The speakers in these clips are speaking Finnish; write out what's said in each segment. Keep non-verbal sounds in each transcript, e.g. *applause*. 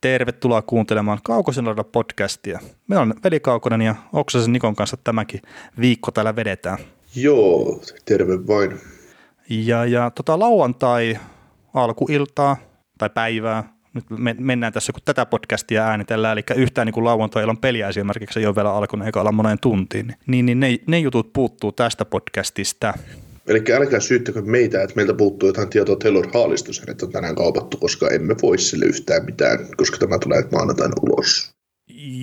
Tervetuloa kuuntelemaan Kaukosen podcastia. Me on Veli Kaukonen ja Oksasen Nikon kanssa tämäkin viikko täällä vedetään. Joo, terve vain. Ja, ja tota, lauantai alkuiltaa tai päivää, nyt me, mennään tässä kun tätä podcastia äänitellään, eli yhtään niin kuin lauantai-illan peliä esimerkiksi ei ole vielä alkanut eikä olla moneen tuntiin, niin, niin ne, ne jutut puuttuu tästä podcastista. Eli älkää syyttäkö meitä, että meiltä puuttuu jotain tietoa Taylor Hallista, että on tänään kaupattu, koska emme voi sille yhtään mitään, koska tämä tulee maanantaina ulos.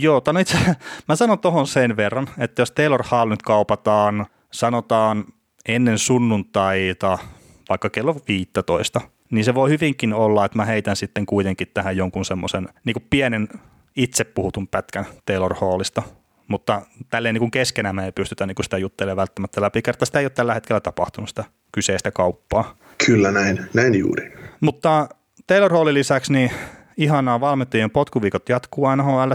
Joo, tämän itse, *laughs* mä sanon tuohon sen verran, että jos Taylor Hall nyt kaupataan, sanotaan ennen sunnuntaita, vaikka kello 15, niin se voi hyvinkin olla, että mä heitän sitten kuitenkin tähän jonkun semmoisen niin pienen itse puhutun pätkän Taylor Hallista, mutta tälleen niin kuin keskenään me ei pystytä niin kuin sitä juttelemaan välttämättä läpi, kerta sitä ei ole tällä hetkellä tapahtunut sitä kyseistä kauppaa. Kyllä näin, näin juuri. Mutta Taylor Hallin lisäksi niin ihanaa valmentajien potkuviikot jatkuu nhl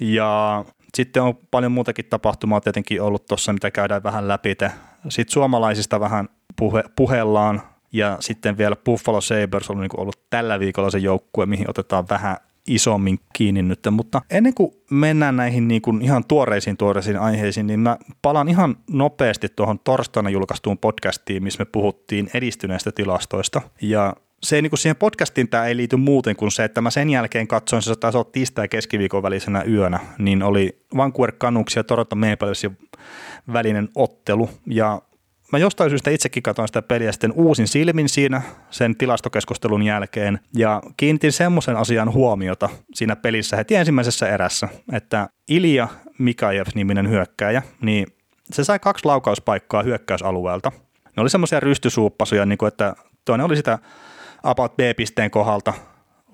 ja sitten on paljon muutakin tapahtumaa tietenkin ollut tuossa, mitä käydään vähän läpi. Sitten suomalaisista vähän puhe, puhellaan ja sitten vielä Buffalo Sabres on niin ollut tällä viikolla se joukkue, mihin otetaan vähän isommin kiinni nyt. Mutta ennen kuin mennään näihin niin kuin ihan tuoreisiin tuoreisiin aiheisiin, niin mä palaan ihan nopeasti tuohon torstaina julkaistuun podcastiin, missä me puhuttiin edistyneistä tilastoista. Ja se ei, niin kuin siihen podcastiin tämä ei liity muuten kuin se, että mä sen jälkeen katsoin, se taisi olla tiistai- ja keskiviikon välisenä yönä, niin oli Vancouver Canucks ja Toronto Maple välinen ottelu. Ja mä jostain syystä itsekin katsoin sitä peliä sitten uusin silmin siinä sen tilastokeskustelun jälkeen ja kiinnitin semmoisen asian huomiota siinä pelissä heti ensimmäisessä erässä, että Ilja Mikajev-niminen hyökkääjä, niin se sai kaksi laukauspaikkaa hyökkäysalueelta. Ne oli semmoisia rystysuuppasuja, niin kuin että toinen oli sitä about B-pisteen kohdalta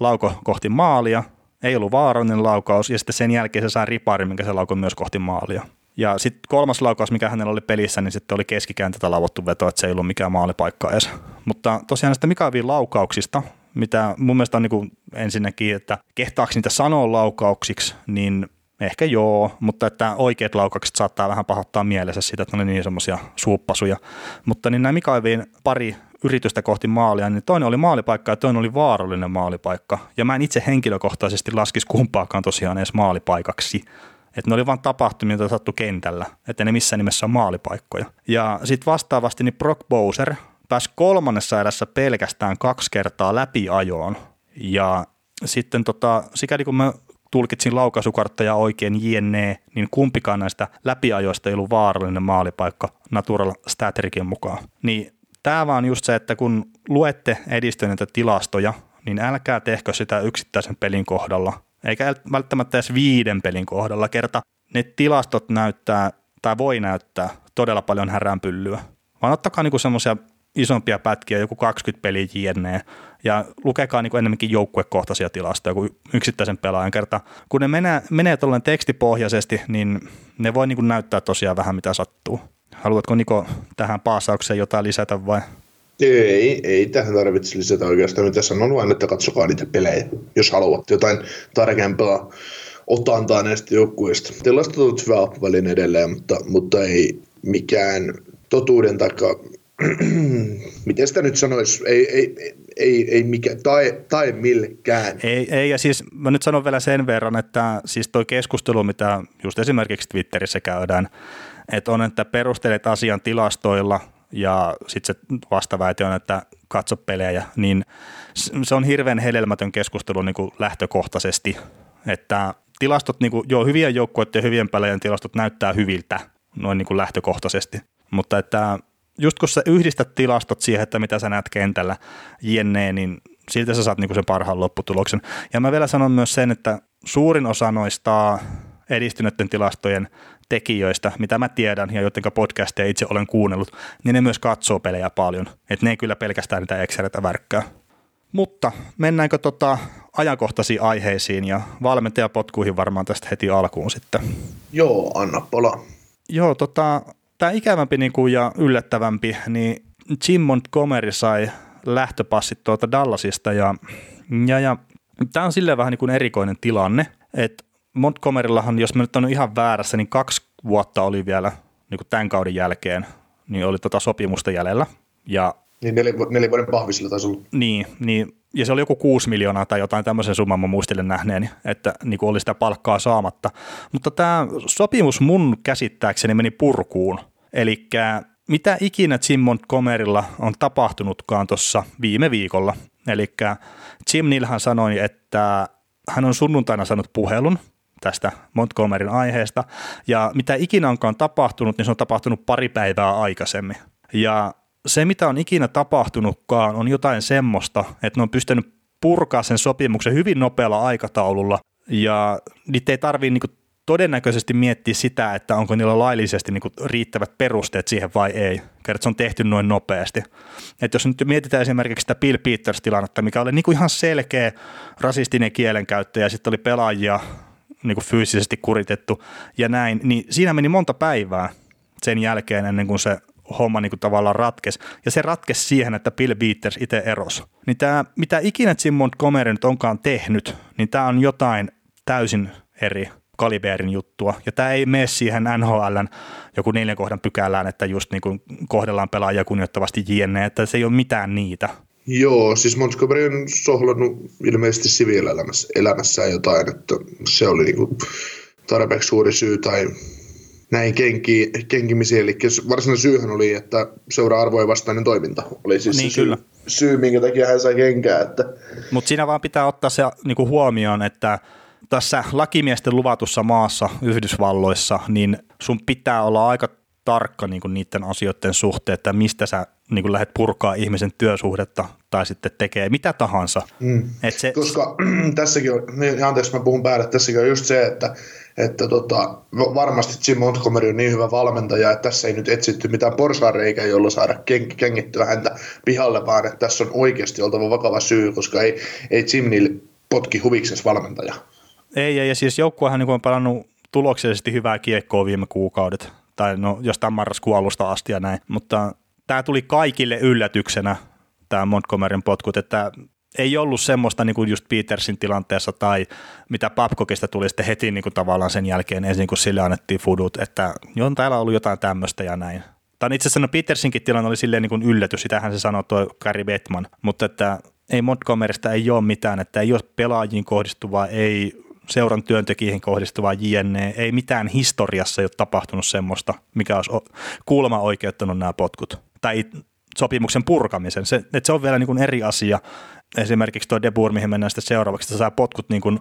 lauko kohti maalia, ei ollut vaarallinen laukaus, ja sitten sen jälkeen se sai ripari, minkä se laukoi myös kohti maalia. Ja sitten kolmas laukaus, mikä hänellä oli pelissä, niin sitten oli keskikääntötä lavottu veto, että se ei ollut mikään maalipaikka edes. Mutta tosiaan näistä Mikaavin laukauksista, mitä mun mielestä on niin kuin ensinnäkin, että kehtaako niitä sanoa laukauksiksi, niin ehkä joo, mutta että oikeat laukaukset saattaa vähän pahoittaa mielessä sitä, että ne oli niin semmoisia suuppasuja. Mutta niin nämä Mikaavin pari yritystä kohti maalia, niin toinen oli maalipaikka ja toinen oli vaarallinen maalipaikka. Ja mä en itse henkilökohtaisesti laskisi kumpaakaan tosiaan edes maalipaikaksi. Että ne oli vain tapahtumia, joita sattu kentällä, että ne missään nimessä on maalipaikkoja. Ja sitten vastaavasti niin Brock Bowser pääsi kolmannessa erässä pelkästään kaksi kertaa läpi ajoon. Ja sitten tota, sikäli kun mä tulkitsin laukaisukartteja oikein jne, niin kumpikaan näistä läpiajoista ei ollut vaarallinen maalipaikka Natural Statrikin mukaan. Niin tämä vaan just se, että kun luette edistyneitä tilastoja, niin älkää tehkö sitä yksittäisen pelin kohdalla, eikä välttämättä edes viiden pelin kohdalla. Kerta ne tilastot näyttää tai voi näyttää todella paljon häränpyllyä. Vaan ottakaa niinku semmoisia isompia pätkiä, joku 20 peliä jne. Ja lukekaa niinku enemmänkin joukkuekohtaisia tilastoja kuin yksittäisen pelaajan kerta. Kun ne menee, menee tuolleen tekstipohjaisesti, niin ne voi niinku näyttää tosiaan vähän mitä sattuu. Haluatko Niko tähän paasaukseen jotain lisätä vai? Ei, ei tähän tarvitse lisätä oikeastaan. Mitä sanon vain, että katsokaa niitä pelejä, jos haluat jotain tarkempaa otantaa näistä joukkueista. Tilastot ovat hyvä välin edelleen, mutta, mutta ei mikään totuuden takaa. *clears throat* Miten sitä nyt sanoisi? Ei, ei, ei, ei mikä, tai, tai millekään. Ei, ei, ja siis mä nyt sanon vielä sen verran, että siis toi keskustelu, mitä just esimerkiksi Twitterissä käydään, että on, että perustelet asian tilastoilla ja sitten se vastaväite on, että katso pelejä, niin se on hirveän hedelmätön keskustelu niin kuin lähtökohtaisesti, että tilastot, niin kuin, joo, hyvien joukkueiden ja hyvien pelejä tilastot näyttää hyviltä noin niin kuin lähtökohtaisesti, mutta että just kun sä yhdistät tilastot siihen, että mitä sä näet kentällä jenneen, niin siltä sä saat niin kuin sen parhaan lopputuloksen. Ja mä vielä sanon myös sen, että suurin osa noista edistyneiden tilastojen tekijöistä, mitä mä tiedän ja joiden podcasteja itse olen kuunnellut, niin ne myös katsoo pelejä paljon. Että ne ei kyllä pelkästään niitä Excelitä värkkää. Mutta mennäänkö tota ajankohtaisiin aiheisiin ja valmentajapotkuihin varmaan tästä heti alkuun sitten? Joo, anna pola. Joo, tota, tämä ikävämpi niinku ja yllättävämpi, niin Jim Montgomery sai lähtöpassit tuolta Dallasista ja, ja, ja tämä on silleen vähän niin kuin erikoinen tilanne, että Montgomeryllahan, jos mä nyt on ihan väärässä, niin kaksi vuotta oli vielä niin kuin tämän kauden jälkeen, niin oli tota sopimusta jäljellä. Ja, niin neljä, neljä vuoden pahvisilla taisi olla. Niin, niin, ja se oli joku kuusi miljoonaa tai jotain tämmöisen summan mä muistelen nähneeni, että niin kuin oli sitä palkkaa saamatta. Mutta tämä sopimus mun käsittääkseni meni purkuun. Eli mitä ikinä Jim Montgomerylla on tapahtunutkaan tuossa viime viikolla. Eli Jim Nilhan sanoi, että hän on sunnuntaina saanut puhelun tästä Montgomeryn aiheesta, ja mitä ikinä onkaan tapahtunut, niin se on tapahtunut pari päivää aikaisemmin. Ja se, mitä on ikinä tapahtunutkaan, on jotain semmoista, että ne on pystynyt purkaa sen sopimuksen hyvin nopealla aikataululla, ja niitä ei tarvitse niin todennäköisesti miettiä sitä, että onko niillä laillisesti niin riittävät perusteet siihen vai ei, kerta se on tehty noin nopeasti. Et jos nyt mietitään esimerkiksi sitä Bill Peters-tilannetta, mikä oli niin ihan selkeä rasistinen kielenkäyttö ja sitten oli pelaajia niin fyysisesti kuritettu ja näin, niin siinä meni monta päivää sen jälkeen ennen kuin se homma niin kuin tavallaan ratkesi. Ja se ratkesi siihen, että Bill Peters itse erosi. Niin tämä, mitä ikinä Jim Montgomery nyt onkaan tehnyt, niin tämä on jotain täysin eri kaliberin juttua. Ja tämä ei mene siihen NHLn joku neljän kohdan pykälään, että just niin kuin kohdellaan pelaajia kunnioittavasti jne, että se ei ole mitään niitä. Joo, siis Montgomery on sohlannut ilmeisesti siviilielämässä elämässään jotain, että se oli niin kuin tarpeeksi suuri syy tai näin kenki, kenkimisiin. Eli varsinainen syyhän oli, että seuraa arvojen vastainen toiminta oli siis niin, se syy, syy, minkä takia hän sai kenkää. Että... Mutta siinä vaan pitää ottaa se niin kuin huomioon, että tässä lakimiesten luvatussa maassa Yhdysvalloissa, niin sun pitää olla aika tarkka niin kuin niiden asioiden suhteen, että mistä sä niin kuin lähdet purkaa ihmisen työsuhdetta tai sitten tekee mitä tahansa. Mm. Et se, Koska *clears throat* tässäkin on, niin anteeksi mä puhun päälle, tässäkin on just se, että, että tota, varmasti Jim Montgomery on niin hyvä valmentaja, että tässä ei nyt etsitty mitään porsaareikä, jolla saada ken, kengittyä häntä pihalle, vaan että tässä on oikeasti oltava vakava syy, koska ei, ei Jim potki huvikses valmentaja. Ei, ei ja siis joukkuehan niin on pelannut tuloksellisesti hyvää kiekkoa viime kuukaudet, tai no jostain marraskuun alusta asti ja näin, mutta tämä tuli kaikille yllätyksenä, tämä Montgomeryn potkut, että ei ollut semmoista niin kuin just Petersin tilanteessa tai mitä Babcockista tuli sitten heti niin kuin tavallaan sen jälkeen ensin kun sille annettiin fudut, että on täällä ollut jotain tämmöistä ja näin. Tai itse asiassa no Petersinkin tilanne oli silleen niin kuin yllätys, sitähän se sanoi tuo Gary Bettman, mutta että ei Montgomerystä ei ole mitään, että ei ole pelaajiin kohdistuvaa, ei seuran työntekijöihin kohdistuvaa JNE, ei mitään historiassa ole tapahtunut semmoista, mikä olisi kuulemma oikeuttanut nämä potkut. Tai sopimuksen purkamisen. Se, että se on vielä niin kuin eri asia. Esimerkiksi tuo Debur, mihin mennään sitten seuraavaksi, että saa potkut niin kuin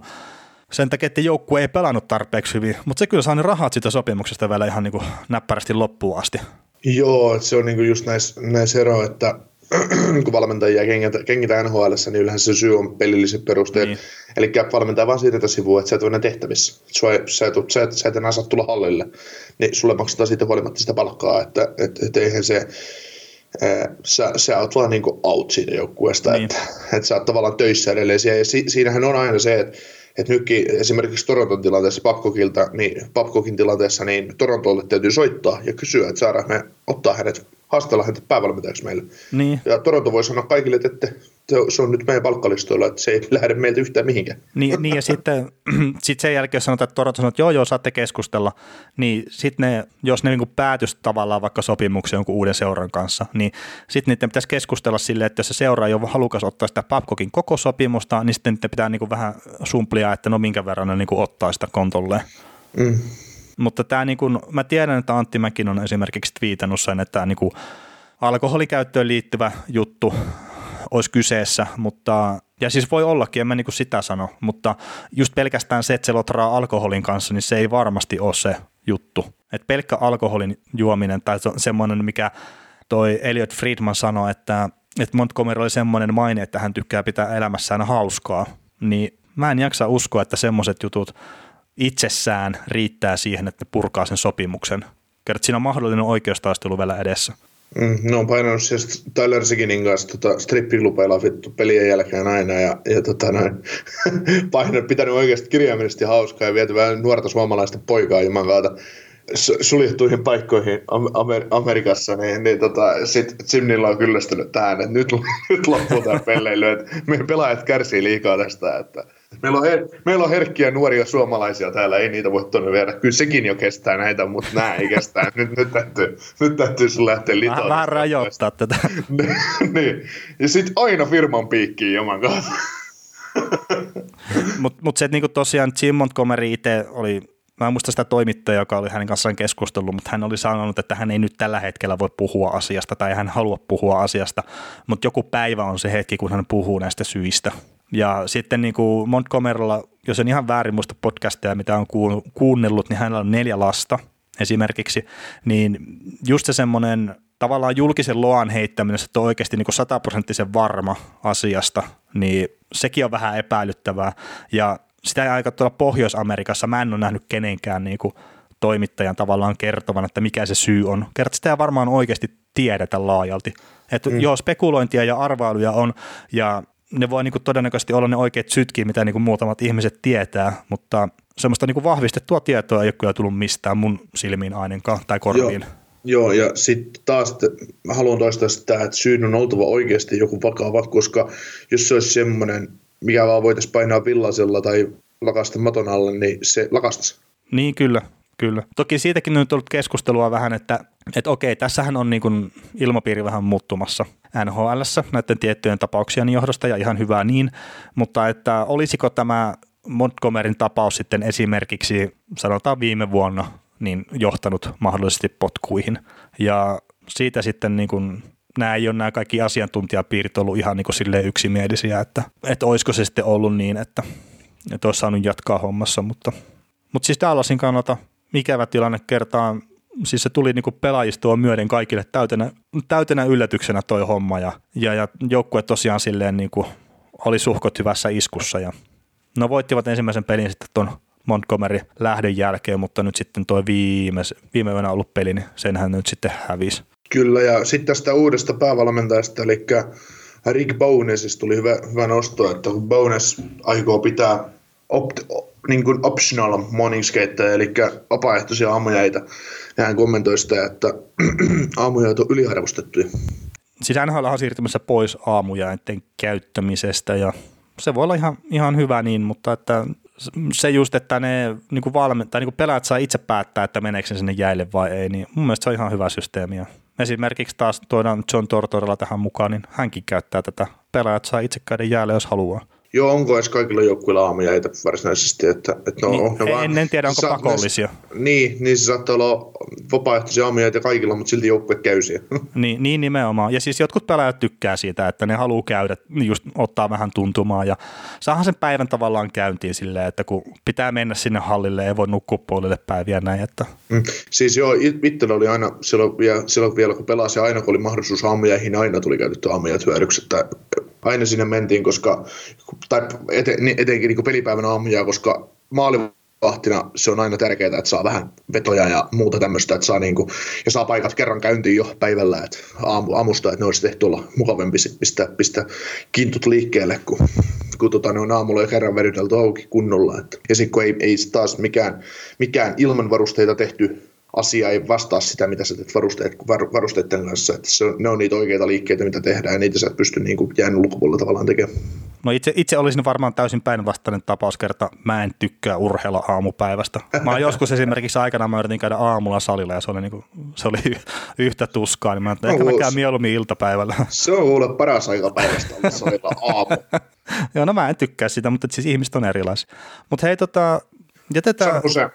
sen takia, että joukkue ei pelannut tarpeeksi hyvin, mutta se kyllä saa ne rahat siitä sopimuksesta vielä ihan niin kuin näppärästi loppuun asti. Joo, se on niin kuin just näissä näis ero, että *clears throat* kun valmentajia kengitä, kengitä NHL, niin yleensä se syy on pelilliset perusteet. Niin. Eli valmentaja vaan siirretä sivua, että sä et ole tehtävissä. Sua, sä, et, sä, et, sä et enää saa tulla hallille. Niin sulle maksetaan siitä huolimatta sitä palkkaa, että et, et eihän se, ää, sä, sä oot vaan niinku out siitä joukkueesta, niin. että et sä oot tavallaan töissä edelleen. Ja si, siinähän on aina se, että että nytkin esimerkiksi Toronton tilanteessa Babcockin, niin, Babcockin tilanteessa, niin Torontolle täytyy soittaa ja kysyä, että saadaan me ottaa hänet haastella häntä päävalmentajaksi meille. Niin. Ja Toronto voi sanoa kaikille, että se on nyt meidän palkkalistoilla, että se ei *laughs* lähde meiltä yhtään mihinkään. Niin, niin ja sitten *clears throat* sit sen jälkeen, jos sanotaan, että Toronto sanoo, että joo, joo, saatte keskustella, niin sitten ne, jos ne niin päätys tavallaan vaikka sopimuksen jonkun uuden seuran kanssa, niin sitten niiden pitäisi keskustella silleen, että jos se seura ei ole halukas ottaa sitä Babcockin koko sopimusta, niin sitten niiden pitää niin vähän sumplia, että no minkä verran ne niin ottaa sitä kontolleen. Mm. Mutta tämä niin kuin, mä tiedän, että Antti Mäkin on esimerkiksi twiitannut sen, että tämä niin kuin alkoholikäyttöön liittyvä juttu olisi kyseessä, mutta ja siis voi ollakin, en mä niin sitä sano, mutta just pelkästään se, että se lotraa alkoholin kanssa, niin se ei varmasti ole se juttu. Et pelkkä alkoholin juominen tai semmoinen, mikä toi Elliot Friedman sanoi, että, että Montgomery oli semmoinen maine, että hän tykkää pitää elämässään hauskaa, niin mä en jaksa uskoa, että semmoiset jutut itsessään riittää siihen, että purkaa sen sopimuksen. Kerrot, siinä on mahdollinen oikeustaistelu vielä edessä. Mm, ne on painanut siis Tyler Siginin kanssa tota, strippiklubeilla vittu pelien jälkeen aina ja, ja tota, noin, *laughs* painanut, pitänyt oikeasti kirjaimellisesti hauskaa ja viety vähän nuorta suomalaista poikaa juman kautta suljettuihin paikkoihin Amer- Amerikassa, niin, niin tota, sit Simnillä on kyllästynyt tähän, että nyt, *laughs* nyt loppuu tämä pelleily, että meidän pelaajat kärsii liikaa tästä, että meillä on, her- meillä on herkkiä nuoria suomalaisia täällä, ei niitä voi tuonne viedä. Kyllä sekin jo kestää näitä, mutta nämä ei kestää. *laughs* Nyt, nyt täytyy, nyt täytyy sun lähteä litoon. Vähän, vähän rajoittaa tätä. *laughs* niin. Ja sitten aina firman piikkiin joman kanssa. *laughs* Mutta mut se, että niinku tosiaan Jim Montgomery itse oli mä en muista sitä toimittajaa, joka oli hänen kanssaan keskustellut, mutta hän oli sanonut, että hän ei nyt tällä hetkellä voi puhua asiasta tai hän halua puhua asiasta, mutta joku päivä on se hetki, kun hän puhuu näistä syistä. Ja sitten niin kuin Montgomerylla, jos en ihan väärin muista podcasteja, mitä on kuunnellut, niin hänellä on neljä lasta esimerkiksi, niin just se semmoinen tavallaan julkisen loan heittäminen, että on oikeasti niin sataprosenttisen varma asiasta, niin sekin on vähän epäilyttävää. Ja sitä ei aika tuolla Pohjois-Amerikassa, mä en ole nähnyt kenenkään niin kuin toimittajan tavallaan kertovan, että mikä se syy on. Kerta sitä ei varmaan oikeasti tiedetä laajalti. Että mm. joo, spekulointia ja arvailuja on, ja ne voi niin kuin todennäköisesti olla ne oikeat syytkin, mitä niin kuin muutamat ihmiset tietää, mutta semmoista niin kuin vahvistettua tietoa ei ole kyllä tullut mistään mun silmiin ainakaan tai korviin. Joo. Joo, ja sitten taas että haluan toistaa sitä, että syyn on oltava oikeasti joku vakava, koska jos se olisi semmoinen mikä vaan voitaisiin painaa villasella tai lakasta maton alle, niin se lakastaisi. Niin kyllä, kyllä. Toki siitäkin on nyt ollut keskustelua vähän, että, että okei, tässähän on niin kuin ilmapiiri vähän muuttumassa nhl näiden tiettyjen tapauksien johdosta ja ihan hyvää niin, mutta että olisiko tämä Montgomeryn tapaus sitten esimerkiksi sanotaan viime vuonna niin johtanut mahdollisesti potkuihin? Ja siitä sitten niin kuin nämä ei ole nämä kaikki asiantuntijapiirit ollut ihan niin kuin yksimielisiä, että, että olisiko se sitten ollut niin, että, että olisi saanut jatkaa hommassa, mutta, mutta siis Dallasin kannalta ikävä tilanne kertaa, siis se tuli niin kuin pelaajistoa myöden kaikille täytenä, täytenä yllätyksenä toi homma ja, ja, ja joukkue tosiaan silleen niin kuin oli suhkot hyvässä iskussa ja no voittivat ensimmäisen pelin sitten tuon Montgomery lähdön jälkeen, mutta nyt sitten tuo viime, viime yönä ollut peli, niin senhän nyt sitten hävisi. Kyllä, ja sitten tästä uudesta päävalmentajasta, eli Rick Bonesista tuli hyvä, hyvä nosto, että kun aikoo pitää opt, niin kuin optional morning skater, eli vapaaehtoisia aamujäitä, ja hän kommentoi sitä, että *clears throat* aamujäät on yliarvostettuja. Siis NHL on siirtymässä pois aamujäiden käyttämisestä, ja se voi olla ihan, ihan hyvä niin, mutta että se just, että ne niin valme- tai niin kuin pelaajat saa itse päättää, että meneekö sinne jäille vai ei, niin mun mielestä se on ihan hyvä systeemi. Ja esimerkiksi taas tuodaan John Tortorella tähän mukaan, niin hänkin käyttää tätä. Pelaajat saa itse käydä jäälle, jos haluaa. Joo, onko edes kaikilla joukkueilla aamujäitä varsinaisesti? Että, että no, niin, on ne en, vaan, en tiedä, onko sa- pakollisia. Ne, niin, niin se saattaa olla vapaaehtoisia aamujäitä kaikilla, mutta silti joukkue käy siellä. *laughs* Niin, niin nimenomaan. Ja siis jotkut pelaajat tykkää siitä, että ne haluaa käydä, just ottaa vähän tuntumaa ja saahan sen päivän tavallaan käyntiin silleen, että kun pitää mennä sinne hallille, ei voi nukkua puolille päiviä näin. Että. Mm. Siis joo, itsellä oli aina silloin, silloin vielä kun pelasi, aina kun oli mahdollisuus aamujäihin, aina tuli käytetty aamujäät hyödyksi, että aina sinne mentiin, koska, tai eten, etenkin niin pelipäivän aamuja, koska maalivahtina se on aina tärkeää, että saa vähän vetoja ja muuta tämmöistä, että saa niin kuin, ja saa paikat kerran käyntiin jo päivällä, että aamu, aamusta, että ne olisi tehty olla mukavampi pistää, pistää kintut liikkeelle, kun, kun tota, ne on aamulla jo kerran vedytelty auki kunnolla. Että. Ja sitten kun ei, ei taas mikään, mikään ilman varusteita tehty asia ei vastaa sitä, mitä sä teet varusteet, varusteiden kanssa. Että se on, ne on niitä oikeita liikkeitä, mitä tehdään, ja niitä sä et pysty niin kuin jäänyt ulkopuolella tavallaan tekemään. No itse, itse olisin varmaan täysin päinvastainen tapaus kerta. Mä en tykkää urheilla aamupäivästä. Mä oon joskus esimerkiksi aikana mä yritin käydä aamulla salilla ja se oli, niin kuin, se oli yhtä tuskaa. Niin mä että ehkä mä käyn mieluummin iltapäivällä. Se on kuule paras aika päivästä olla salilla aamu. *laughs* Joo, no mä en tykkää sitä, mutta siis ihmiset on erilaisia. Mutta hei, tota, jätetään... Se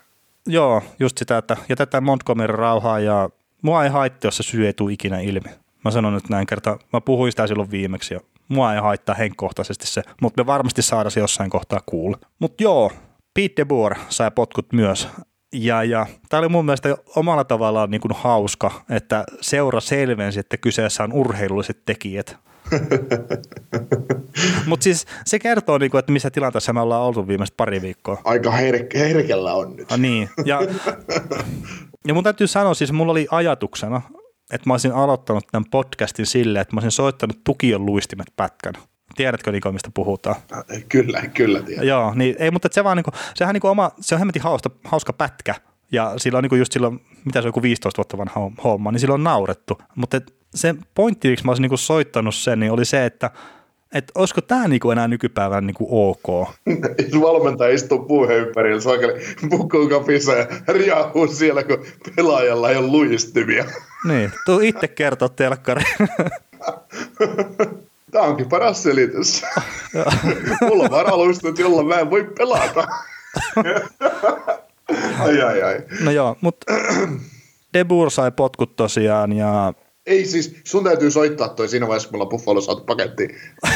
Joo, just sitä, että jätetään Montgomery rauhaa ja mua ei haittaa, jos se syy ei tule ikinä ilmi. Mä sanon nyt näin kertaa, mä puhuin sitä silloin viimeksi ja mua ei haittaa henkkohtaisesti se, mutta me varmasti saadaan se jossain kohtaa kuulla. Mutta joo, Pete de Boer sai potkut myös. Ja, ja tämä oli mun mielestä omalla tavallaan niin kuin hauska, että seura selvensi, että kyseessä on urheilulliset tekijät. *laughs* Mutta siis se kertoo, niinku, että missä tilanteessa me ollaan oltu viimeiset pari viikkoa. Aika her- herkellä on nyt. Ah, niin, ja, *laughs* ja mun täytyy sanoa, siis mulla oli ajatuksena, että mä olisin aloittanut tämän podcastin silleen, että mä olisin soittanut tukion luistimet pätkän. Tiedätkö Niko, mistä puhutaan? Kyllä, kyllä tiedän. Joo, niin ei, mutta se vaan niinku, sehän niinku oma, se on hemmetin hauska, hauska pätkä. Ja silloin niinku just silloin, mitä se on joku 15 vuotta vanha homma, niin silloin on naurettu. Mutta se pointti, miksi mä olisin niinku soittanut sen, niin oli se, että että olisiko tämä niinku enää nykypäivän niinku ok? Valmentaja istuu puuhen ympärillä, sakeli pukkuu kapissa ja riahuu siellä, kun pelaajalla ei ole luistimia. Niin, tuu itse kertoa telkkari. Tämä onkin paras selitys. Mulla on varaluistot, jolla mä en voi pelata. ai ai ai. No joo, mutta Debur sai potkut tosiaan ja ei siis, sun täytyy soittaa toi siinä vaiheessa, kun me ollaan Buffalo saatu paketti.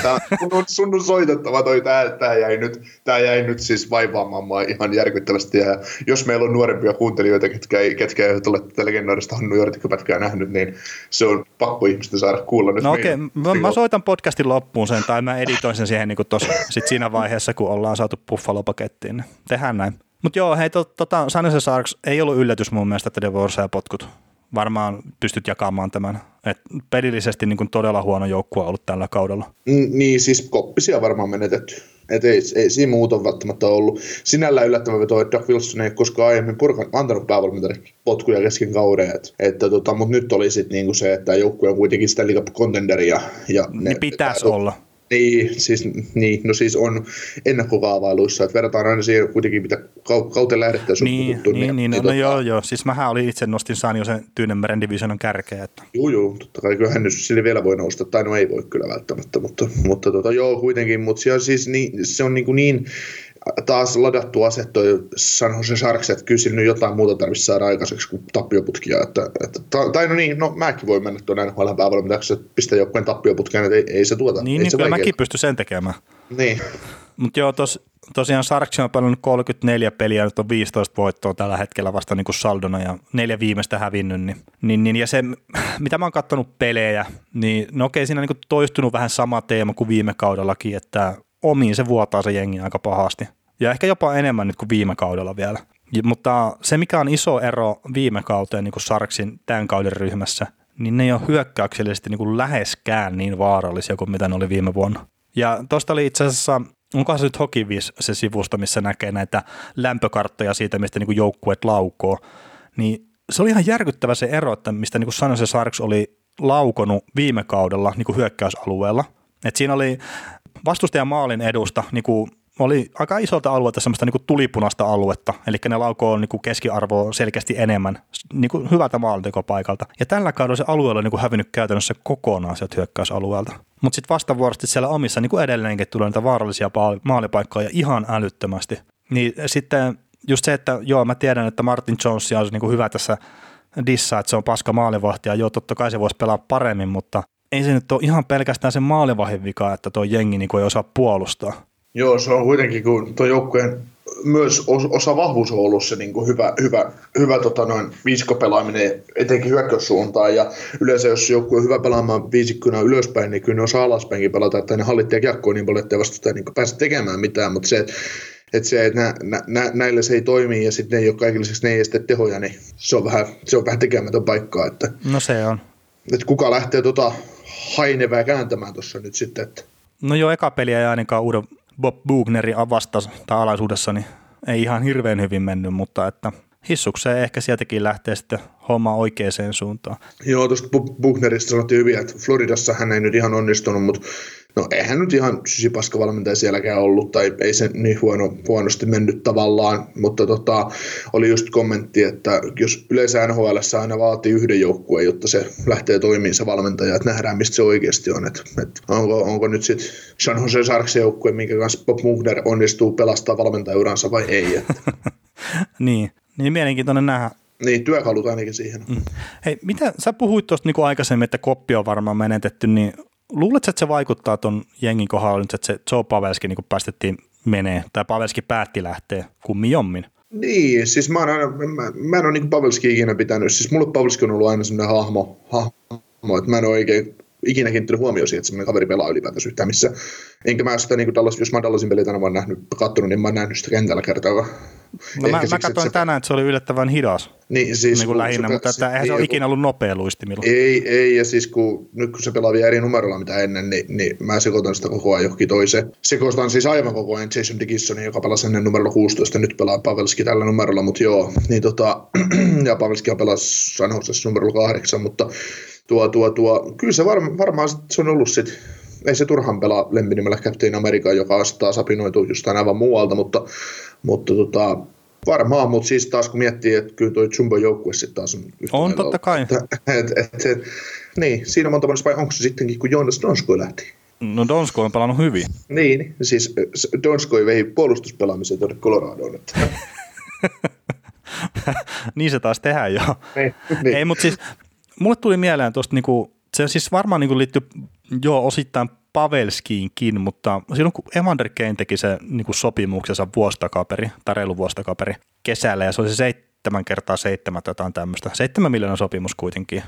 Tää, sun, on, sun on soitettava toi, tää, tää, jäi nyt, tää jäi nyt siis vaivaamaan mua ihan järkyttävästi. Ja jos meillä on nuorempia kuuntelijoita, ketkä, ei, ketkä eivät ole tätä legendaarista Hannu Jortikko-pätkää nähnyt, niin se on pakko ihmisten saada kuulla nyt. No okei, okay. mä, mä, soitan podcastin loppuun sen, tai mä editoin sen siihen niin tossa, sit siinä vaiheessa, kun ollaan saatu Buffalo-pakettiin. Tehdään näin. Mutta joo, hei, tota, San Sarks ei ollut yllätys mun mielestä, että Devor ja potkut varmaan pystyt jakamaan tämän. Et pelillisesti niin kuin todella huono joukkue ollut tällä kaudella. Mm, niin, siis koppisia varmaan menetetty. Et ei, ei siinä muuta välttämättä ollut. Sinällään yllättävän veto, että Doug Wilson ei koskaan aiemmin purkan, antanut päävalmentajalle potkuja kesken kauden. Et, että tota, mutta nyt oli sitten niinku se, että joukkue on kuitenkin sitä liikaa contenderi. Ja, ja ne, niin pitäisi olla. Niin, siis, niin, no siis on ennakkokaavailuissa, että verrataan aina siihen kuitenkin, mitä kauteen lähdettäisiin niin, puhuttu. Niin, niin, niin, no, tota, joo, joo, siis mähän olin itse nostin jo sen Tyynemeren divisionan kärkeä. Että. Joo, joo, totta kai kyllähän nyt sille vielä voi nousta, tai no ei voi kyllä välttämättä, mutta, mutta tota, joo kuitenkin, mutta siis niin, se on niin, kuin niin taas ladattu ase toi San Jose Sharks, että kyllä sillä nyt jotain muuta tarvitsisi saada aikaiseksi kuin tappioputkia. Että, että, tai no niin, no mäkin voin mennä tuonne NHL päävalmentajaksi, että pistää joukkueen tappioputkia, että ei, ei se tuota. Niin, ei niin se kyllä mäkin pysty sen tekemään. Niin. Mutta joo, tos, tosiaan Sarksi on pelannut 34 peliä, nyt on 15 voittoa tällä hetkellä vasta niin kuin saldona ja neljä viimeistä hävinnyt. Niin, niin, niin, ja se, mitä mä oon kattonut pelejä, niin no okei, siinä on niin toistunut vähän sama teema kuin viime kaudellakin, että omiin se vuotaa se jengi aika pahasti. Ja ehkä jopa enemmän nyt kuin viime kaudella vielä. Ja, mutta se, mikä on iso ero viime kauteen niin kuin Sarksin tämän kauden ryhmässä, niin ne ei ole hyökkäyksellisesti niin kuin läheskään niin vaarallisia kuin mitä ne oli viime vuonna. Ja tuosta oli itse asiassa, onkohan se nyt Hokivis se sivusto, missä näkee näitä lämpökarttoja siitä, mistä niin kuin joukkueet laukoo, niin se oli ihan järkyttävä se ero, että mistä niin kuin San Sarks oli laukonut viime kaudella niin kuin hyökkäysalueella. Et siinä oli vastustajan maalin edusta niin kuin oli aika isolta alueelta semmoista niin tulipunasta aluetta, eli ne laukoo niin keskiarvoa selkeästi enemmän niin kuin hyvältä maalintekopaikalta. Ja tällä kaudella se alue on niin hävinnyt käytännössä kokonaan sieltä hyökkäysalueelta. Mutta sitten vastavuorosti siellä omissa niin kuin edelleenkin tulee niitä vaarallisia maalipaikkoja ihan älyttömästi. Niin sitten just se, että joo, mä tiedän, että Martin Jones on niin kuin hyvä tässä dissa, että se on paska maalivahti, ja joo, totta kai se voisi pelaa paremmin, mutta ei se nyt ole ihan pelkästään sen maalivahin vika, että tuo jengi niin ei osaa puolustaa. Joo, se on kuitenkin, kun tuo joukkueen myös osa vahvuus on ollut se niin kuin hyvä, hyvä, hyvä tota noin, viisikopelaaminen etenkin hyökkäyssuuntaan. Ja yleensä jos joku on hyvä pelaamaan viisikkona ylöspäin, niin kyllä ne osaa alaspäinkin pelata, että ne hallittaa kiekkoa niin paljon, että vastustaja niin pääse tekemään mitään. Mutta se, että se, että nä, nä, nä, näillä se ei toimi ja sitten ne ei ole kaikille ne ei tehoja, niin se on vähän, se on vähän tekemätön paikkaa. Että, no se on. Että kuka lähtee tota hainevää kääntämään tuossa nyt sitten. Että. No joo, eka peliä ei ainakaan uuden Bob Bugnerin avasta tai alaisuudessa niin ei ihan hirveän hyvin mennyt, mutta että hissukseen ehkä sieltäkin lähtee sitten homma oikeaan suuntaan. Joo, tuosta Bugnerista sanottiin hyvin, että Floridassa hän ei nyt ihan onnistunut, mutta No eihän nyt ihan sysipaska valmentaja sielläkään ollut, tai ei se niin huono, huonosti mennyt tavallaan, mutta tota, oli just kommentti, että jos yleensä NHL aina vaatii yhden joukkueen, jotta se lähtee toimimaan se valmentaja, että nähdään mistä se oikeasti on, että, että onko, onko nyt sitten San Jose Sharks joukkue, minkä kanssa Bob Mugner onnistuu pelastaa valmentajauransa vai ei. Että. *laughs* niin, niin mielenkiintoinen nähdä, niin, työkalut ainakin siihen. Mm. Hei, mitä sä puhuit tuosta niin aikaisemmin, että koppi on varmaan menetetty, niin luuletko, että se vaikuttaa tuon jengin kohdalla nyt, että se Joe Pavelski niin päästettiin menee, tai Pavelski päätti lähteä kummin jommin? Niin, siis mä, aina, mä, mä en ole niin Pavelski ikinä pitänyt, siis mulle Pavelski on ollut aina sellainen hahmo, hahmo että mä en ole oikein ikinä kiinnittänyt huomioon siihen, että semmoinen kaveri pelaa ylipäätänsä yhtään missä. Enkä mä sitä, niin kuin Dallas, jos mä Dallasin peliä tänä vuonna nähnyt, katsonut, niin mä oon nähnyt sitä kentällä kertaa. No mä, mä katsoin tänään, että se oli yllättävän hidas. Niin, siis, niin kuin lähinnä, se, mutta että eihän se ole ikinä ollut nopea luistimilla. Ei, ei, ja siis kun, nyt kun se pelaa vielä eri numerolla mitä ennen, niin, niin mä sekoitan sitä koko ajan johonkin toiseen. Sekoitan siis aivan koko ajan Jason Dickinsonin, joka pelasi ennen numerolla 16, nyt pelaa Pavelski tällä numerolla, mutta joo, niin tota, *clears throat* ja Pavelski pelasi Sanhosessa numerolla 8, mutta tuo, tuo, tuo, kyllä se varma, varmaan se on ollut sitten ei se turhan pelaa lempinimellä Captain America, joka on taas apinoitu jostain aivan muualta, mutta, mutta tota, Varmaan, mutta siis taas kun miettii, että kyllä tuo Jumbo-joukkue sitten taas on yhtä On totta kai. *laughs* Et, et, et, et, niin, siinä monta monta vai onko se sittenkin, kun Jonas Donskoi lähti? No Donsko on pelannut hyvin. Niin, siis Donskoi vei puolustuspelaamisen tuonne Coloradoon. *laughs* niin se taas tehdään jo. Niin, niin. Ei, mutta siis mulle tuli mieleen tuosta, niinku, se siis varmaan niinku liittyy jo osittain Pavelskiinkin, mutta silloin kun Evander Kane teki se niin kuin sopimuksensa vuostakaperi, tai reilu vuostakaperi kesällä, ja se oli se seitsemän kertaa seitsemän jotain tämmöistä, seitsemän miljoonan sopimus kuitenkin,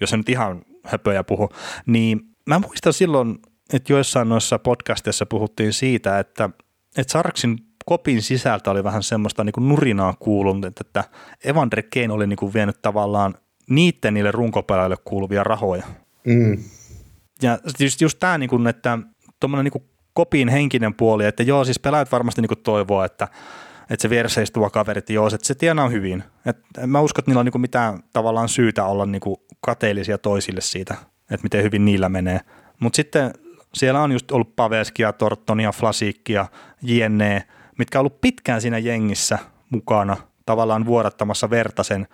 jos se nyt ihan höpöjä puhu, niin mä muistan silloin, että joissain noissa podcasteissa puhuttiin siitä, että, että Sarksin kopin sisältä oli vähän semmoista niin kuin nurinaa kuulunut, että Evander Kane oli niin kuin vienyt tavallaan niiden niille runkopelaajille kuuluvia rahoja. Mm ja just, just tämä, niin kuin, että tuommoinen niin kopin henkinen puoli, että joo, siis pelaajat varmasti niin kuin toivoo, että, että se vieressä istuva kaveri, että joo, että se tienaa hyvin. Et mä uskon, että niillä on niin kuin mitään tavallaan syytä olla niin kuin kateellisia toisille siitä, että miten hyvin niillä menee. Mutta sitten siellä on just ollut Paveskia, Tortonia, Flasiikkia, JNE, mitkä on ollut pitkään siinä jengissä mukana tavallaan vuodattamassa verta sen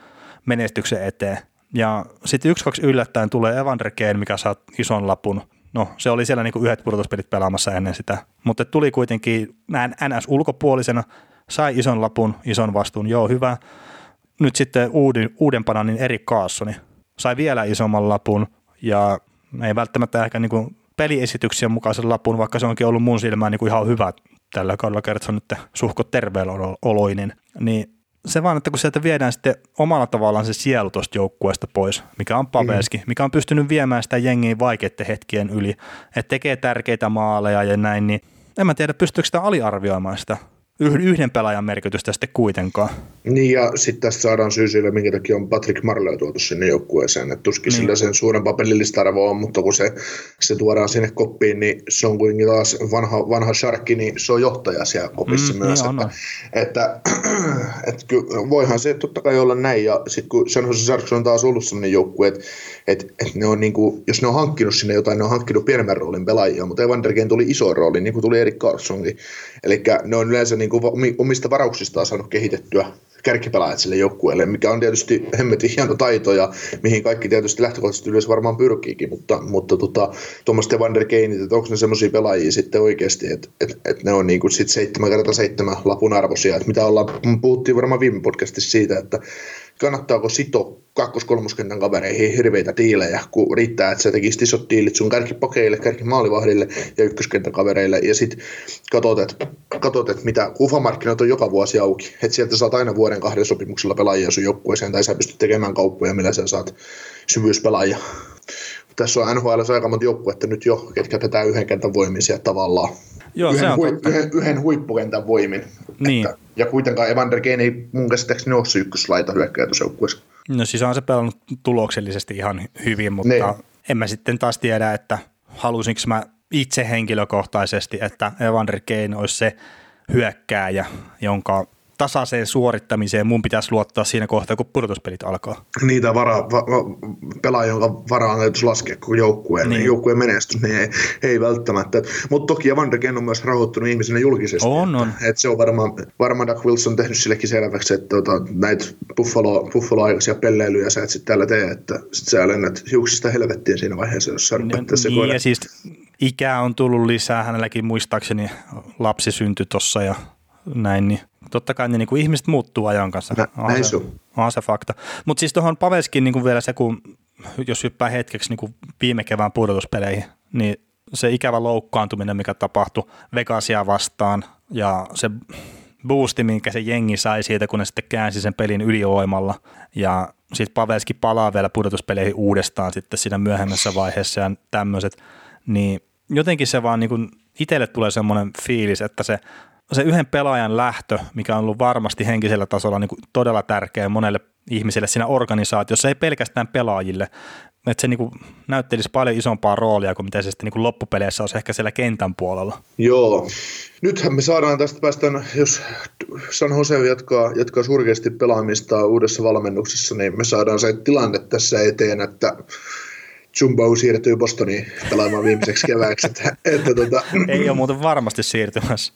menestyksen eteen. Ja sitten yksi, kaksi yllättäen tulee Evander Kane, mikä saa ison lapun. No, se oli siellä niinku yhdet pudotuspelit pelaamassa ennen sitä. Mutta tuli kuitenkin näin NS ulkopuolisena, sai ison lapun, ison vastuun, joo hyvä. Nyt sitten uuden, uudempana niin Erik Kaassoni sai vielä isomman lapun ja ei välttämättä ehkä niinku peliesityksien mukaisen lapun, vaikka se onkin ollut mun silmään niinku ihan hyvä tällä kaudella on nyt suhko terveeloloinen, niin se vaan, että kun sieltä viedään sitten omalla tavallaan se sielu tuosta joukkueesta pois, mikä on Pavelski, mm. mikä on pystynyt viemään sitä jengiä vaikeiden hetkien yli, että tekee tärkeitä maaleja ja näin, niin en mä tiedä, pystyykö sitä aliarvioimaan sitä yhden pelaajan merkitystä sitten kuitenkaan. Niin ja sitten tästä saadaan syy sille, minkä takia on Patrick Marleau tuotu sinne joukkueeseen. Että tuskin niin. sillä sen suurempaa pelillistä arvoa on, mutta kun se, se tuodaan sinne koppiin, niin se on kuitenkin taas vanha, vanha sharkki, niin se on johtaja siellä kopissa mm, myös. Niin että, että, *clears throat* että, että voihan se totta kai olla näin. Ja sitten kun San Jose Sharks on taas ollut sellainen joukkue, että, että, että ne on niin kuin, jos ne on hankkinut sinne jotain, ne on hankkinut pienemmän roolin pelaajia, mutta Evander Kane tuli iso rooli, niin kuin tuli Erik Carlsonkin. Eli ne on yleensä niin kuin omista varauksistaan saanut kehitettyä kärkipelaajat sille joukkueelle, mikä on tietysti hemmetin hieno taito ja mihin kaikki tietysti lähtökohtaisesti yleensä varmaan pyrkiikin, mutta, mutta tota, tuommoista Evander Kane, että onko ne semmoisia pelaajia sitten oikeasti, että, että, että ne on niin kuin sit 7 kertaa 7 lapun arvoisia, että mitä ollaan, puhuttiin varmaan viime podcastissa siitä, että kannattaako sito kakkos-kolmoskentän kavereihin hirveitä diilejä, kun riittää, että sä tekisit isot diilit sun kärkipakeille, kärkimaalivahdille ja ykköskentän kavereille, ja sitten katsot, että, katsot, että mitä kufamarkkinat on joka vuosi auki, että sieltä saat aina vuoden kahden sopimuksella pelaajia sun joukkueeseen, tai sä pystyt tekemään kauppoja, millä sä saat syvyyspelaajia. Tässä on NHL aika monta joukkuetta nyt jo, ketkä tätä yhden kentän voimin sieltä tavallaan. Joo, yhden, se on hui, yhden, yhden huippukentän voimin. Niin. Että, ja kuitenkaan Evander Kane ei mun käsittääkseni ole se ykköslaita hyökkäytösjoukkueessa. No siis on se pelannut tuloksellisesti ihan hyvin, mutta niin. en mä sitten taas tiedä, että halusinko mä itse henkilökohtaisesti, että Evander Kane olisi se hyökkääjä, jonka tasaiseen suorittamiseen mun pitäisi luottaa siinä kohtaa, kun pudotuspelit alkaa. Niitä vara, va, pelaaja, jonka varaan täytyisi laskea koko joukkueen, niin. joukkueen menestys, niin ei, ei välttämättä. Mutta toki Van de on myös rahoittunut ihmisenä julkisesti. On, on. Et, et se on varmaan, varmaan Doug Wilson tehnyt sillekin selväksi, että tota, näitä Buffalo, Buffalo-aikaisia pelleilyjä sä et sitten täällä tee, että sit sä lennät hiuksista helvettiin siinä vaiheessa, jos sä niin, niin, ja siis ikää on tullut lisää, hänelläkin muistaakseni lapsi syntyi tuossa ja näin, niin totta kai ne niin kuin ihmiset muuttuu ajan kanssa. Nä, näin se, on se fakta. Mutta siis tuohon Paveskin niin kuin vielä se, kun jos hyppää hetkeksi niin kuin viime kevään pudotuspeleihin, niin se ikävä loukkaantuminen, mikä tapahtui Vegasia vastaan ja se boosti, minkä se jengi sai siitä, kun ne sitten käänsi sen pelin ylioimalla ja sitten Pavelski palaa vielä pudotuspeleihin uudestaan sitten siinä myöhemmässä vaiheessa ja tämmöiset, niin jotenkin se vaan niin itselle tulee semmoinen fiilis, että se, se yhden pelaajan lähtö, mikä on ollut varmasti henkisellä tasolla niin kuin todella tärkeä monelle ihmiselle siinä organisaatiossa, ei pelkästään pelaajille, että se niin kuin näyttelisi paljon isompaa roolia kuin mitä se sitten niin kuin loppupeleissä olisi ehkä siellä kentän puolella. Joo. Nythän me saadaan tästä päästään, jos San Jose jatkaa, jatkaa surkeasti pelaamista uudessa valmennuksessa, niin me saadaan se tilanne tässä eteen, että Jumbo siirtyy Bostoniin pelaamaan viimeiseksi kevääksi. Että, että tota... Ei ole muuten varmasti siirtymässä.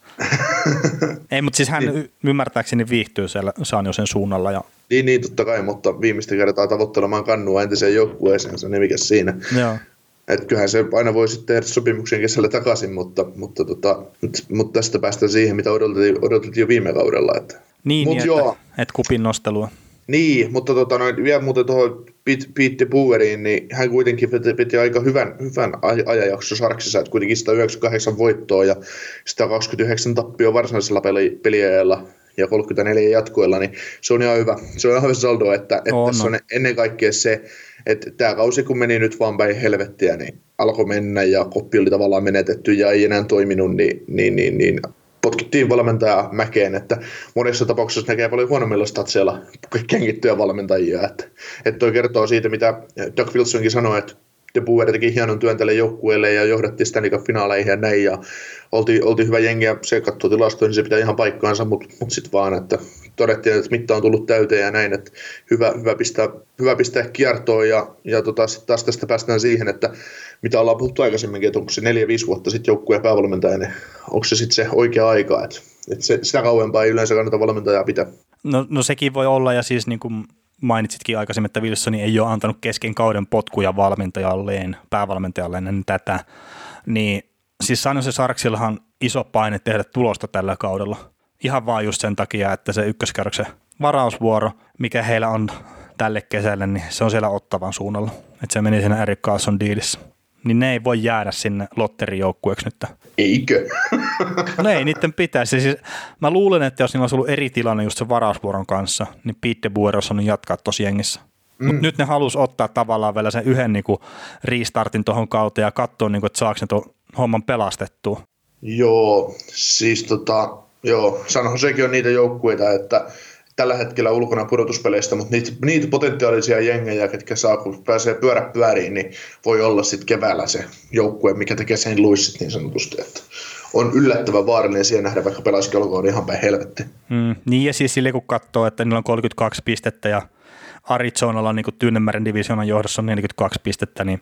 *laughs* Ei, mutta siis hän niin. ymmärtääkseni viihtyy siellä Saaniosen suunnalla. Ja... Niin, niin, totta kai, mutta viimeistä kertaa tavoittelemaan kannua entiseen joukkueeseen, se mikä siinä. Joo. Että kyllähän se aina voi sitten tehdä sopimuksen kesällä takaisin, mutta, mutta, tota, mutta tästä päästään siihen, mitä odotettiin, odotettiin jo viime kaudella. Että. Niin, Mut niin joo, että, että kupin nostelua. Niin, mutta tota, noin, vielä muuten tuohon Pete Bueriin, niin hän kuitenkin piti, piti aika hyvän, hyvän ajanjakso Sarksissa, että kuitenkin 198 voittoa ja 129 tappio varsinaisella peli, peliajalla ja 34 jatkoilla, niin se on ihan hyvä. Se on ihan hyvä saldo, että, että on, tässä on ennen kaikkea se, että tämä kausi kun meni nyt vaan päin helvettiä, niin alkoi mennä ja koppi oli tavallaan menetetty ja ei enää toiminut, niin, niin, niin, niin potkittiin valmentaja mäkeen, että monessa tapauksessa näkee paljon huonommilla statseilla kengittyjä valmentajia. Että, että toi kertoo siitä, mitä Doug Wilsonkin sanoi, että De Boer teki hienon työn tälle joukkueelle ja johdattiin Stanley finaaleihin ja näin. Ja oltiin, oltiin hyvä jengi ja se katsoi tilastoja, niin se pitää ihan paikkaansa, mutta mut sitten vaan, että todettiin, että mitta on tullut täyteen ja näin, että hyvä, hyvä, pistää, hyvä pistää kiertoon ja, ja tota, sitten taas tästä päästään siihen, että mitä ollaan puhuttu aikaisemminkin, että onko se neljä 5 vuotta sitten joukkueen päävalmentaja, niin onko se sitten se oikea aika, että, että se, sitä kauempaa ei yleensä kannata valmentajaa pitää. No, no sekin voi olla ja siis niin kuin mainitsitkin aikaisemmin, että Wilsoni ei ole antanut kesken kauden potkuja valmentajalleen, päävalmentajalleen ennen tätä, niin siis San se Sarksillahan iso paine tehdä tulosta tällä kaudella. Ihan vaan just sen takia, että se ykköskerroksen varausvuoro, mikä heillä on tälle kesälle, niin se on siellä ottavan suunnalla. Että se meni siinä Eric Carlson diilissä. Niin ne ei voi jäädä sinne lotterijoukkueeksi nyt. Eikö? no ei, niiden pitäisi. Siis, mä luulen, että jos niillä olisi ollut eri tilanne just sen varausvuoron kanssa, niin Pete de Boer olisi jatkaa tosi jengissä. Mm. Mutta nyt ne halusi ottaa tavallaan vielä sen yhden niinku restartin tuohon kauteen ja katsoa, niinku, että saako ne tuon homman pelastettua. Joo, siis tota, joo, sanohan sekin on niitä joukkueita, että tällä hetkellä ulkona pudotuspeleistä, mutta niitä, niitä potentiaalisia jengejä, ketkä saa, kun pääsee pyörä pyöriin, niin voi olla sitten keväällä se joukkue, mikä tekee sen luissit niin sanotusti. Että on yllättävän vaarallinen siihen nähdä, vaikka pelaisikin olkoon ihan päin helvetti. Mm, niin ja siis sille kun katsoo, että niillä on 32 pistettä ja Arizonalla on niin Tyynemeren divisioonan johdossa on 42 pistettä, niin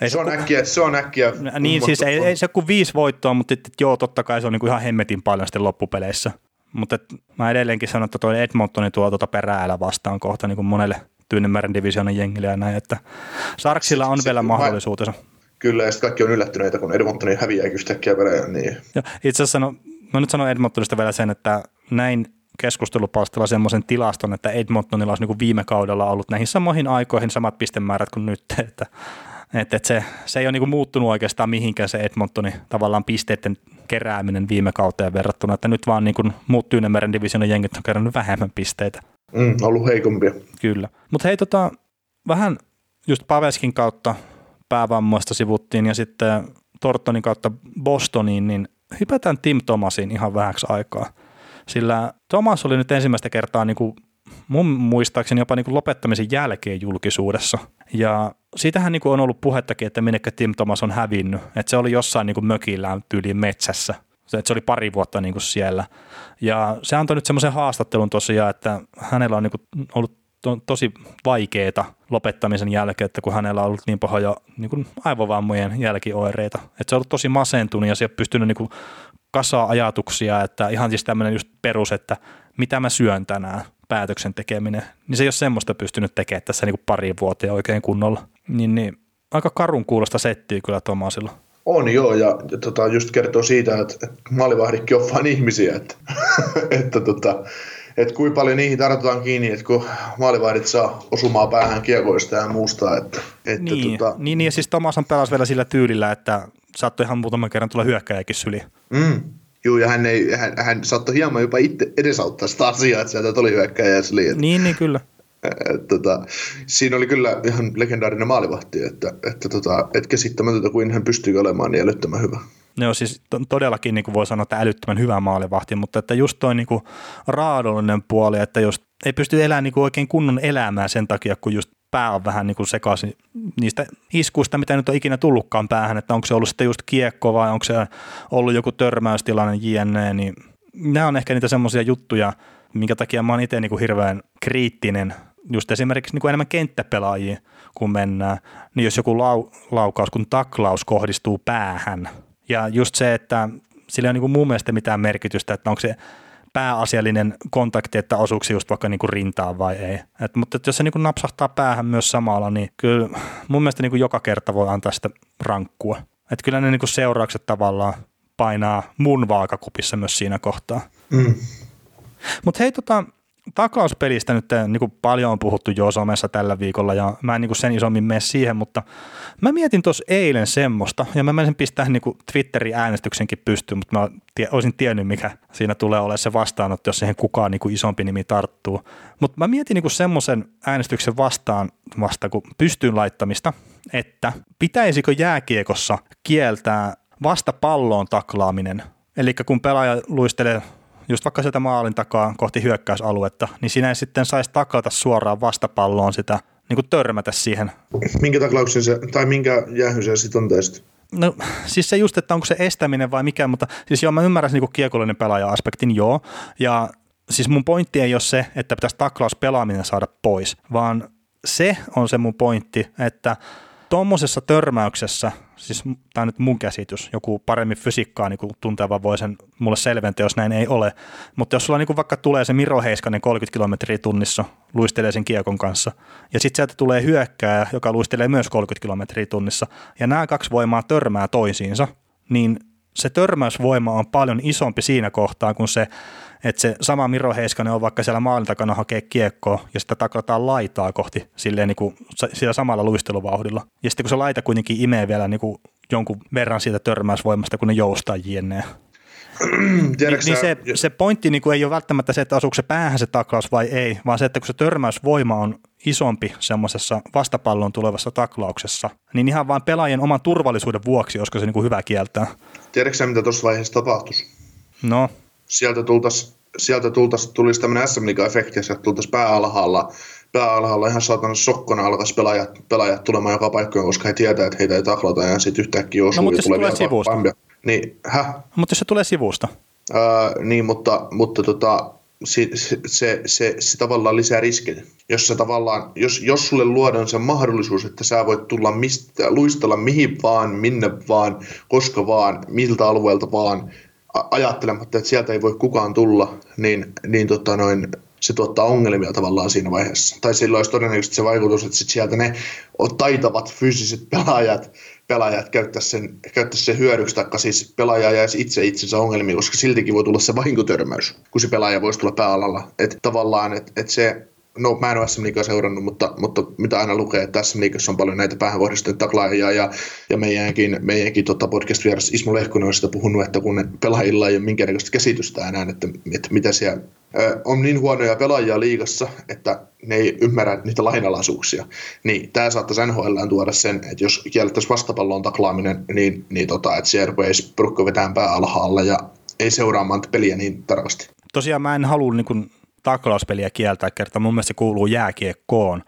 ei se, on äkkiä, se on äkkiä. Niin siis ei, ei se kuin viisi voittoa, mutta et, joo, totta kai se on niin kuin ihan hemmetin paljon sitten loppupeleissä. Mutta mä edelleenkin sanon, että tuo Edmontoni tuo tuota peräällä vastaan kohta niin kuin monelle Tyynemeren divisioonan jengille ja näin, että Sarksilla on vielä mahdollisuutensa. Kyllä, ja sitten kaikki on yllättyneitä, kun Edmontoni häviää yhtäkkiä pelejä. Niin. Ja itse asiassa, no, mä nyt sanon Edmontonista vielä sen, että näin keskustelupalstalla semmoisen tilaston, että Edmontonilla olisi niin viime kaudella ollut näihin samoihin aikoihin samat pistemäärät kuin nyt, että että et se, se ei ole niinku muuttunut oikeastaan mihinkään se Edmontonin tavallaan pisteiden kerääminen viime kauteen verrattuna, että nyt vaan niinku muut Tyynemeren divisionin jengit on kerännyt vähemmän pisteitä. Mm, ollut heikompia. Kyllä. Mutta hei tota, vähän just Paveskin kautta päävammoista sivuttiin ja sitten Tortonin kautta Bostoniin, niin hypätään Tim Thomasin ihan vähäksi aikaa. Sillä Thomas oli nyt ensimmäistä kertaa niin kuin mun muistaakseni jopa niin kuin lopettamisen jälkeen julkisuudessa. Ja siitähän niin kuin on ollut puhettakin, että minnekä Tim Thomas on hävinnyt. Että se oli jossain niin kuin mökillään tyyliin metsässä. Että se oli pari vuotta niin kuin siellä. Ja se antoi nyt semmoisen haastattelun tosiaan, että hänellä on niin kuin ollut to, tosi vaikeita lopettamisen jälkeen, että kun hänellä on ollut niin pahoja niin kuin aivovammojen jälkioireita. Että se on ollut tosi masentunut ja se on pystynyt niin kuin kasaa ajatuksia, että ihan siis tämmöinen just perus, että mitä mä syön tänään, päätöksen tekeminen, niin se ei ole semmoista pystynyt tekemään tässä niin kuin pari vuotta oikein kunnolla. Niin, niin aika karun kuulosta settiä kyllä Tomasilla. On joo, ja, ja tota, just kertoo siitä, että, että maalivahdikki on vain ihmisiä, että, *laughs* että, tota, että kuinka paljon niihin tartutaan kiinni, että kun maalivahdit saa osumaan päähän kiekoista ja muusta. Että, että niin, tota... niin, niin, ja siis Tomashan pelasi vielä sillä tyylillä, että saattoi ihan muutaman kerran tulla hyökkäjäkin syli. Mm, Joo, ja hän, ei, hän, hän saattoi hieman jopa itse edesauttaa sitä asiaa, että sieltä tuli hyökkäjä Niin, niin kyllä. Et, tota, siinä oli kyllä ihan legendaarinen maalivahti, että, että, tota, et käsittämätöntä kuin hän pystyy olemaan niin älyttömän hyvä. on siis todellakin niin kuin voi sanoa, että älyttömän hyvä maalivahti, mutta että just toi niin kuin raadollinen puoli, että jos ei pysty elämään niin kuin oikein kunnon elämää sen takia, kun just pää on vähän niin kuin sekaisin niistä iskuista, mitä nyt on ikinä tullutkaan päähän, että onko se ollut sitten just kiekko vai onko se ollut joku törmäystilanne jne, niin nämä on ehkä niitä semmoisia juttuja, minkä takia mä oon itse niin kuin hirveän kriittinen just esimerkiksi niin kuin enemmän kenttäpelaajia, kun mennään, niin jos joku lau, laukaus kun taklaus kohdistuu päähän, ja just se, että sillä ei ole niin kuin mun mielestä mitään merkitystä, että onko se pääasiallinen kontakti, että osuuko se just vaikka niin kuin rintaan vai ei. Et, mutta että jos se niin kuin napsahtaa päähän myös samalla, niin kyllä mun mielestä niin kuin joka kerta voi antaa sitä rankkua. Että kyllä ne niin kuin seuraukset tavallaan painaa mun vaakakupissa myös siinä kohtaa. Mm. Mutta hei, tota, taklauspelistä nyt eh, niin kuin paljon on puhuttu jo somessa tällä viikolla ja mä en niin kuin sen isommin mene siihen, mutta mä mietin tuossa eilen semmoista ja mä menisin pistää niin kuin Twitterin äänestyksenkin pystyyn, mutta mä tie, olisin tiennyt, mikä siinä tulee olemaan se vastaanotto, jos siihen kukaan niin kuin isompi nimi tarttuu. Mutta mä mietin niin kuin semmoisen äänestyksen vastaan vasta kuin pystyyn laittamista, että pitäisikö jääkiekossa kieltää vasta palloon taklaaminen. Eli kun pelaaja luistelee just vaikka sieltä maalin takaa kohti hyökkäysaluetta, niin sinä ei sitten saisi taklata suoraan vastapalloon sitä, niin kuin törmätä siihen. Minkä taklauksen se, tai minkä jäähyn se sitten on tästä? No siis se just, että onko se estäminen vai mikä, mutta siis joo, mä ymmärrän niin kiekollinen pelaaja-aspektin, joo. Ja siis mun pointti ei ole se, että pitäisi taklaus pelaaminen saada pois, vaan se on se mun pointti, että tuommoisessa törmäyksessä, siis tämä on nyt mun käsitys, joku paremmin fysiikkaa niin kuin tunteva voi sen mulle selventää, jos näin ei ole, mutta jos sulla niin kuin vaikka tulee se Miro Heiskanen 30 kilometriä tunnissa, luistelee sen kiekon kanssa, ja sitten sieltä tulee hyökkääjä, joka luistelee myös 30 kilometriä tunnissa, ja nämä kaksi voimaa törmää toisiinsa, niin se törmäysvoima on paljon isompi siinä kohtaa, kun se että se sama Miro Heiskanen on vaikka siellä maalin takana hakee kiekkoa ja sitä taklataan laitaa kohti silleen niin kuin sillä samalla luisteluvauhdilla. Ja sitten kun se laita kuitenkin imee vielä niin kuin jonkun verran siitä törmäysvoimasta, kun ne joustaa jne. *clears throat* niin, niin se, se pointti niin kuin ei ole välttämättä se, että asuuko se päähän se taklaus vai ei, vaan se, että kun se törmäysvoima on isompi semmoisessa vastapallon tulevassa taklauksessa, niin ihan vain pelaajien oman turvallisuuden vuoksi, olisiko se niin kuin hyvä kieltää. Tiedätkö mitä tuossa vaiheessa tapahtuisi? No sieltä, tultaisi, sieltä tultaisi, tulisi tämmöinen SM Liiga-efekti, ja sieltä tultaisi pääalhaalla, pääalhaalla ihan saatana sokkona alkaisi pelaajat, pelaajat tulemaan joka paikkaan, koska he tietää, että heitä ei taklata ja sitten yhtäkkiä osuu no, mutta ja tulee, tulee sivusta. Niin, hä? Mutta jos se tulee sivusta. Öö, niin, mutta, mutta tota, se, se, se, se, se tavallaan lisää riskejä. Jos, se tavallaan, jos, jos sulle luodaan se mahdollisuus, että sä voit tulla mistä, luistella mihin vaan, minne vaan, koska vaan, miltä alueelta vaan, ajattelematta, että sieltä ei voi kukaan tulla, niin, niin tota noin, se tuottaa ongelmia tavallaan siinä vaiheessa. Tai silloin olisi todennäköisesti se vaikutus, että sit sieltä ne taitavat fyysiset pelaajat, pelaajat käyttäisi sen, käyttäisi sen hyödyksi, taikka siis pelaaja jäisi itse itsensä ongelmiin, koska siltikin voi tulla se vahinkotörmäys, kun se pelaaja voisi tulla pääalalla. Että tavallaan, että et se no mä en ole SM Liigaa seurannut, mutta, mutta mitä aina lukee, että SM on paljon näitä päähänkohdistettuja taklaajia ja, ja meidänkin, meidänkin tota podcast-vieras Ismo Lehkonen on sitä puhunut, että kun pelaajilla ei ole minkäännäköistä käsitystä enää, että, että mitä siellä on niin huonoja pelaajia liigassa, että ne ei ymmärrä niitä lainalaisuuksia. Niin tämä saattaisi NHL tuoda sen, että jos kiellettäisiin vastapallon taklaaminen, niin, niin tota, että siellä rupeaisi porukka vetään pää alhaalla ja ei seuraamaan peliä niin tarkasti. Tosiaan mä en halua niin taklauspeliä kieltää kerta, mun mielestä se kuuluu jääkiekkoon.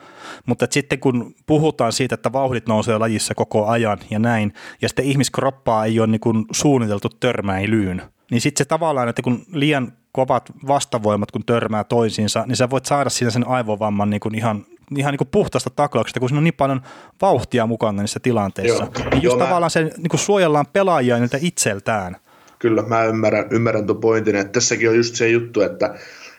Mutta sitten kun puhutaan siitä, että vauhdit nousee lajissa koko ajan ja näin, ja sitten ihmiskroppaa ei ole niin kuin suunniteltu törmäilyyn, niin sitten se tavallaan, että kun liian kovat vastavoimat, kun törmää toisiinsa, niin sä voit saada siinä sen aivovamman niin kuin ihan ihan niin kuin puhtaasta taklauksesta, kun siinä on niin paljon vauhtia mukana niissä tilanteissa. Joo. Niin just Joo, tavallaan mä... se niin kuin suojellaan pelaajia niiltä itseltään. Kyllä, mä ymmärrän, ymmärrän tuon pointin, että tässäkin on just se juttu, että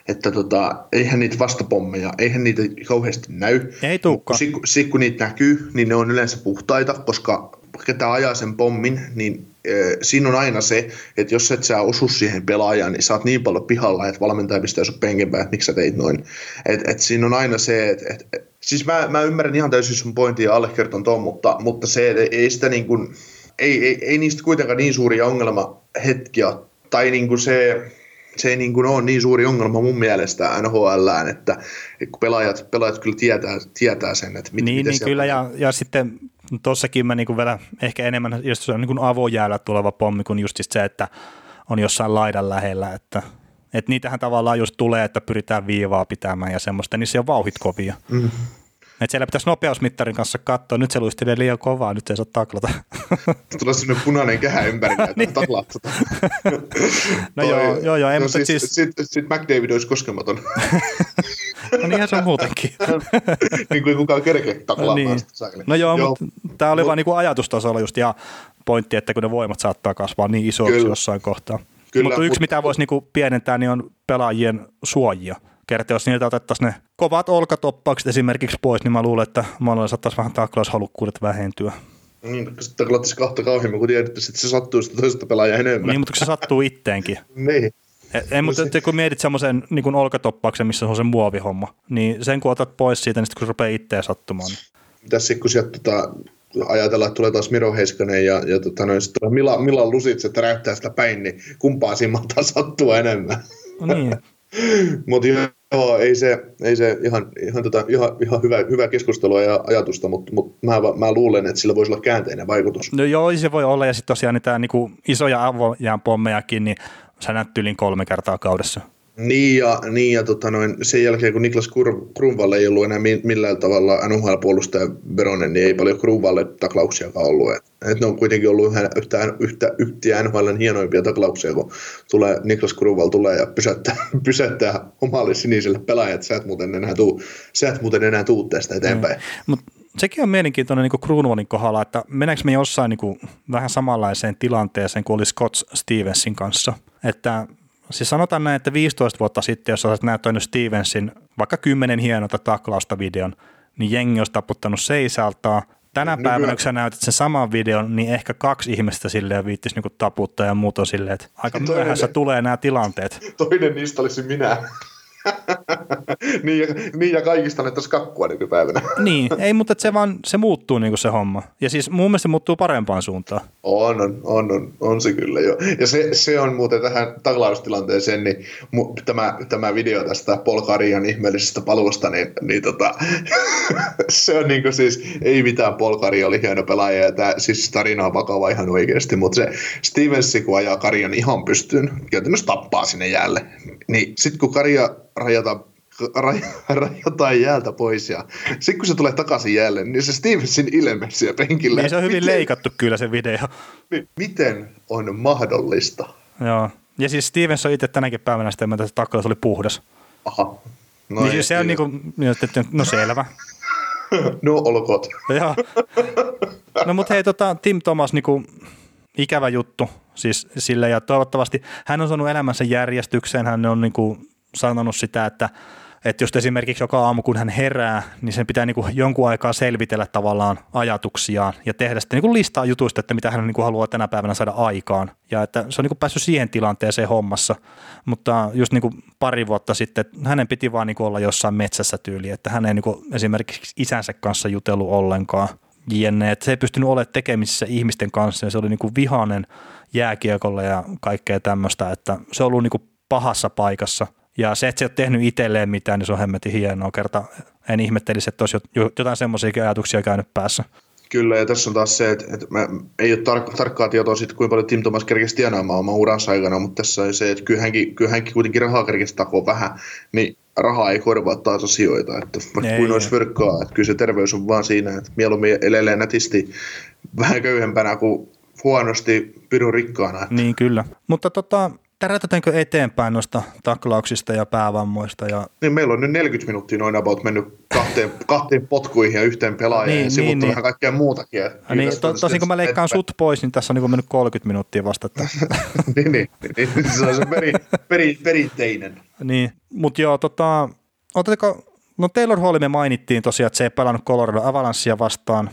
että tota, eihän niitä vastapommeja, eihän niitä kauheasti näy. Ei tulekaan. Sitten sit, kun niitä näkyy, niin ne on yleensä puhtaita, koska ketä ajaa sen pommin, niin e, siinä on aina se, että jos et sä osu siihen pelaajaan, niin sä oot niin paljon pihalla, että valmentaja pistää sun penkin että miksi sä teit noin. Et, et siinä on aina se, että et, et, siis mä, mä ymmärrän ihan täysin sun pointin ja allekirjoitan tuon, mutta, mutta se, että ei sitä niin kuin, ei, ei, ei niistä kuitenkaan niin suuria ongelmahetkiä, tai niin kuin se, se ei niin kuin ole niin suuri ongelma mun mielestä NHL, että kun pelaajat, pelaajat kyllä tietää, tietää sen, että mit, niin, miten niin kyllä, ja, ja sitten tossakin mä niin kuin vielä ehkä enemmän, jos se on niin kuin avojäällä tuleva pommi kuin just se, että on jossain laidan lähellä, että, että niitähän tavallaan just tulee, että pyritään viivaa pitämään ja semmoista, niin se on vauhit kovia. Mm. Et siellä pitäisi nopeusmittarin kanssa katsoa, nyt se luistelee liian kovaa, nyt se ei saa taklata. *laughs* Tulee sinne punainen kehä ympäri, että niin. taklaat *laughs* No joo, joo, joo. Ei, no mutta siis, siis, sit, sit McDavid olisi koskematon. *laughs* no niinhän se on muutenkin. niin kuin kukaan kerkeä taklaamaan niin. No joo, Joo. mutta tämä oli Mut- vaan niinku ajatustasolla just ja pointti, että kun ne voimat saattaa kasvaa niin isoiksi Kyllä. jossain kohtaa. Kyllä, mutta yksi, mut- mitä voisi niinku pienentää, niin on pelaajien suojia. Kerta, jos niiltä otettaisiin ne kovat olkatoppaukset esimerkiksi pois, niin mä luulen, että monella saattaisi vähän taklaushalukkuudet vähentyä. Niin, sitten taklattaisi kahta kauheammin, kun tiedät, että se sattuu sitä toista pelaajaa enemmän. Niin, mutta kun se sattuu itteenkin. *laughs* niin. E- Ei, mutta että kun mietit semmoisen niin olkatoppauksen, missä on se muovihomma, niin sen kun otat pois siitä, niin sitten kun se rupeaa itteen sattumaan. Niin. Mitäs sitten, kun sieltä tota, ajatellaan, että tulee taas Miro Heiskanen ja, ja tota, noin, Mila, Milan Lusitse, että räyttää sitä päin, niin kumpaa siinä mahtaa sattua enemmän. No niin, *laughs* Mutta joo, ei se, ei se ihan, ihan, tota, ihan, ihan hyvä, hyvä keskustelua ja ajatusta, mutta mut mä, mä, luulen, että sillä voisi olla käänteinen vaikutus. No joo, se voi olla, ja sitten tosiaan niitä niinku isoja avojään pommejakin, niin sä näet kolme kertaa kaudessa. Niin ja, niin ja tota noin, sen jälkeen kun Niklas Kruunvalle ei ollut enää mi- millään tavalla NHL-puolustaja Veronen, niin ei paljon Kruunvalle taklauksiakaan ollut. Et, et ne on kuitenkin ollut yhä, yhtä, yhtä, yhtä NHLn hienoimpia taklauksia, kun tulee, Niklas Kruunval tulee ja pysäyttää, *laughs* pysäyttää omalle siniselle pelaajat, sä et muuten enää tuu, sä et muuten enää tuu tästä eteenpäin. Mutta sekin on mielenkiintoinen niin Kruunvalin kohdalla, että meneekö me jossain niin kuin, vähän samanlaiseen tilanteeseen kuin oli Scott Stevensin kanssa. Että siis sanotaan näin, että 15 vuotta sitten, jos olisit näyttänyt Stevensin vaikka kymmenen hienota taklausta videon, niin jengi olisi taputtanut seisaltaa. Tänä No päivänä, kun sä näytät sen saman videon, niin ehkä kaksi ihmistä silleen viittisi niin taputtaa ja muut on silleen, että aika Toinen- myöhässä tulee nämä tilanteet. *laughs* Toinen niistä olisi minä. *laughs* niin, ja, niin ja kaikista annettaisiin kakkua nykypäivänä. *laughs* Niin, ei, mutta se vaan se muuttuu niin kuin se homma. Ja siis mun mielestä se muuttuu parempaan suuntaan. On, on, on, on, on se kyllä jo. Ja se, se on muuten tähän taklaustilanteeseen, niin mu, tämä, tämä video tästä Paul Karian ihmeellisestä paluusta, niin, niin tota, *laughs* se on niinku siis, ei mitään Paul Kari oli hieno pelaaja, ja tämä, siis tarina on vakava ihan oikeasti, mutta se Stevensi, kun ajaa Karian ihan pystyyn, käytännössä tappaa sinne jäälle, niin sitten kun Karia rajataan raj- rajataan jäältä pois ja sitten kun se tulee takaisin jäälle, niin se Stevensin ilme siellä penkillä. Niin se on hyvin miten- leikattu kyllä se video. niin, miten on mahdollista? Joo. Ja siis Stevens on itse tänäkin päivänä sitä mieltä, että se taklaus oli puhdas. Aha. No niin siis se on niinku, että no selvä. *laughs* No olkoot. Joo. No mutta hei, tota, Tim Thomas, niinku, ikävä juttu siis sille ja toivottavasti hän on saanut elämänsä järjestykseen, hän on niinku sanonut sitä, että että just esimerkiksi joka aamu, kun hän herää, niin sen pitää niinku jonkun aikaa selvitellä tavallaan ajatuksiaan ja tehdä sitten niinku listaa jutuista, että mitä hän niinku haluaa tänä päivänä saada aikaan. Ja että se on niinku päässyt siihen tilanteeseen hommassa. Mutta just niinku pari vuotta sitten hänen piti vaan niinku olla jossain metsässä tyyli, että hän ei niinku esimerkiksi isänsä kanssa jutellut ollenkaan. Jenne, että se ei pystynyt olemaan tekemisissä ihmisten kanssa ja se oli niinku vihainen jääkiekolle ja kaikkea tämmöistä, että se on ollut niinku pahassa paikassa. Ja se, että se ei ole tehnyt itselleen mitään, niin se on hemmetin hienoa kerta. En ihmettelisi, että olisi jo- jotain semmoisia ajatuksia käynyt päässä. Kyllä, ja tässä on taas se, että, että mä, ei ole tar- tarkkaa tietoa siitä, kuinka paljon Tim Thomas kerkesi tienaamaan oman uransa aikana, mutta tässä on se, että kyllä hänkin, kyllä hänkin kuitenkin rahaa kerkesi takoa vähän, niin rahaa ei korvaa taas asioita, että vaikka Ei, kuin ei. olisi fyrkkaa, että kyllä se terveys on vaan siinä, että mieluummin elelee nätisti vähän köyhempänä kuin huonosti pirun rikkaana. Niin kyllä. Mutta tota, tärätetäänkö eteenpäin noista taklauksista ja päävammoista ja Niin meillä on nyt 40 minuuttia noin about mennyt kahteen, kahteen potkuihin ja yhteen pelaajaan Niin, niin, ja sivuttu niin, niin, niin. vähän kaikkea muutakin. Ja niin, to, tosin kun mä leikkaan sut pois, niin tässä on *laughs* niin mennyt 30 minuuttia vasta. Että, niin, niin, niin, se on se peri, peri, perinteinen. niin. Mutta joo, tota, otatko, no Taylor Hall me mainittiin tosiaan, että se ei pelannut Colorado Avalancea vastaan.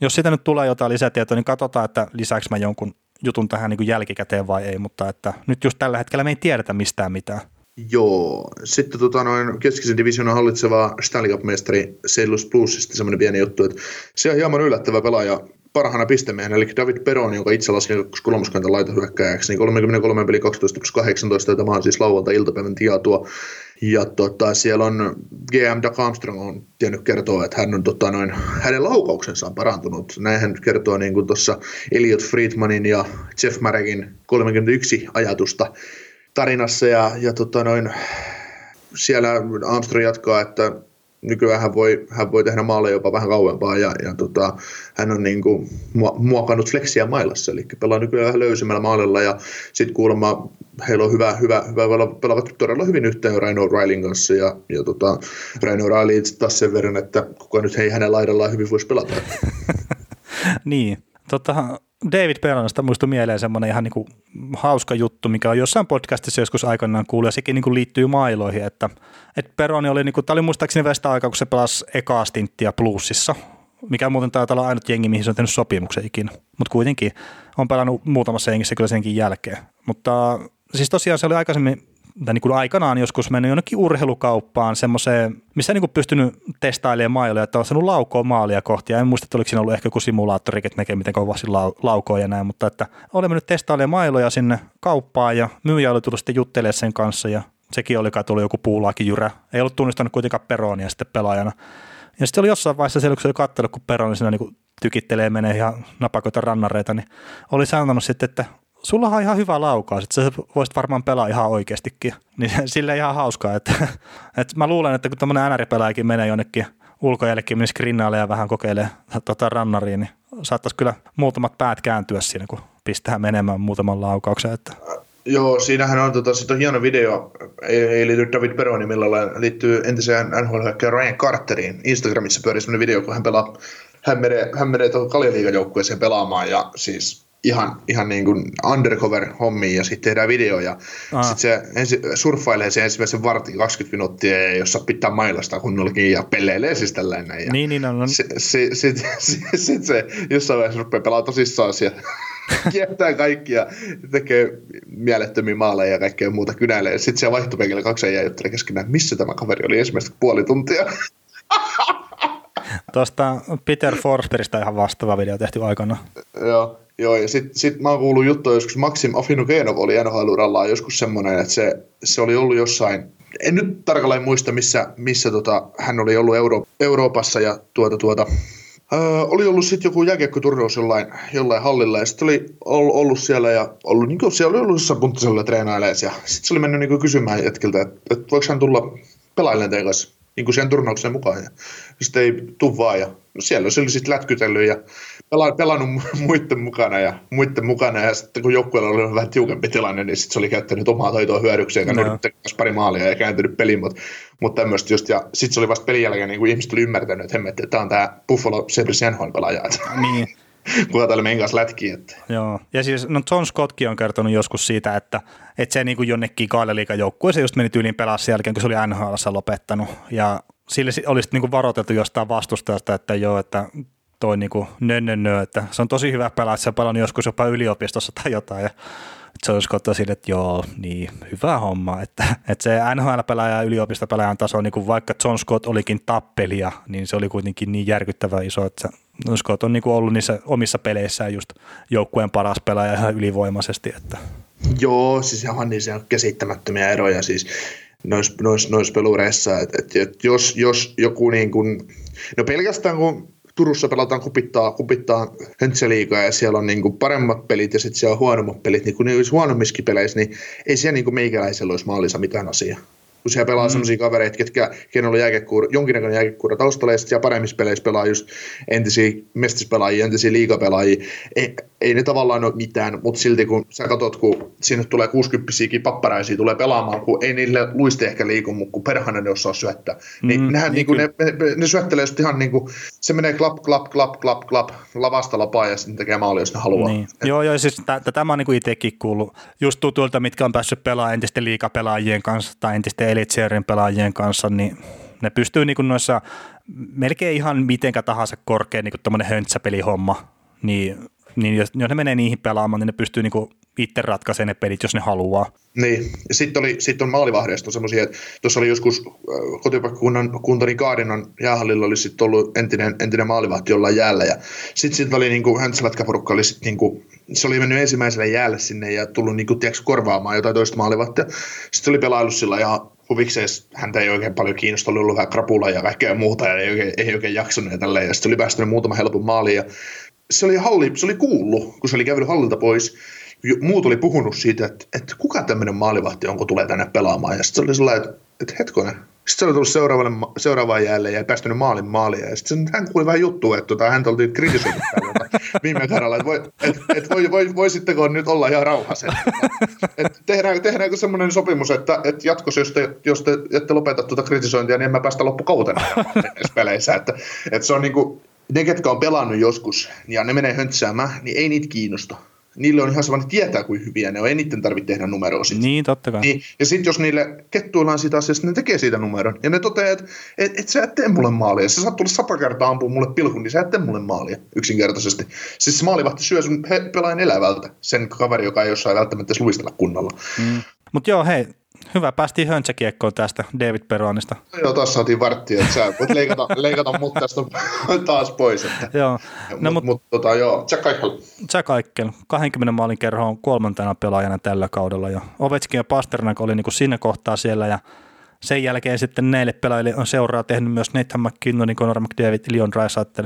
Jos siitä nyt tulee jotain lisätietoa, niin katsotaan, että lisääkö mä jonkun jutun tähän niin kuin jälkikäteen vai ei, mutta että nyt just tällä hetkellä me ei tiedetä mistään mitään. Joo, sitten tota, noin keskisen divisionan hallitseva Stanley Cup-mestari Sellus Bluesista semmoinen pieni juttu, että se on hieman yllättävä pelaaja, parhaana pistemään, eli David Peron, jonka itse lasken kolmoskentän laitohyökkäjäksi, niin 33 peli 12 plus 18, ja tämä on siis lauantai iltapäivän tietoa. Ja tota, siellä on GM Doug Armstrong on tiennyt kertoa, että hän on, tota, noin, hänen laukauksensa on parantunut. Näin hän kertoo niin kuin tuossa Elliot Friedmanin ja Jeff Marekin 31 ajatusta tarinassa. Ja, ja tota, noin, siellä Armstrong jatkaa, että nykyään hän voi, hän voi tehdä maalle jopa vähän kauempaa ja, ja tota, hän on niin kuin muokannut fleksiä mailassa, eli pelaa nykyään vähän löysimmällä maalilla ja sitten kuulemma heillä on hyvä, hyvä, hyvä pelaavat todella hyvin yhteen Raino Railin kanssa ja, ja tota, Raino Riley taas sen verran, että kuka nyt hei hänen laidallaan hyvin voisi pelata. *laughs* niin, tota, David Perlonasta muistui mieleen semmoinen ihan niinku hauska juttu, mikä on jossain podcastissa joskus aikanaan kuullut, ja sekin niinku liittyy mailoihin, että, että Peroni oli, niinku, tämä oli muistaakseni västä aikaa, kun se pelasi ekaa stinttiä plussissa, mikä muuten taitaa olla ainut jengi, mihin se on tehnyt sopimuksen ikinä, mutta kuitenkin on pelannut muutamassa jengissä kyllä senkin jälkeen. Mutta siis tosiaan se oli aikaisemmin tai niin kuin aikanaan joskus mennyt jonnekin urheilukauppaan semmoiseen, missä niin kuin pystynyt testailemaan mailoja, että on saanut laukoa maalia kohti. Ja en muista, että oliko siinä ollut ehkä joku simulaattori, että näkee miten kovasti lau- laukoa ja näin, mutta että oli mennyt testailemaan mailoja sinne kauppaan ja myyjä oli tullut sitten juttelemaan sen kanssa ja sekin oli kai tullut joku puulaakin jyrä. Ei ollut tunnistanut kuitenkaan Peronia sitten pelaajana. Ja sitten oli jossain vaiheessa siellä, kun se oli katsonut, kun Peroni siinä niin tykittelee, menee ihan napakoita rannareita, niin oli sanonut sitten, että sulla on ihan hyvä laukaus, että sä voisit varmaan pelaa ihan oikeastikin. Niin *laughs* sille ihan hauskaa, että, että mä luulen, että kun tämmöinen NR-pelaajakin menee jonnekin ulkojällekin, menisi skrinnaalle ja vähän kokeilee tota rannariin, niin saattaisi kyllä muutamat päät kääntyä siinä, kun pistää menemään muutaman laukauksen. Että. Joo, siinähän on, tota, on hieno video, ei, ei liity David Peroni millään liittyy entiseen nhl Ryan Carteriin. Instagramissa pyörii sellainen video, kun hän pelaa, hän menee, hän menee tuohon Kaljaliigan pelaamaan ja siis ihan, ihan niin kuin undercover-hommiin ja sitten tehdään video ja sitten se ensi, surffailee se ensimmäisen vartin 20 minuuttia ja jossa pitää mailasta kunnollakin ja pelleilee siis tällainen. Ja niin, niin on. Sitten sit, *laughs* sit, sit, sit se jossain vaiheessa rupeaa pelaa tosissaan siellä *laughs* kiertää kaikkia, tekee mielettömiä maaleja ja kaikkea muuta kynäilee. Sitten siellä vaihtopenkillä kaksi jäi juttelee keskenään, missä tämä kaveri oli ensimmäistä puoli tuntia. *laughs* Tuosta Peter Forsbergista ihan vastaava video tehty aikana. Joo, joo ja sitten sit mä oon kuullut juttuja joskus, Maxim Afinugenov oli nhl joskus semmoinen, että se, se oli ollut jossain, en nyt tarkalleen muista, missä, missä tota, hän oli ollut Euro, Euroopassa ja tuota, tuota, Öö, oli ollut sitten joku jääkiekkoturnaus jollain, jollain hallilla ja sitten oli ollut siellä ja ollut, niin kuin, siellä oli ollut jossain punttisella treenailemaan ja sitten se oli mennyt niin kysymään jätkiltä, että, että voiko hän tulla pelailemaan teidän kanssa niin kuin siihen turnaukseen mukaan. Ja sitten ei tuu vaan. Ja no siellä se oli sitten lätkytellyt ja pelannut *laughs* muiden mukana ja muiden mukana. Ja sitten kun joukkueella oli vähän tiukempi tilanne, niin sitten se oli käyttänyt omaa taitoa hyödykseen ja no. pari maalia ja kääntynyt peliin. Mutta, mutta tämmöistä just. Ja sitten se oli vasta pelin jälkeen, niin kuin ihmiset oli ymmärtänyt, että hemmetti, että tämä on tämä Buffalo Sabres NHL-pelaaja. Niin. *laughs* kuka täällä meidän kanssa lätkii. Että. Joo, ja siis no John Scottkin on kertonut joskus siitä, että, että se niin kuin jonnekin kaaleliikajoukkueeseen just meni tyyliin pelaa sen jälkeen, kun se oli NHL lopettanut, ja sille olisi niin kuin varoiteltu jostain vastustajasta, että joo, että toi niin kuin nö, nö, nö, että se on tosi hyvä pelaa, että se pelannut joskus jopa yliopistossa tai jotain, ja Scott on sille, että joo, niin, hyvä homma. Että, että se NHL-pelaaja ja yliopistopelaajan taso, niin kuin vaikka John Scott olikin tappelia, niin se oli kuitenkin niin järkyttävä iso, että John Scott on niin kuin ollut niissä omissa peleissään just joukkueen paras pelaaja ihan ylivoimaisesti. Että. Joo, siis ihan niin se on käsittämättömiä eroja siis noissa nois, nois pelureissa, että et, et jos, jos joku niin kuin, no pelkästään kun Turussa pelataan kupittaa, kupittaa höntseliikaa ja siellä on niin kuin paremmat pelit ja sitten siellä on huonommat pelit, niin kun ne olisi huonommissakin peleissä, niin ei siellä niin kuin meikäläisellä olisi maalissa mitään asiaa kun siellä pelaa mm. sellaisia kavereita, ketkä, kenellä on jääkekuura, jonkinnäköinen jääkekuura taustalla, ja siellä paremmissa peleissä pelaa just entisiä mestispelaajia, entisiä liigapelaajia. Ei, ei ne tavallaan ole mitään, mutta silti kun sä katsot, kun sinne tulee 60 papparaisia tulee pelaamaan, kun ei niille luiste ehkä liiku, mutta kun perhana ne osaa syöttää. Niin mm, nehän niin, niin ne, ne, ne, syöttelee just ihan niin kuin, se menee klap, klap, klap, klap, klap, lavasta lapaa ja sitten tekee maali, jos ne haluaa. Niin. Joo, joo, siis t- tämä on niin kuin itsekin kuullut just tutuilta, mitkä on päässyt pelaamaan entisten liigapelaajien kanssa tai entisten Elitserien pelaajien kanssa, niin ne pystyy niin kuin noissa melkein ihan mitenkä tahansa korkea niin tuommoinen höntsäpelihomma, niin, niin jos, jos ne menee niihin pelaamaan, niin ne pystyy niin kuin itse ratkaisee ne pelit, jos ne haluaa. Niin, sitten oli, sit on maalivahdeista semmoisia, että tuossa oli joskus äh, kotipaikkakunnan kuntani Kaarinan jäähallilla oli sitten ollut entinen, entinen maalivahti jollain jäällä ja sitten sit oli niinku, höntsälätkäporukka oli sit niinku, se oli mennyt ensimmäiselle jäälle sinne ja tullut niinku, tiiäks, korvaamaan jotain toista maalivahtia. Sitten oli pelailu sillä ihan huvikseen, häntä ei oikein paljon kiinnostanut, ollut vähän krapula ja kaikkea muuta ja ei oikein, ei oikein jaksanut ja tälleen. Ja sitten oli päästänyt muutama helpon maali ja se oli, halli, se oli kuullut, kun se oli kävellyt hallilta pois. Muut oli puhunut siitä, että, että kuka tämmöinen maalivahti on, kun tulee tänne pelaamaan. Ja sitten se oli sellainen, että, että hetkonen. Sitten se oli tullut seuraavalle, seuraavaan jälleen ja ei päästänyt maalin maalia. Ja sitten hän kuuli vähän juttua, että tota, häntä oltiin kritisoitu viime kerralla, että, voi, että, että voi, voi, voisitteko nyt olla ihan rauhassa. Että tehdään, tehdäänkö semmoinen sopimus, että, että jatkossa, jos te, jos te ette lopeta tuota kritisointia, niin en mä päästä loppukautena peleissä. Että, että se on niin kuin, ne, ketkä on pelannut joskus ja ne menee höntsäämään, niin ei niitä kiinnosta. Niille on ihan sama, että tietää kuin hyviä ne on, ei niiden tarvitse tehdä numeroa siitä. Niin, totta kai. Niin, ja sitten jos niille kettuillaan siitä asiasta, ne tekee siitä numeron. Ja ne toteaa, että et, et sä et tee mulle maalia. Sä saat tulla sata kertaa ampua mulle pilkun, niin sä et tee mulle maalia yksinkertaisesti. Siis se maalivahti syö sun he, pelaajan elävältä, sen kaveri, joka ei jossain välttämättä edes luistella kunnolla. Mm. Mutta joo, hei, Hyvä, päästiin höntsäkiekkoon tästä David Peronista. No joo, taas saatiin varttia, että sä voit leikata, *laughs* leikata mut tästä taas pois. Että. joo. No, mutta mut, tota, joo, Jack Eichel. Jack Eichel, 20 maalin kerho on kolmantena pelaajana tällä kaudella. Ja Ovechkin ja Pasternak oli niinku siinä kohtaa siellä ja sen jälkeen sitten näille pelaajille on seuraa tehnyt myös Nathan McKinnon, Conor McDavid, Leon Draisaitl.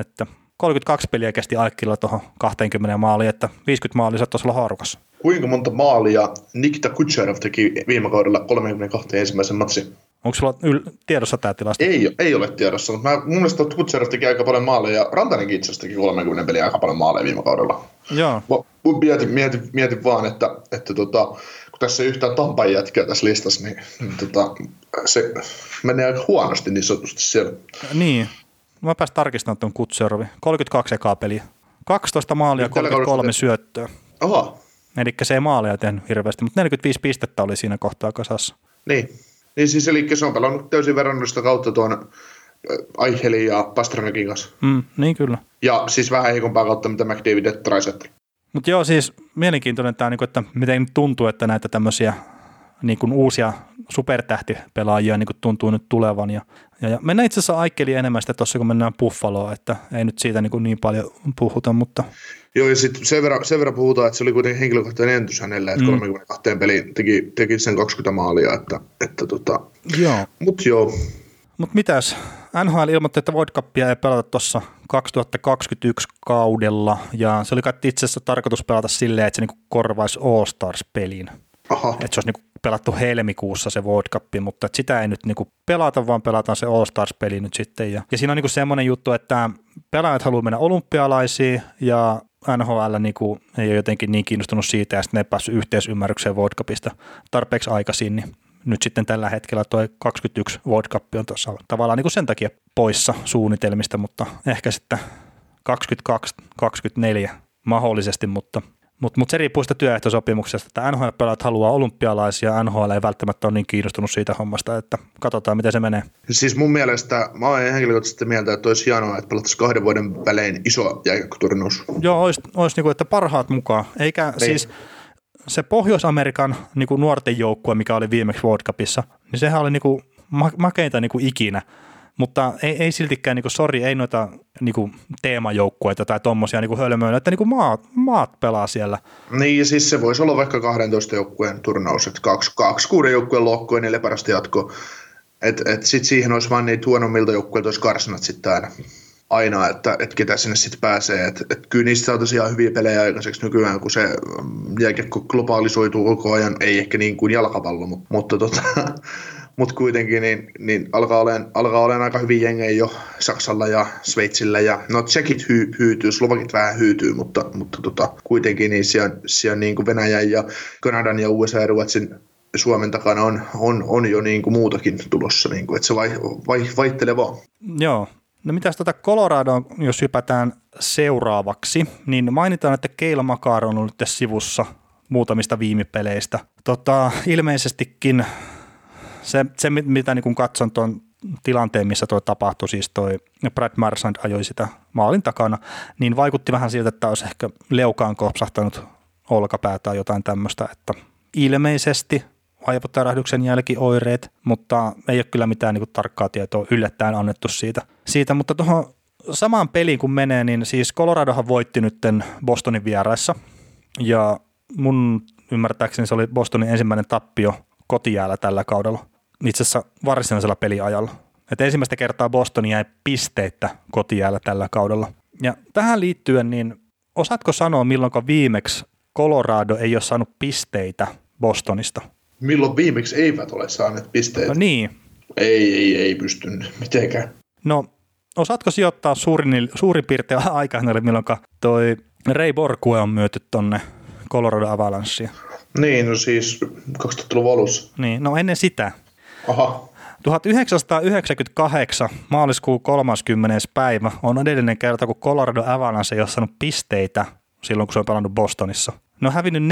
Että 32 peliä kesti Aikilla tuohon 20 maaliin, että 50 maalia saattaisi olla haarukassa. Kuinka monta maalia Nikita Kucherov teki viime kaudella 32 ensimmäisen matsin? Onko sulla yl- tiedossa tämä tilasto? Ei, ei ole tiedossa, mutta mä, mun mielestä Kutserov teki aika paljon maaleja ja Rantanenkin itse asiassa teki 30 peliä aika paljon maaleja viime kaudella. Joo. Mä mietin, mietin, mietin vaan, että, että tota, kun tässä ei yhtään Tampan jätkää tässä listassa, niin, niin tota, se menee aika huonosti niin sanotusti siellä. Niin, Mä pääsin tarkistamaan tuon Kutserovi. 32 ekaa peliä. 12 maalia, 33 syöttöä. Oho. Eli se ei maalia tehnyt hirveästi, mutta 45 pistettä oli siinä kohtaa kasassa. Niin. Niin siis eli se on pelannut täysin verrannollista kautta tuon Aichelin ja Pastranakin kanssa. Mm, niin kyllä. Ja siis vähän heikompaa kautta, mitä McDavid ja Mutta joo, siis mielenkiintoinen tämä, niinku, että miten tuntuu, että näitä tämmöisiä niin kuin uusia supertähtipelaajia niin kuin tuntuu nyt tulevan. Ja, ja, ja mennään itse asiassa Aikeliin enemmän sitä tuossa, kun mennään Buffaloon, että ei nyt siitä niin, kuin niin paljon puhuta, mutta... Joo, ja sitten sen verran, sen verran puhutaan, että se oli kuitenkin henkilökohtainen entys hänelle, että mm. 32 peliin teki, teki sen 20 maalia, että, että tota... Joo. Mut joo. Mut mitäs? NHL ilmoitti, että World Cupia ei pelata tuossa 2021 kaudella, ja se oli itse asiassa tarkoitus pelata silleen, että se niinku korvaisi All-Stars-pelin. Aha. Että se olisi niinku pelattu helmikuussa se World Cup, mutta sitä ei nyt niinku pelata, vaan pelataan se All Stars-peli nyt sitten. Ja, ja siinä on niinku semmoinen juttu, että pelaajat haluaa mennä olympialaisiin ja NHL niinku ei ole jotenkin niin kiinnostunut siitä ja sitten ne ei päässyt yhteisymmärrykseen World Cupista tarpeeksi aikaisin, niin nyt sitten tällä hetkellä tuo 21 World Cup on tuossa tavallaan niin kuin sen takia poissa suunnitelmista, mutta ehkä sitten 22-24 mahdollisesti, mutta mutta mut se riippuu sitä työehtosopimuksesta, että NHL-pelaat haluaa olympialaisia, NHL ei välttämättä ole niin kiinnostunut siitä hommasta, että katsotaan miten se menee. Siis mun mielestä, mä olen henkilökohtaisesti mieltä, että olisi hienoa, että pelattaisiin kahden vuoden välein iso jääkiekkoturnaus. Joo, olisi, olisi niin kuin, että parhaat mukaan, eikä niin. siis se Pohjois-Amerikan niin kuin nuorten joukkue, mikä oli viimeksi World Cupissa, niin sehän oli niin kuin makeinta niin kuin ikinä mutta ei, ei siltikään, niin sori, ei noita niin teemajoukkueita tai tuommoisia niin hölmöillä, että niin maat, maat pelaa siellä. Niin, siis se voisi olla vaikka 12 joukkueen turnaus, että kaksi, kaksi kuuden joukkueen lohkoa ja neljä parasta jatko. Että et sitten siihen olisi vain niitä huonommilta joukkueilta olisi karsinat sitten aina aina, että, että ketä sinne sitten pääsee. Että, että kyllä niistä saataisiin ihan hyviä pelejä aikaiseksi nykyään, kun se jääkiekko globaalisoituu koko ajan, ei ehkä niin kuin jalkapallo, mutta, mutta tota, *laughs* mutta kuitenkin niin, niin alkaa, olemaan, alkaa olemaan aika hyvin jengejä jo Saksalla ja Sveitsillä. Ja, no tsekit hy, hyytyy, Slovakit vähän hyytyy, mutta, mutta tota, kuitenkin niin siellä, siellä niin kuin Venäjän ja Kanadan ja USA ja Ruotsin Suomen takana on, on, on jo niin kuin muutakin tulossa, niin kuin, että se vai, vai, vaihtelee vaan. Joo, No mitäs tuota Colorado, jos hypätään seuraavaksi, niin mainitaan, että Keila Makar on ollut sivussa muutamista viimipeleistä. Tota, ilmeisestikin se, se mitä niin katson tuon tilanteen, missä tuo tapahtui, siis toi Brad Marsand ajoi sitä maalin takana, niin vaikutti vähän siltä, että olisi ehkä leukaan kopsahtanut olkapää tai jotain tämmöistä, että ilmeisesti aivotärähdyksen jälkioireet, mutta ei ole kyllä mitään niin kuin, tarkkaa tietoa yllättäen annettu siitä. siitä mutta tuohon samaan peliin kun menee, niin siis Coloradohan voitti nytten Bostonin vieraissa ja mun ymmärtääkseni se oli Bostonin ensimmäinen tappio kotijäällä tällä kaudella, itse asiassa varsinaisella peliajalla. Et ensimmäistä kertaa Boston jäi pisteitä kotijäällä tällä kaudella. Ja tähän liittyen, niin osaatko sanoa, milloin viimeksi Colorado ei ole saanut pisteitä Bostonista? Milloin viimeksi eivät ole saaneet pisteitä? No niin. Ei, ei, ei pysty mitenkään. No, osaatko sijoittaa suurin, suurin piirtein *laughs* aikaan, milloin toi Ray Borkue on myöty tonne Colorado Avalanchea? Niin, no siis 2000-luvun alussa. Niin, no ennen sitä. Aha. 1998 maaliskuun 30. päivä on edellinen kerta, kun Colorado Avalanche ei ole saanut pisteitä silloin, kun se on pelannut Bostonissa. Ne on hävinnyt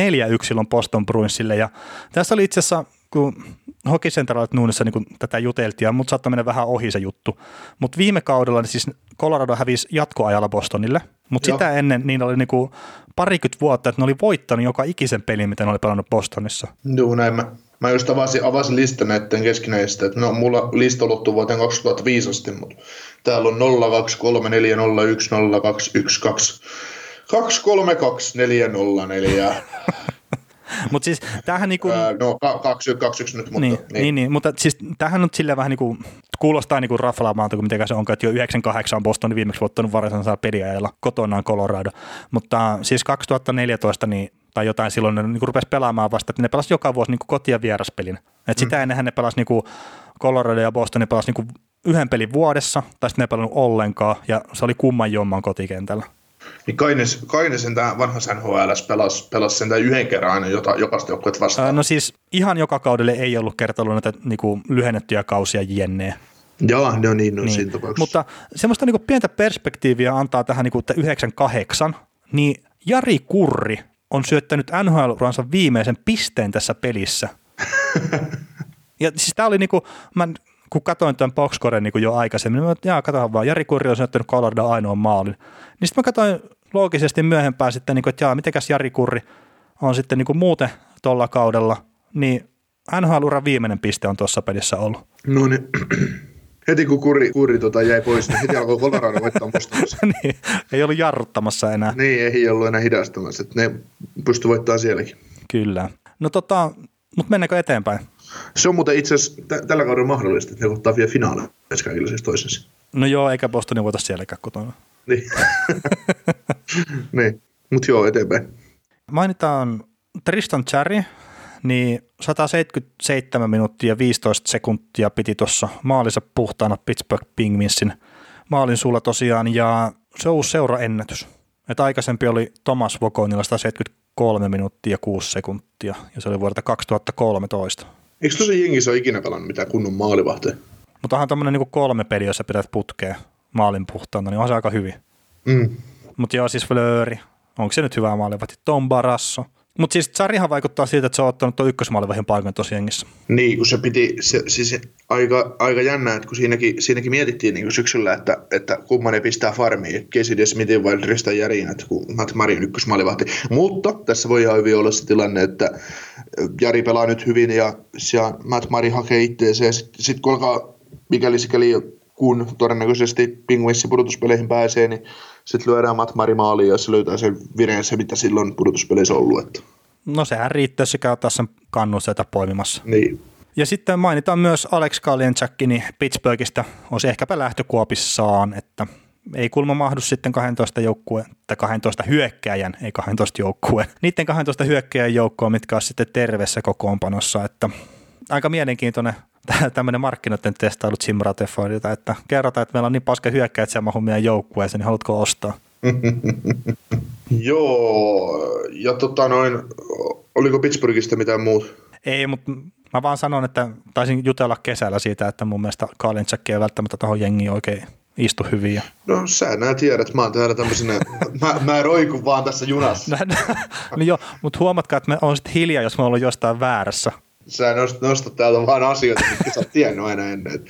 4-1 silloin Boston Bruinsille ja tässä oli itse asiassa, kun Hockey Central Nuunissa niin tätä juteltiin, mutta saattoi mennä vähän ohi se juttu. Mutta viime kaudella niin siis Colorado hävisi jatkoajalla Bostonille, mutta sitä ennen niin oli niin kuin parikymmentä vuotta, että ne oli voittanut joka ikisen pelin, mitä ne oli pelannut Bostonissa. Joo, näin mä. Mä just avasin, avasin lista näiden keskinäistä, että no, mulla lista ulottuu vuoteen 2005 asti, mutta täällä on 023401 0212 232404. Mutta siis tämähän niinku... Ää, no 21 nyt, mutta... Niin, niin. niin, niin mutta siis tämähän on silleen vähän niinku, kuulostaa niinku raflaamaan, kun miten se on, että jo 98 Boston viimeksi voittanut varsinaisella peliajalla kotonaan Colorado. Mutta siis 2014 niin tai jotain silloin ne niin rupesi pelaamaan vasta, että ne pelasivat joka vuosi niin koti- ja vieraspelin. Et mm. Sitä ennenhän ne pelasivat niin Colorado ja Boston, ne pelasivat niin yhden pelin vuodessa, tai sitten ne ei pelannut ollenkaan, ja se oli kumman jomman kotikentällä. Niin Kaines, Kainesen tämä vanha NHL pelasi, pelasi sen yhden kerran aina jota, jokaista joukkuetta vastaan. no siis ihan joka kaudelle ei ollut kertalla näitä niinku, lyhennettyjä kausia jenneen. Joo, no niin, no niin. siinä tapauksessa. Mutta semmoista niinku pientä perspektiiviä antaa tähän niinku 98, niin Jari Kurri on syöttänyt NHL-uransa viimeisen pisteen tässä pelissä. *laughs* ja siis tämä oli niinku, mä kun katsoin tämän boxcoren niin jo aikaisemmin, niin mä katsoin vaan, Jari Kurri on syöttänyt Colorado ainoan maalin. Niin sitten mä katsoin loogisesti myöhempään sitten, niin kuin, että jaa, mitenkäs Jari Kurri on sitten niin kuin muuten tuolla kaudella, niin NHL-uran viimeinen piste on tuossa pelissä ollut. No niin. Heti kun kuri, kuri tota jäi pois, niin heti alkoi Colorado voittaa *laughs* niin, ei ollut jarruttamassa enää. Niin, ei ollut enää hidastamassa. Että ne pystyi voittamaan sielläkin. Kyllä. No tota, mutta mennäänkö eteenpäin? Se on muuten itse asiassa t- tällä kaudella mahdollista, että ne ottaa vielä finaaleja kaikille siis toisensa. No joo, eikä Bostonin voita sielläkään kotona. Niin. *laughs* niin. Mutta joo, eteenpäin. Mainitaan Tristan Cherry, niin 177 minuuttia 15 sekuntia piti tuossa maalissa puhtaana Pittsburgh Penguinsin maalin sulla tosiaan, ja se on uusi seuraennätys. Et aikaisempi oli Thomas Vokonilla 173 minuuttia 6 sekuntia, ja se oli vuodelta 2013. Eikö tosi jengissä ole ikinä pelannut mitään kunnon maalivahteja? Mutta onhan tämmöinen niin kolme peliä, jossa pidät putkea maalin puhtaana, niin on se aika hyvin. Mm. Mutta joo, siis Flööri, onko se nyt hyvä maalivahti? Tom Barasso. Mutta siis Tsarihan vaikuttaa siitä, että se on ottanut tuon ykkösmaalivahin paikan tosi jengissä. Niin, kun se piti, se, siis aika, aika jännä, että kun siinäkin, siinäkin mietittiin niin syksyllä, että, että kumman ne pistää farmiin, Casey Smith vai Tristan Järin, että kun Matt Marin ykkösmaalivahti. Mutta tässä voi ihan hyvin olla se tilanne, että Jari pelaa nyt hyvin ja, ja Matt Mari hakee itseensä ja sitten sit kun alkaa mikäli sikäli kun todennäköisesti Penguinsin pudotuspeleihin pääsee, niin sitten lyödään Matmari maaliin ja se löytää sen vireensä, mitä silloin pudotuspeleissä on ollut. Että. No sehän riittää, jos se käy sen kannun sieltä poimimassa. Niin. Ja sitten mainitaan myös Alex Kalienczakki niin Pittsburghista, on se ehkäpä lähtökuopissaan, että ei kulma mahdu sitten 12 joukkueen, tai 12 hyökkäjän, ei 12 joukkueen, niiden 12 hyökkäjän joukkoa, mitkä on sitten terveessä kokoonpanossa, että aika mielenkiintoinen tämmöinen markkinoiden testailut Simratefoidilta, että kerrotaan, että meillä on niin paska hyökkäjä, että se mahu meidän joukkueeseen, niin haluatko ostaa? *laughs* Joo, ja tota noin, oliko Pittsburghista mitään muut? Ei, mutta mä vaan sanon, että taisin jutella kesällä siitä, että mun mielestä Kalinchak ei välttämättä tuohon jengiin oikein istu hyvin. Ja... No sä nää tiedät, mä oon täällä tämmöisenä, *laughs* mä, mä roikun vaan tässä junassa. no joo, mutta huomatkaa, että me on sitten hiljaa, jos me ollaan jostain väärässä sä nostat, nostat täältä vaan asioita, mitkä sä oot tiennyt aina ennen.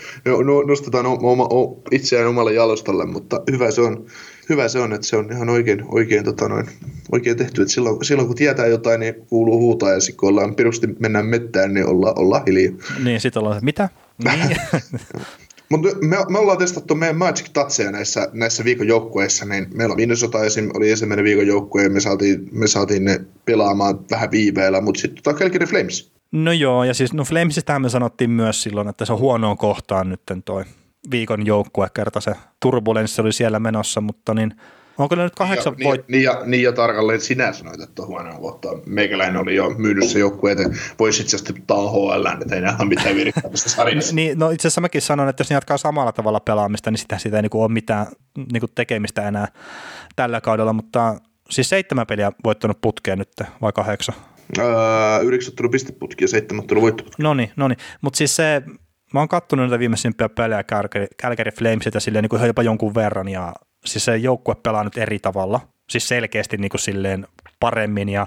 Nostetaan oma, oma, itseään omalle jalustalle, mutta hyvä se on. hyvä se on, että se on ihan oikein, oikein, tota noin, oikein tehty. Että silloin, silloin, kun tietää jotain, niin kuuluu huutaa ja sitten kun ollaan pirusti mennään mettään, niin olla, olla hiljaa. Niin, sitten ollaan, mitä? *laughs* Niin. *laughs* Mutta me, me, ollaan testattu meidän Magic Toucheja näissä, näissä viikon joukkueissa, niin meillä Minnesota esim, oli ensimmäinen viikon joukkue ja me saatiin, me saatiin ne pelaamaan vähän viiveellä, mutta sitten tota Calgary Flames. No joo, ja siis no Flamesistähän me sanottiin myös silloin, että se on huonoon kohtaan nyt toi viikon joukkue, kerta se turbulenssi oli siellä menossa, mutta niin Onko ne nyt kahdeksan niin, voit... Niin, ja, niin ja tarkalleen sinä sanoit, että huonoa kohtaa. Meikäläinen oli jo myynyt se joukkue, että voisi itse asiassa tiputtaa HL, että ei nähdä mitään virittämistä sarjassa. *laughs* niin, no itse asiassa mäkin sanon, että jos ne jatkaa samalla tavalla pelaamista, niin sitä, sitä ei niin ole mitään niin kuin tekemistä enää tällä kaudella, mutta siis seitsemän peliä voittanut putkeen nyt, vai kahdeksan? Öö, yhdeksän tullut pisteputki ja seitsemän tullut voittoputki. No niin, no niin. mutta siis se, mä oon kattonut näitä viimeisimpiä pelejä Calgary, Calgary Flamesilta silleen niin kuin jopa jonkun verran ja siis se joukkue pelaa nyt eri tavalla, siis selkeästi niin kuin silleen paremmin ja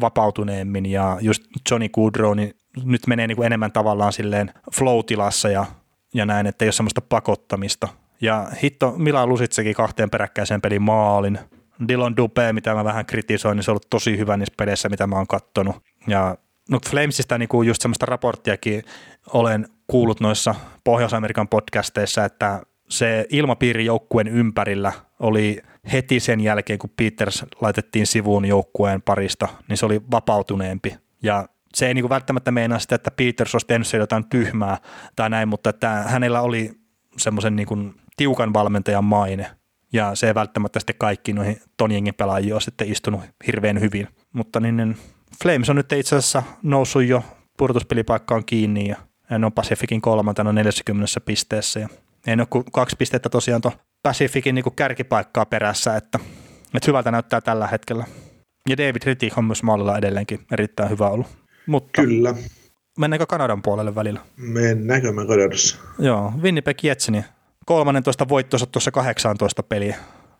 vapautuneemmin ja just Johnny Goodrow niin nyt menee niin kuin enemmän tavallaan silleen flow-tilassa ja, ja näin, että ei ole semmoista pakottamista. Ja hitto, Mila Lusitsekin kahteen peräkkäiseen pelin maalin. Dillon Dupe, mitä mä vähän kritisoin, niin se on ollut tosi hyvä niissä peleissä, mitä mä oon kattonut. Ja no Flamesista niin kuin just semmoista raporttiakin olen kuullut noissa Pohjois-Amerikan podcasteissa, että se ilmapiiri joukkueen ympärillä oli heti sen jälkeen, kun Peters laitettiin sivuun joukkueen parista, niin se oli vapautuneempi. Ja se ei niin välttämättä meinaa sitä, että Peters olisi tehnyt jotain tyhmää tai näin, mutta että hänellä oli semmoisen niin tiukan valmentajan maine. Ja se ei välttämättä sitten kaikki noihin Tonjengin pelaajia ole sitten istunut hirveän hyvin. Mutta niin, niin Flames on nyt itse asiassa noussut jo pudotuspelipaikkaan kiinni ja ne on Pacificin kolmantena 40 pisteessä ja ei ole kuin kaksi pistettä tosiaan tuon Pacificin niin kärkipaikkaa perässä, että, että hyvältä näyttää tällä hetkellä. Ja David Rittich on myös maalilla edelleenkin erittäin hyvä ollut. Mutta Kyllä. Mennäänkö Kanadan puolelle välillä? Mennäänkö me Kanadassa? Joo, Winnipeg Jetsini. 13 voittonsa tuossa 18 peliä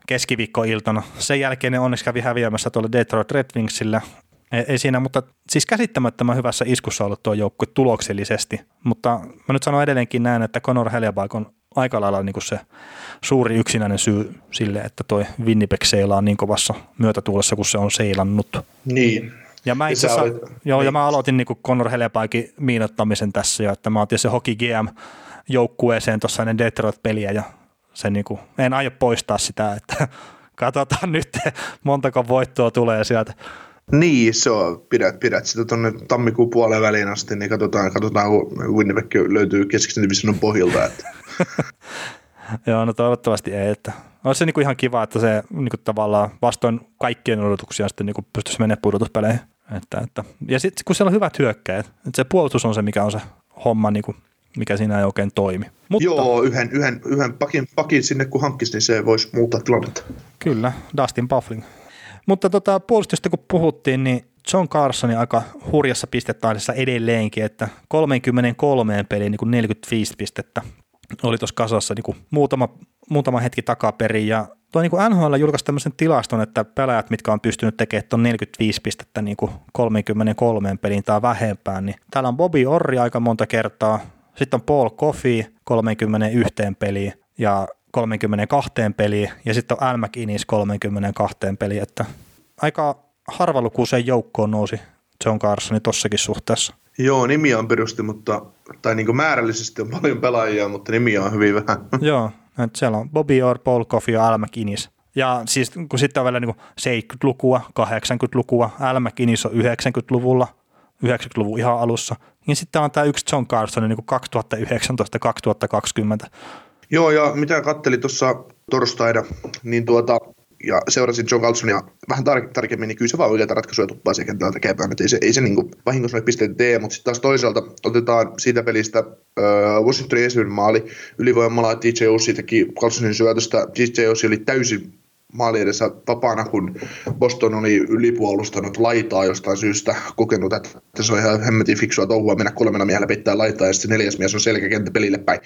keskiviikkoiltana. Sen jälkeen ne onneksi kävi häviämässä tuolle Detroit Red Wingsille ei, ei siinä, mutta siis käsittämättömän hyvässä iskussa ollut tuo joukkue tuloksellisesti. Mutta mä nyt sanon edelleenkin näin, että Conor Hellebaik on aika lailla niin kuin se suuri yksinäinen syy sille, että toi Winnipeg seilaa niin kovassa myötätuulessa, kun se on seilannut. Niin. Ja mä, itse olit, joo, niin. ja mä aloitin niin kuin Conor Helebaikin miinottamisen tässä jo, että mä otin se Hockey GM joukkueeseen tuossa ennen Detroit-peliä ja se niin kuin, en aio poistaa sitä, että *laughs* katsotaan nyt montako voittoa tulee sieltä. Niin, se on. Pidät, pidät sitä tuonne tammikuun puoleen väliin asti, niin katsotaan, katsotaan kun Winnipeg löytyy keskisen divisionon pohjilta. Että. *laughs* Joo, no toivottavasti ei. Että olisi se niin kuin ihan kiva, että se niin kuin tavallaan vastoin kaikkien odotuksia sitten niin kuin pystyisi menemään pudotuspeleihin. Että, että. Ja sitten kun siellä on hyvät hyökkäjät, että se puolustus on se, mikä on se homma, niin kuin, mikä siinä ei oikein toimi. Mutta, Joo, yhden, yhden, yhden pakin, pakin sinne kun hankkisi, niin se voisi muuttaa tilannetta. Kyllä, Dustin Buffling. Mutta tota, puolustusta kun puhuttiin, niin John Carsonin aika hurjassa pistetahdissa edelleenkin, että 33 peliin niin kuin 45 pistettä oli tuossa kasassa niin kuin muutama, muutama hetki takaperin ja tuo niin NHL julkaisi tämmöisen tilaston, että pelaajat, mitkä on pystynyt tekemään tuon 45 pistettä niin kuin 33 peliin tai vähempään, niin täällä on Bobby Orri aika monta kertaa, sitten on Paul Coffey 31 peliin ja 32 peliin ja sitten on Al McInnis 32 peliin, että aika harvalukuiseen joukkoon nousi John Carsoni tossakin suhteessa. Joo, nimiä on perusti, mutta, tai niin määrällisesti on paljon pelaajia, mutta nimiä on hyvin vähän. *laughs* Joo, että siellä on Bobby Orr, Paul Coffey ja Al McInnis. Ja siis kun sitten on vielä niin 70-lukua, 80-lukua, Al McInnis on 90-luvulla, 90-luvun ihan alussa, niin sitten on tämä yksi John Carson niin 2019-2020. Joo, ja mitä kattelin tuossa torstaina, niin tuota, ja seurasin John Carlsonia vähän tar- tarkemmin, niin kyllä se vaan oikeita ratkaisuja tuppaa se kentällä tekemään. Ei se, ei se niin vahingossa pisteitä tee, mutta sitten taas toisaalta otetaan siitä pelistä äh, Washingtonin ensimmäinen maali, ylivoimalla DJ Ossi teki Carlsonin syötöstä, DJ Ossi oli täysin maali edessä vapaana, kun Boston oli ylipuolustanut laitaa jostain syystä, kokenut, että se on ihan hemmetin fiksua touhua mennä kolmena miehellä peittää laitaa, ja sitten neljäs mies on selkäkenttä pelille päin,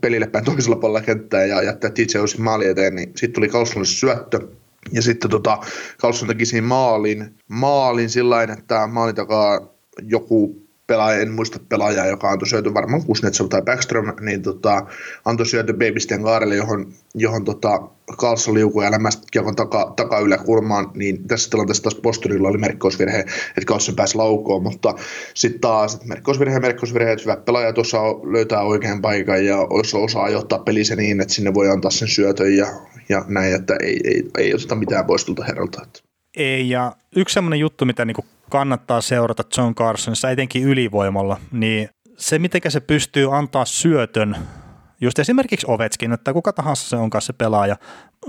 pelille päin toisella puolella kenttää ja jättää DJ Ossin maali eteen, niin sitten tuli Carlsonille syöttö, ja sitten tota, Carlson teki siinä maalin, maalin sillä että maalin takaa joku pelaaja, en muista pelaajaa, joka antoi syöty varmaan Kuznetsov tai Backstrom, niin tota, antoi syöty Babystien Gaarelle, johon, johon tota, Carlson liukui ja lämmästi kiekon taka, taka kulmaan, niin tässä tilanteessa taas Posturilla oli merkkausvirhe, että Carlson pääsi laukoon, mutta sitten taas että merkkausvirhe, merkkausvirhe, että hyvät pelaajat osaa löytää oikean paikan ja osaa, osaa johtaa pelissä niin, että sinne voi antaa sen syötön ja, ja näin, että ei, ei, ei oteta mitään pois tulta herralta. Ei, ja yksi semmoinen juttu, mitä niinku kannattaa seurata John Carsonissa, etenkin ylivoimalla, niin se, miten se pystyy antaa syötön, just esimerkiksi Ovetskin, että kuka tahansa se onkaan se pelaaja,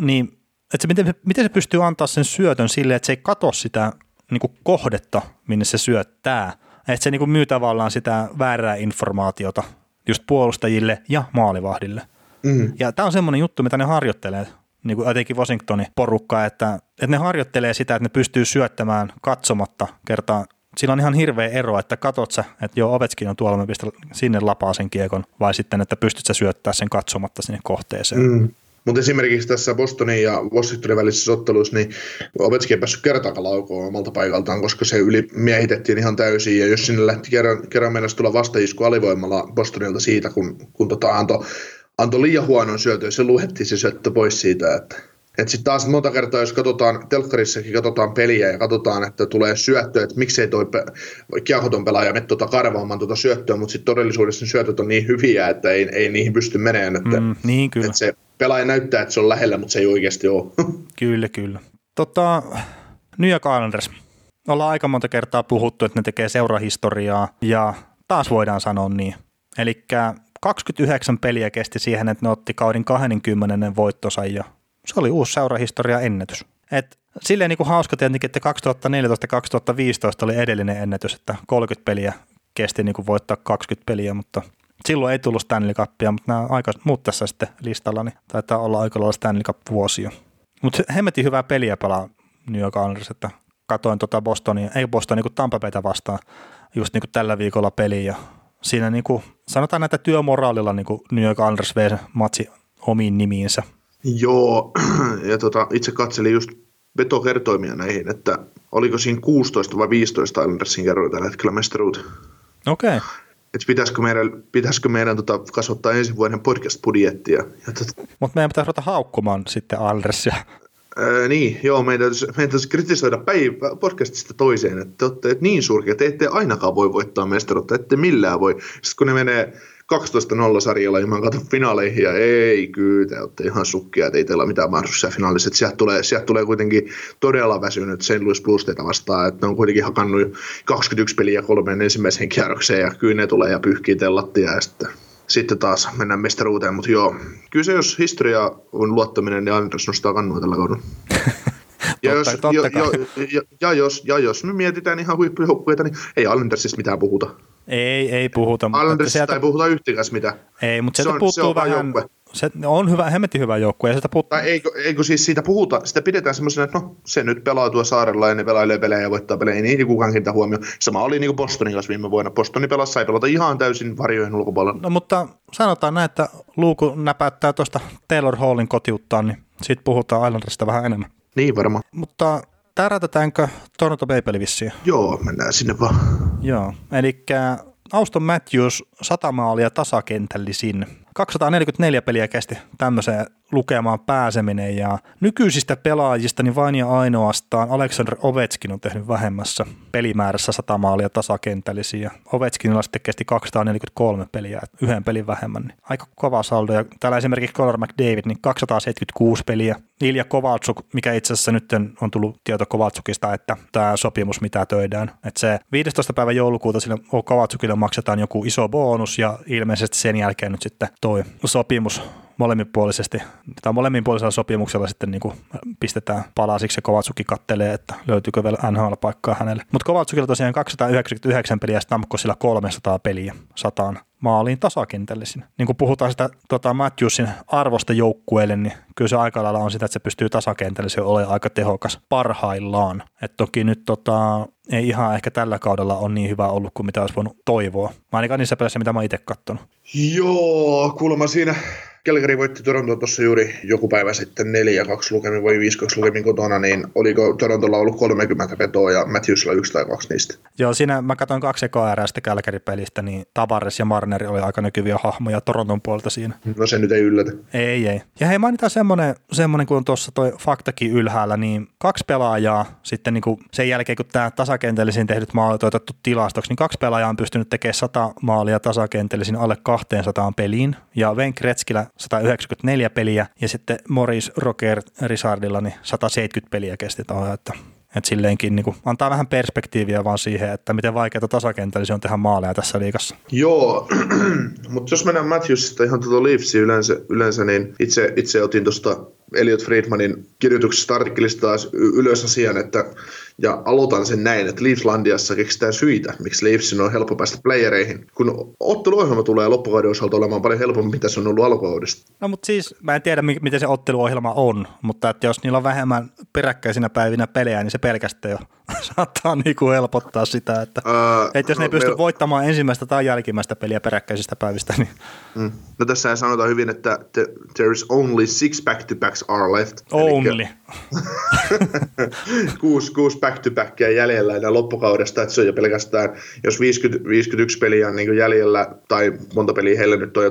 niin että se, miten, miten se pystyy antaa sen syötön silleen, että se ei katso sitä niin kuin kohdetta, minne se syöttää. Että se niin kuin myy tavallaan sitä väärää informaatiota just puolustajille ja maalivahdille. Mm. Ja tämä on semmoinen juttu, mitä ne harjoittelee niin kuin jotenkin Washingtonin porukka, että, että ne harjoittelee sitä, että ne pystyy syöttämään katsomatta kertaa. Sillä on ihan hirveä ero, että katot sä, että joo, Ovetskin on tuolla, mä pistän sinne lapaa sen kiekon, vai sitten, että pystyt sä syöttää sen katsomatta sinne kohteeseen. Mm. Mutta esimerkiksi tässä Bostonin ja Washingtonin välisessä ottelussa, niin Ovetski ei päässyt kertaakaan laukoon omalta paikaltaan, koska se yli miehitettiin ihan täysin. Ja jos sinne lähti kerran, kerran mennessä tulla vastaisku alivoimalla Bostonilta siitä, kun, kun tota antoi antoi liian huonon syötön, se luhettiin se syöttö pois siitä, että et sitten taas monta kertaa, jos katsotaan, telkkarissakin katsotaan peliä ja katsotaan, että tulee syöttö, että miksei toi pe- kiahoton pelaaja mene tuota karvaamaan tuota syöttöä, mutta sitten todellisuudessa ne syötöt on niin hyviä, että ei, ei niihin pysty menemään. Että, mm, niin kyllä. Että se pelaaja näyttää, että se on lähellä, mutta se ei oikeasti ole. *laughs* kyllä, kyllä. Tota, New York Islanders. Ollaan aika monta kertaa puhuttu, että ne tekee seurahistoriaa ja taas voidaan sanoa niin. Eli 29 peliä kesti siihen, että ne otti kauden 20 voittosa ja se oli uusi seurahistoria ennätys. Et silleen niin kuin hauska tietenkin, että 2014-2015 oli edellinen ennätys, että 30 peliä kesti niin kuin voittaa 20 peliä, mutta silloin ei tullut Stanley Cupia, mutta nämä aika, muut tässä sitten listalla, niin taitaa olla aika lailla Stanley Cup-vuosia. Mutta hemmetin hyvää peliä pelaa New York Islanders, että katoin tota Bostonia, ei Bostonia, niin kuin Tampa Bayta vastaan just niin kuin tällä viikolla peliä siinä niin kuin, sanotaan näitä työmoraalilla niin kuin New York vei matsi omiin nimiinsä. Joo, *clears throat* ja tota, itse katselin just vetokertoimia näihin, että oliko siinä 16 vai 15 Islandersin kerroin tällä hetkellä mestaruut. Okei. Okay. Että pitäisikö meidän, pitäisikö meidän tota, kasvattaa ensi vuoden podcast-budjettia. Tota... Mutta meidän pitäisi ruveta haukkumaan sitten Islandersia. Ää, niin, joo, meidän täytyisi, kritisoida päivä podcastista toiseen, että te olette niin surkia, te ette ainakaan voi voittaa mestaruutta, ette millään voi. Sitten kun ne menee 12-0 sarjalla ja mä katson finaaleihin ja ei kyllä, te olette ihan sukkia, että ei teillä ole mitään mahdollisuuksia finaalissa. Että sieltä tulee, sieltä tulee kuitenkin todella väsynyt St. Louis Blues teitä vastaan, että ne on kuitenkin hakannut 21 peliä kolmeen ensimmäiseen kierrokseen ja kyllä ne tulee ja pyyhkii tellattia ja sitten sitten taas mennään mestaruuteen, mutta joo, kyllä se jos historia on luottaminen, niin Anders nostaa kannua tällä kaudella. *laughs* ja, jos, totta, jo, jo, ja, ja, jos, ja jos me mietitään ihan huippujoukkueita, niin ei Islandersista mitään puhuta. Ei, ei puhuta. Islandersista sieltä... ei puhuta yhtikäs mitään. Ei, mutta sieltä se on, puuttuu se on vähän, joukkue se on hyvä, hemmetin hyvä joukkue. Ja sitä put... tai eikö, eikö, siis siitä puhuta, sitä pidetään semmoisena, että no se nyt pelaa tuo saarella ja ne pelailee pelejä ja voittaa pelejä, ei niin kukaan kiinnitä huomioon. Sama oli niin kuin Bostonin kanssa viime vuonna. Bostoni pelasi, sai pelata ihan täysin varjojen ulkopuolella. No mutta sanotaan näin, että Luuku näpäyttää tuosta Taylor Hallin kotiuttaan, niin siitä puhutaan Islandersista vähän enemmän. Niin varmaan. Mutta tärätetäänkö Toronto Maple vissiin? Joo, mennään sinne vaan. Joo, eli Auston Matthews satamaalia tasakentällisin. 244 peliä kesti tämmöiseen lukemaan pääseminen ja nykyisistä pelaajista niin vain ja ainoastaan Alexander Ovechkin on tehnyt vähemmässä pelimäärässä 100 maalia tasakentälisiä ja Ovechkinilla sitten kesti 243 peliä, yhden pelin vähemmän. Niin aika kova saldo ja täällä esimerkiksi Conor McDavid niin 276 peliä. Ilja Kovaltsuk, mikä itse asiassa nyt on tullut tieto Kovaltsukista, että tämä sopimus mitä töidään. Että se 15. päivä joulukuuta sille Kovaltsukille maksetaan joku iso bonus ja ilmeisesti sen jälkeen nyt sitten toi sopimus molemminpuolisesti, tai molemminpuolisella sopimuksella sitten niin kuin pistetään palasiksi ja Kovatsuki kattelee, että löytyykö vielä NHL-paikkaa hänelle. Mutta Kovatsukilla tosiaan 299 peliä ja Stamkosilla 300 peliä sataan maaliin tasakentällisin. Niin kun puhutaan sitä tota Matthewsin arvosta joukkueelle, niin kyllä se aika lailla on sitä, että se pystyy tasakentällisin olemaan aika tehokas parhaillaan. Et toki nyt tota, ei ihan ehkä tällä kaudella on niin hyvä ollut kuin mitä olisi voinut toivoa. Mä ainakaan niissä peleissä, mitä mä itse katsonut. Joo, kuulemma siinä Calgary voitti Toronto tuossa juuri joku päivä sitten 4-2 lukemin vai 5-2 lukemin kotona, niin oliko Torontolla ollut 30 vetoa ja Matthewsilla yksi tai kaksi niistä? Joo, siinä mä katsoin kaksi ekoa erää sitten Calgary-pelistä, niin Tavares ja Marner oli aika näkyviä hahmoja Toronton puolelta siinä. No se nyt ei yllätä. Ei, ei. Ja hei, mainitaan semmoinen, semmoinen kun on tuossa toi faktakin ylhäällä, niin kaksi pelaajaa sitten niin kuin sen jälkeen, kun tämä tasakentällisin tehdyt maalit on otettu tilastoksi, niin kaksi pelaajaa on pystynyt tekemään 100 maalia tasakentällisin alle 200 peliin, ja Wayne Gretzkillä 194 peliä, ja sitten Morris Roger Risardilla niin 170 peliä kesti tuohon, että että silleenkin niin kuin, antaa vähän perspektiiviä vaan siihen, että miten vaikeaa tasakentällisiä on tehdä maaleja tässä liikassa. Joo, *clears throat* mutta jos mennään Matthewsista ihan tuota Leafsia yleensä, yleensä, niin itse, itse otin tuosta Elliot Friedmanin kirjoituksesta artikkelista taas ylös asian, että ja aloitan sen näin, että Leafslandiassa keksitään syitä, miksi Leafsin on helppo päästä playereihin, kun otteluohjelma tulee loppukauden osalta olemaan paljon helpompi, mitä se on ollut alkukaudesta. No mutta siis mä en tiedä, miten se otteluohjelma on, mutta että jos niillä on vähemmän peräkkäisinä päivinä pelejä, niin se pelkästään jo *laughs* saattaa niinku helpottaa sitä, että, uh, että jos no, ne ei pysty me... voittamaan ensimmäistä tai jälkimmäistä peliä peräkkäisistä päivistä. Niin... Mm. No tässä sanotaan hyvin, että there is only six back-to-backs are left. Only. Eli... *laughs* kuusi, kuusi back-to-backia jäljellä enää loppukaudesta, että se on jo pelkästään, jos 50, 51 peliä on niin jäljellä, tai monta peliä heillä nyt on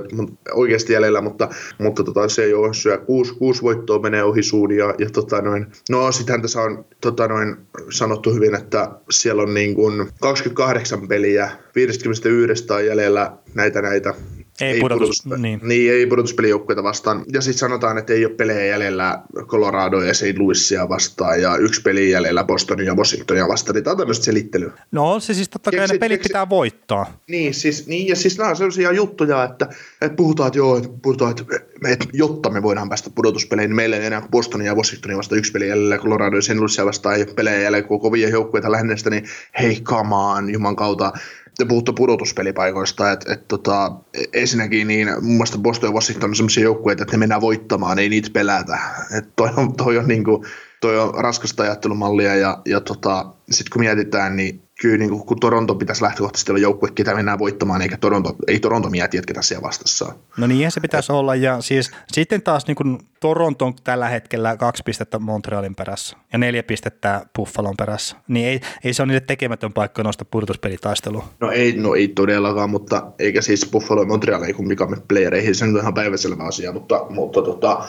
oikeasti jäljellä, mutta, mutta tota, se ei ole syö. Kuusi, kuusi voittoa menee ohi suun, ja, ja tota noin, no sittenhän tässä on tota noin, sanottu hyvin, että siellä on niin kuin 28 peliä, 51 on jäljellä näitä näitä ei, ei, pudotus, pudotus, niin. niin. ei pudotuspelijoukkueita vastaan. Ja sitten sanotaan, että ei ole pelejä jäljellä Colorado ja St. Louisia vastaan ja yksi peli jäljellä Bostonia ja Washingtonia vastaan. Niin tämä on tämmöistä selittelyä. No se siis totta kai ne pelit keksit, pitää voittaa. Niin, siis, niin ja siis nämä on sellaisia juttuja, että, että puhutaan, että joo, että puhutaan, että, me, että jotta me voidaan päästä pudotuspeleihin, niin meillä ei enää Bostonia ja Washingtonia vastaan yksi peli jäljellä, Colorado ja St. Louisia vastaan ei ole pelejä jäljellä, kun kovia joukkueita lähinnä niin hei, come on, juman kautta te puhutte pudotuspelipaikoista, että et, tota, ensinnäkin niin mun mielestä Boston ja Washington on sellaisia joukkueita, että ne mennään voittamaan, ei niitä pelätä. Et toi on, toi on, niinku, toi on raskasta ajattelumallia ja, ja tota, sitten kun mietitään, niin kyllä niin kun Toronto pitäisi lähtökohtaisesti olla joukkue, ketä mennään voittamaan, eikä Toronto, ei Toronto mieti, että ketä siellä vastassa on. No niin, se pitäisi Et, olla. Ja siis sitten taas niin kuin Toronto on tällä hetkellä kaksi pistettä Montrealin perässä ja neljä pistettä Buffalon perässä. Niin ei, ei se ole niille tekemätön paikka noista pudotuspelitaistelua. No ei, no ei todellakaan, mutta eikä siis Buffalo ja Montreal ei kumpikaan playereihin, se on ihan päiväselvä asia, mutta, mutta tota,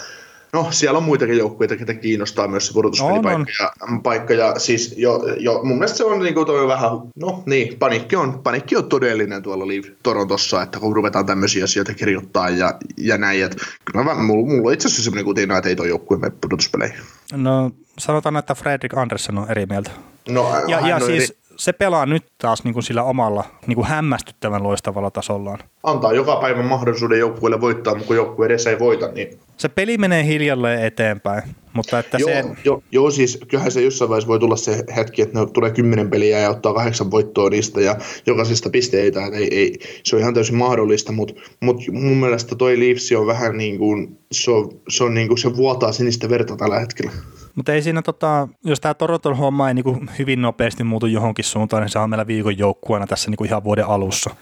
No, siellä on muitakin joukkueita, ketä kiinnostaa myös se pudotuspelipaikka. Ja, paikka, ja siis jo, jo, mun mielestä se on niin kuin toi vähän, no niin, panikki on, panikki on todellinen tuolla Live Torontossa, että kun ruvetaan tämmöisiä asioita kirjoittaa ja, ja näin. Että kyllä mä, mulla, mulla on itse asiassa semmoinen kutina, että ei toi joukkue mene pudotuspeleihin. No sanotaan, että Fredrik Andersson on eri mieltä. No, ja, ja siis eri se pelaa nyt taas niin kuin sillä omalla niin kuin hämmästyttävän loistavalla tasollaan. Antaa joka päivä mahdollisuuden joukkueelle voittaa, mutta kun joukkue edes ei voita, niin... Se peli menee hiljalleen eteenpäin, mutta että joo, se... Jo, joo, siis kyllähän se jossain vaiheessa voi tulla se hetki, että ne tulee kymmenen peliä ja ottaa kahdeksan voittoa niistä ja jokaisesta pisteitä, että ei, ei, se on ihan täysin mahdollista, mutta, mutta mun mielestä toi Leafs on vähän niin kuin, se, on, se, on niin kuin, se vuotaa sinistä verta tällä hetkellä. Mutta ei siinä, tota, jos tämä Toronton homma ei niinku hyvin nopeasti muutu johonkin suuntaan, niin se on meillä viikon joukkueena tässä niinku ihan vuoden alussa.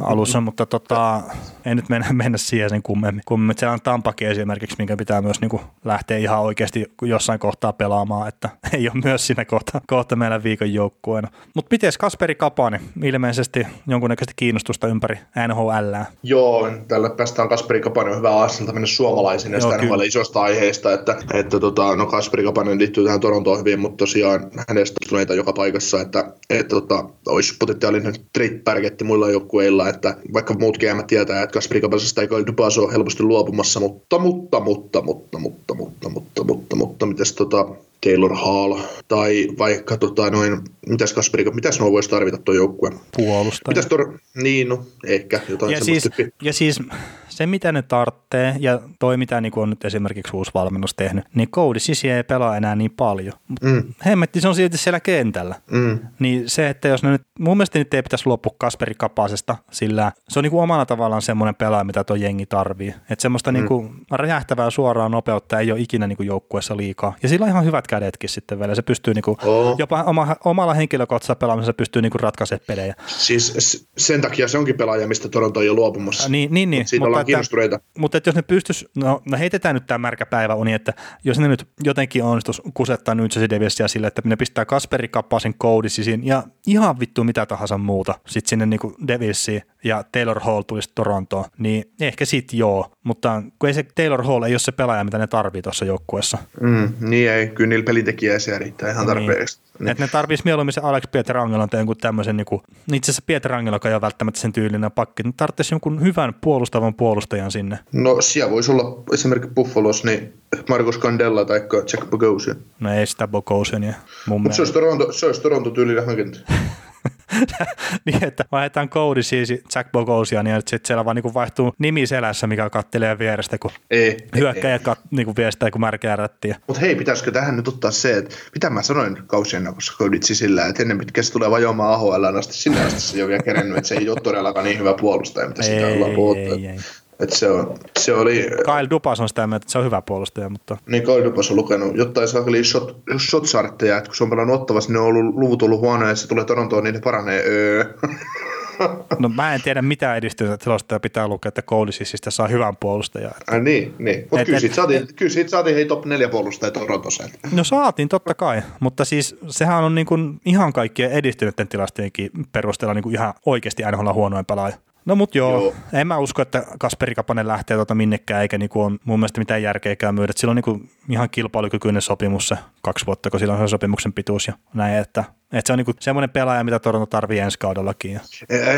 Alussa mutta tota, ei nyt mennä, mennä siihen sen kummemmin. kummemmin. Siellä on Tampake esimerkiksi, minkä pitää myös niinku lähteä ihan oikeasti jossain kohtaa pelaamaan, että *laughs* ei ole myös siinä kohta, kohta meillä viikon joukkueena. Mutta miten Kasperi Kapani? Ilmeisesti jonkunnäköistä kiinnostusta ympäri NHL. Joo, tällä päästään Kasperi Kapani on hyvä aselta mennä suomalaisiin näistä NHL isosta aiheesta, että, että tota, no Kasperi Kapanen liittyy tähän Torontoon hyvin, mutta tosiaan hänestä tuleita joka paikassa, että, että tota, olisi potentiaalinen trade-pärketti muilla joukkueilla, että vaikka muut GM tietää, että Kasperi Kapasesta ei Dupas ole helposti luopumassa, mutta, mutta, mutta, mutta, mutta, mutta, mutta, mutta, mutta, mitäs tota, Taylor Hall tai vaikka tota, noin, mitäs Kasperi, mitäs nuo voisi tarvita tuo joukkue? Puolustaja. Mitäs tor, niin no, ehkä jotain ja siis, ja siis se, mitä ne tarvitsee, ja toi, mitä niin on nyt esimerkiksi uusi valmennus tehnyt, niin Cody Sisi ei pelaa enää niin paljon. Mm. Hemmetti, se on silti siellä kentällä. Mm. Niin se, että jos ne nyt, mun mielestä nyt ei pitäisi luopua Kasperi Kapasesta, sillä se on niin kuin omalla tavallaan semmoinen pelaaja, mitä tuo jengi tarvii. Että semmoista mm. niin kuin räjähtävää suoraa nopeutta ei ole ikinä niin kuin joukkueessa liikaa. Ja sillä on ihan hyvät kädetkin sitten vielä. Se pystyy niin kuin, oh. jopa oma, omalla henkilökohtaisella pelaamisella pystyy niin kuin ratkaisemaan pelejä. Siis sen takia se onkin pelaaja, mistä Toronto on jo luopumassa. Niin, niin, niin ollaan kiinnostuneita. Mutta jos ne pystyis, no, no heitetään nyt tämä märkä päivä uni, että jos ne nyt jotenkin onnistus kusettaa nyt se Devilsia sille, että ne pistää Kasperi Kappasen koodisisin ja ihan vittu mitä tahansa muuta sitten sinne niinku Devilsiin ja Taylor Hall tulisi Torontoon, niin ehkä sit joo, mutta kun ei se Taylor Hall ei ole se pelaaja, mitä ne tarvii tuossa joukkueessa. Mm, niin ei, kyllä niillä pelintekijäisiä riittää ihan tarpeeksi. Niin. Niin. Että ne tarvitsisi mieluummin se Alex Pietrangelo tai jonkun tämmöisen, niin kuin, itse asiassa Pietrangelo ei ole välttämättä sen tyylinen pakki, ne tarvitsisi jonkun hyvän puolustavan puolustajan sinne. No siellä voisi olla esimerkiksi Buffalos, niin Marcos Candella tai Jack Bogosian. No ei sitä Bogosiania mun Mutta se olisi Toronto, se olisi Toronto tyylinen hankinta. *laughs* *laughs* niin, että vaihdetaan koodi siis Jack Bogosia, niin sitten siellä vaan niin vaihtuu nimi selässä, mikä kattelee vierestä, kun ei, hyökkäjä kat, niin viestää, kun märkää rättiä. Mutta hei, pitäisikö tähän nyt ottaa se, että mitä mä sanoin kausien ennakossa kooditsi sillä, että ennen pitkä se tulee vajoamaan AHL asti, sinne asti se ei ole vielä kerennyt, että se ei ole todellakaan niin hyvä puolustaja, mitä siitä ollaan puhuttu. Ei, ei. Et se, on, se oli... Kyle Dupas on sitä mieltä, että se on hyvä puolustaja, mutta... Niin, Kyle Dupas on lukenut jotain saakeli shot, shot että kun se on pelannut ottavassa, niin on ollut luvut ollut huonoja, ja se tulee Torontoon, niin ne paranee. Öö. *laughs* No mä en tiedä mitä edistystä selostaja pitää lukea, että Koulisista saa hyvän puolustajan. Ai niin, niin. Mutta kyllä, siitä saatiin, kyllä siitä saatiin hei top 4 puolustaja Torontossa. No saatiin totta kai, mutta siis sehän on niin kuin ihan kaikkien edistyneiden tilastojenkin perusteella niin kuin ihan oikeasti NHL huonoin pelaaja. No mut joo, joo. en mä usko, että Kasperi Kapanen lähtee tuota minnekään, eikä niinku on mun mielestä mitään järkeäkään myydä. Sillä on niinku ihan kilpailukykyinen sopimus se kaksi vuotta, kun sillä on se sopimuksen pituus ja näin, että että se on niinku semmoinen pelaaja, mitä Toronto tarvii ensi kaudellakin. Ja.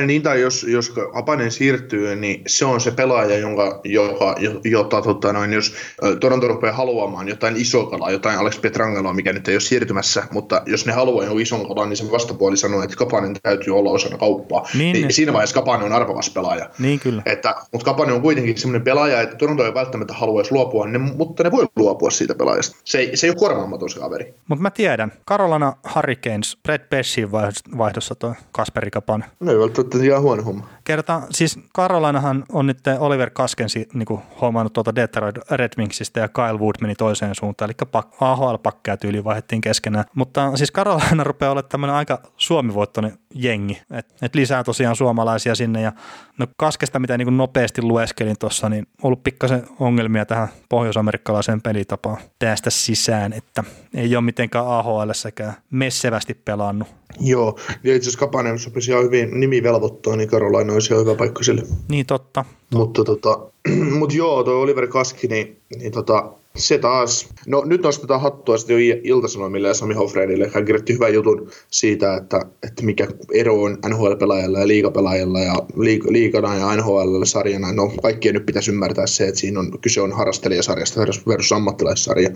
Niin, tai jos, jos Apanen siirtyy, niin se on se pelaaja, jonka, joka, jota, tota noin, jos Toronto rupeaa haluamaan jotain isoa kalaa, jotain Alex Petrangeloa, mikä nyt ei ole siirtymässä, mutta jos ne haluaa jonkun ison kalan, niin se vastapuoli sanoo, että Kapanen täytyy olla osana kauppaa. Niin, niin, siinä vaiheessa Kapanen on arvokas pelaaja. Niin kyllä. Että, mutta Kapanen on kuitenkin semmoinen pelaaja, että Toronto ei välttämättä haluaisi luopua, ne, mutta ne voi luopua siitä pelaajasta. Se ei, se ei ole korvaamaton kaveri. Mutta mä tiedän, Carolina Hurricanes, Brett Pessin vaihdossa tuo Kasperi Kapan. No ei välttämättä ihan huono homma. Kerta, siis Karolainahan on nyt Oliver Kaskensi niin hommannut tuolta Detroit Red Wingsistä ja Kyle Wood meni toiseen suuntaan, eli AHL-pakkeja tyyliin vaihdettiin keskenään. Mutta siis Karolaina *laughs* rupeaa olemaan tämmöinen aika suomivoittoinen jengi, että et lisää tosiaan suomalaisia sinne ja no Kaskesta, mitä niin nopeasti lueskelin tuossa, niin ollut pikkasen ongelmia tähän pohjoisamerikkalaiseen pelitapaan tästä sisään, että ei ole mitenkään AHL sekä messevästi pelannut. Joo, ja itse asiassa Kapanen sopisi ihan hyvin nimi velvoittaa, niin Karolaina olisi ihan hyvä paikka sille. Niin totta. Mutta tota, *clears throat* mut joo, tuo Oliver Kaski, niin, niin tota, se taas, no nyt nostetaan hattua sitten jo Ilta-Sanomille ja Sami Hofredille. Hän kirjoitti hyvän jutun siitä, että, että mikä ero on NHL-pelaajalla ja liigapelaajalla ja liik- liikana ja NHL-sarjana. No kaikkien nyt pitäisi ymmärtää se, että siinä on, kyse on harrastelijasarjasta versus ammattilaissarja.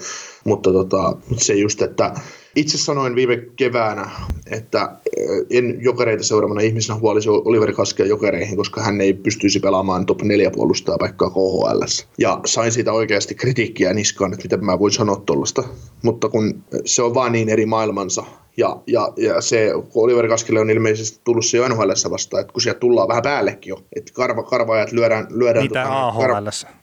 Mutta tota, se just, että itse sanoin viime keväänä, että eh, en jokereita seuraavana ihmisenä huolisi Oliver Kaskia jokereihin, koska hän ei pystyisi pelaamaan top 4 puolustaa paikkaa KHL. Ja sain siitä oikeasti kritiikkiä niskaan, että miten mä voin sanoa tuollaista. Mutta kun se on vaan niin eri maailmansa, ja, ja, ja se, kun Oliver Kaskille on ilmeisesti tullut se jo nhl vastaan, että kun sieltä tullaan vähän päällekin jo, että karva, karvaajat lyödään... lyödään Mitä tota, ahl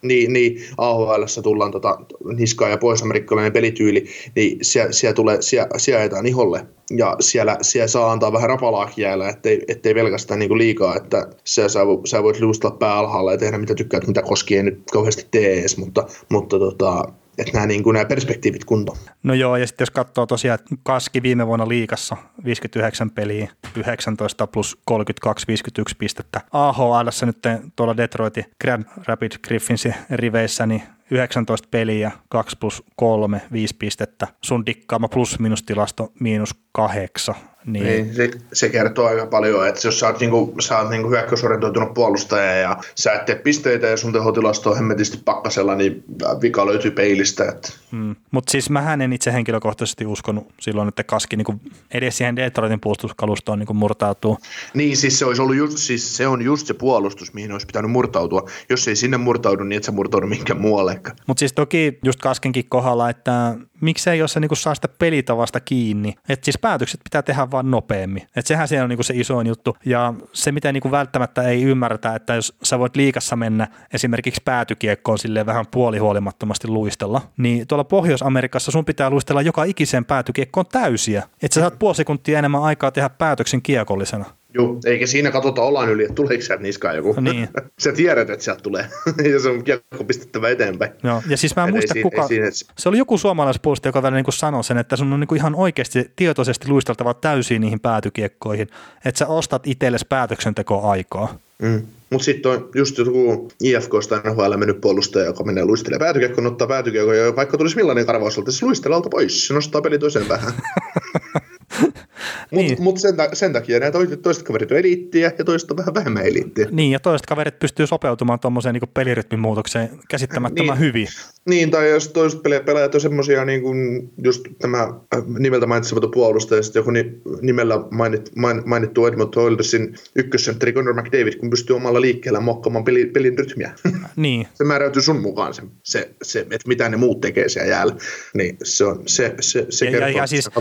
niin, niin, ahl tullaan tota, niskaa ja pohjois-amerikkalainen pelityyli, niin siellä, siellä, tulee, siellä, siellä ajetaan iholle. Ja siellä, siellä saa antaa vähän rapalaakin jäällä, ettei, ettei pelkästään niin liikaa, että sä, sä, sä voit luustella pää alhaalla ja tehdä mitä tykkäät, mitä koskien nyt kauheasti tee edes, mutta, mutta tota, että nämä, niin kuin, nämä perspektiivit kunto. No joo, ja sitten jos katsoo tosiaan, että Kaski viime vuonna liikassa 59 peliä, 19 plus 32, 51 pistettä. AHL nyt tuolla Detroitin Grand Rapid Griffinsin riveissä, niin 19 peliä, 2 plus 3, 5 pistettä. Sun dikkaama plus-minus tilasto miinus 8. Niin. niin se, se, kertoo aika paljon, että jos sä oot, niinku, sä oot niinku hyökkäysorientoitunut puolustaja ja sä et tee pisteitä ja sun tehotilasto on hemmetisti pakkasella, niin vika löytyy peilistä. Että. Hmm. Mutta siis mä en itse henkilökohtaisesti uskonut silloin, että Kaski niinku edes siihen Detroitin puolustuskalustoon niinku murtautuu. Niin, siis se, olisi ollut just, siis se on just se puolustus, mihin olisi pitänyt murtautua. Jos ei sinne murtaudu, niin et sä murtaudu minkään muualle. Mutta siis toki just Kaskenkin kohdalla, että miksei jos se niinku saa sitä pelitavasta kiinni. Että siis päätökset pitää tehdä vaan nopeammin. Että sehän siellä on niinku se isoin juttu. Ja se, mitä niinku välttämättä ei ymmärretä, että jos sä voit liikassa mennä esimerkiksi päätykiekkoon silleen vähän puolihuolimattomasti luistella, niin tuolla Pohjois-Amerikassa sun pitää luistella joka ikiseen päätykiekkoon täysiä. Että sä saat puoli sekuntia enemmän aikaa tehdä päätöksen kiekollisena. Joo, eikä siinä katsota ollaan yli, että tuleeko sieltä niskaan joku. Niin. *laughs* Sä tiedät, että sieltä tulee, *laughs* ja se on kiekko pistettävä eteenpäin. Joo, ja siis mä en ei muista siinä- kuka, ei siinä- se oli joku suomalaispuolustaja, joka vielä niin sanoi sen, että sun on niin ihan oikeasti tietoisesti luisteltava täysin niihin päätykiekkoihin, että sä ostat itsellesi päätöksentekoaikaa. Mm. Mutta sitten on just joku IFKsta NHL mennyt puolustaja, joka menee luistelemaan päätykiekkoon, ottaa päätykiekkoon, ja vaikka tulisi millainen karvaus, se luistelee alta pois, se nostaa peli toiseen päähän. *laughs* Mutta Niin. mut sen, sen, takia nämä toiset, toiset kaverit on eliittiä ja toiset on vähän vähemmän eliittiä. Niin, ja toiset kaverit pystyy sopeutumaan tuommoiseen niin pelirytmin muutokseen käsittämättömän Niin. hyvin. Niin, tai jos toiset pela- pelaajat on semmoisia, niin kuin just tämä äh, nimeltä mainitsematon puolustaja, ja sitten joku ni, nimellä mainit, main, mainittu Edmonton Oilersin ykkössentteri Conor McDavid, kun pystyy omalla liikkeellä mokkaamaan peli, pelin rytmiä. *laughs* Niin, se määräytyy sun mukaan, se, se, se että mitä ne muut tekee siellä jäällä. Niin se, on, se, se, se Ja- ja- kertoo, ja että siis- se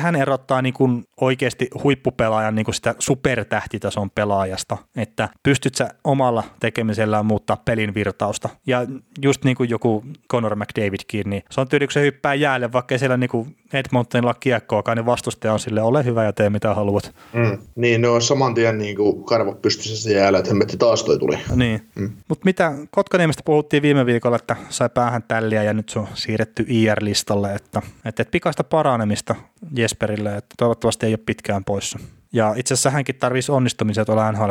sehän erottaa niin kuin oikeasti huippupelaajan niin kuin sitä supertähtitason pelaajasta, että pystyt sä omalla tekemisellään muuttaa pelin virtausta. Ja just niin kuin joku Conor McDavidkin, niin se on tyyli, kun se hyppää jäälle, vaikka siellä niin kuin Edmontonilla kiekkoakaan, niin vastustaja on sille ole hyvä ja tee mitä haluat. Mm. Niin, ne on saman tien niin kuin karvot pystyssä jäällä, että hemmetti taas toi tuli. Niin. Mm. Mutta mitä Kotkaniemestä puhuttiin viime viikolla, että sai päähän tälliä ja nyt se on siirretty IR-listalle, että, että, että pikaista paranemista Jesperille, että toivottavasti ei ole pitkään poissa. Ja itse asiassa hänkin tarvitsisi onnistumisia tuolla nhl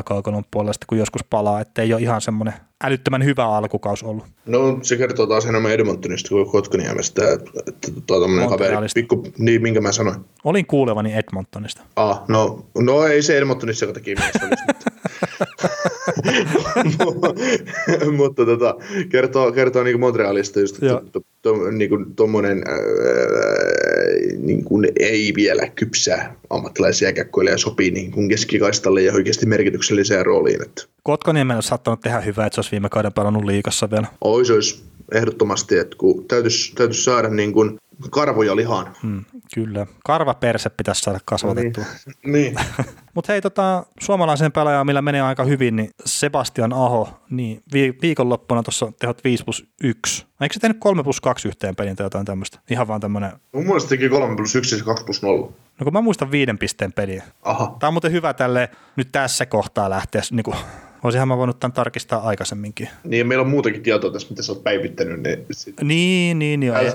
puolesta, kun joskus palaa, että ei ole ihan semmoinen älyttömän hyvä alkukaus ollut. No se kertoo taas enemmän Edmontonista kuin Kotkaniemestä, että, että tuo tommonen kaveri, pikku, niin minkä mä sanoin. Olin kuulevani Edmontonista. Ah, no, no ei se Edmontonissa joka olisi, *laughs* mutta, tota, kertoo, kertoo niin Montrealista just, Joo. Niin kuin ei vielä kypsää ammattilaisjääkäkkoilija sopii niin kuin keskikaistalle ja oikeasti merkitykselliseen rooliin, että Kotkaniemen olisi saattanut tehdä hyvää, että se olisi viime kauden pelannut liikassa vielä. Ois, olisi ehdottomasti, että kun täytyisi, täytyisi saada niin kuin karvoja lihaan. Hmm, kyllä. Karvaperse pitäisi saada kasvatettua. Niin. *laughs* Mutta hei, tota, suomalaisen pelaajan, millä menee aika hyvin, niin Sebastian Aho, niin vi- viikonloppuna tuossa tehot 5 plus 1. Eikö se tehnyt 3 plus 2 yhteen pelin tai jotain tämmöistä? Ihan vaan tämmöinen, Mun mielestä teki 3 plus 1 ja 2 plus 0. no kun mä muistan viiden pisteen peliä. Aha. Tämä on muuten hyvä tälle nyt tässä kohtaa lähteä, niin kuin, olisinhan mä voinut tämän tarkistaa aikaisemminkin. Niin, meillä on muutakin tietoa tässä, mitä sä oot päivittänyt, niin sit Niin, niin joo. Älä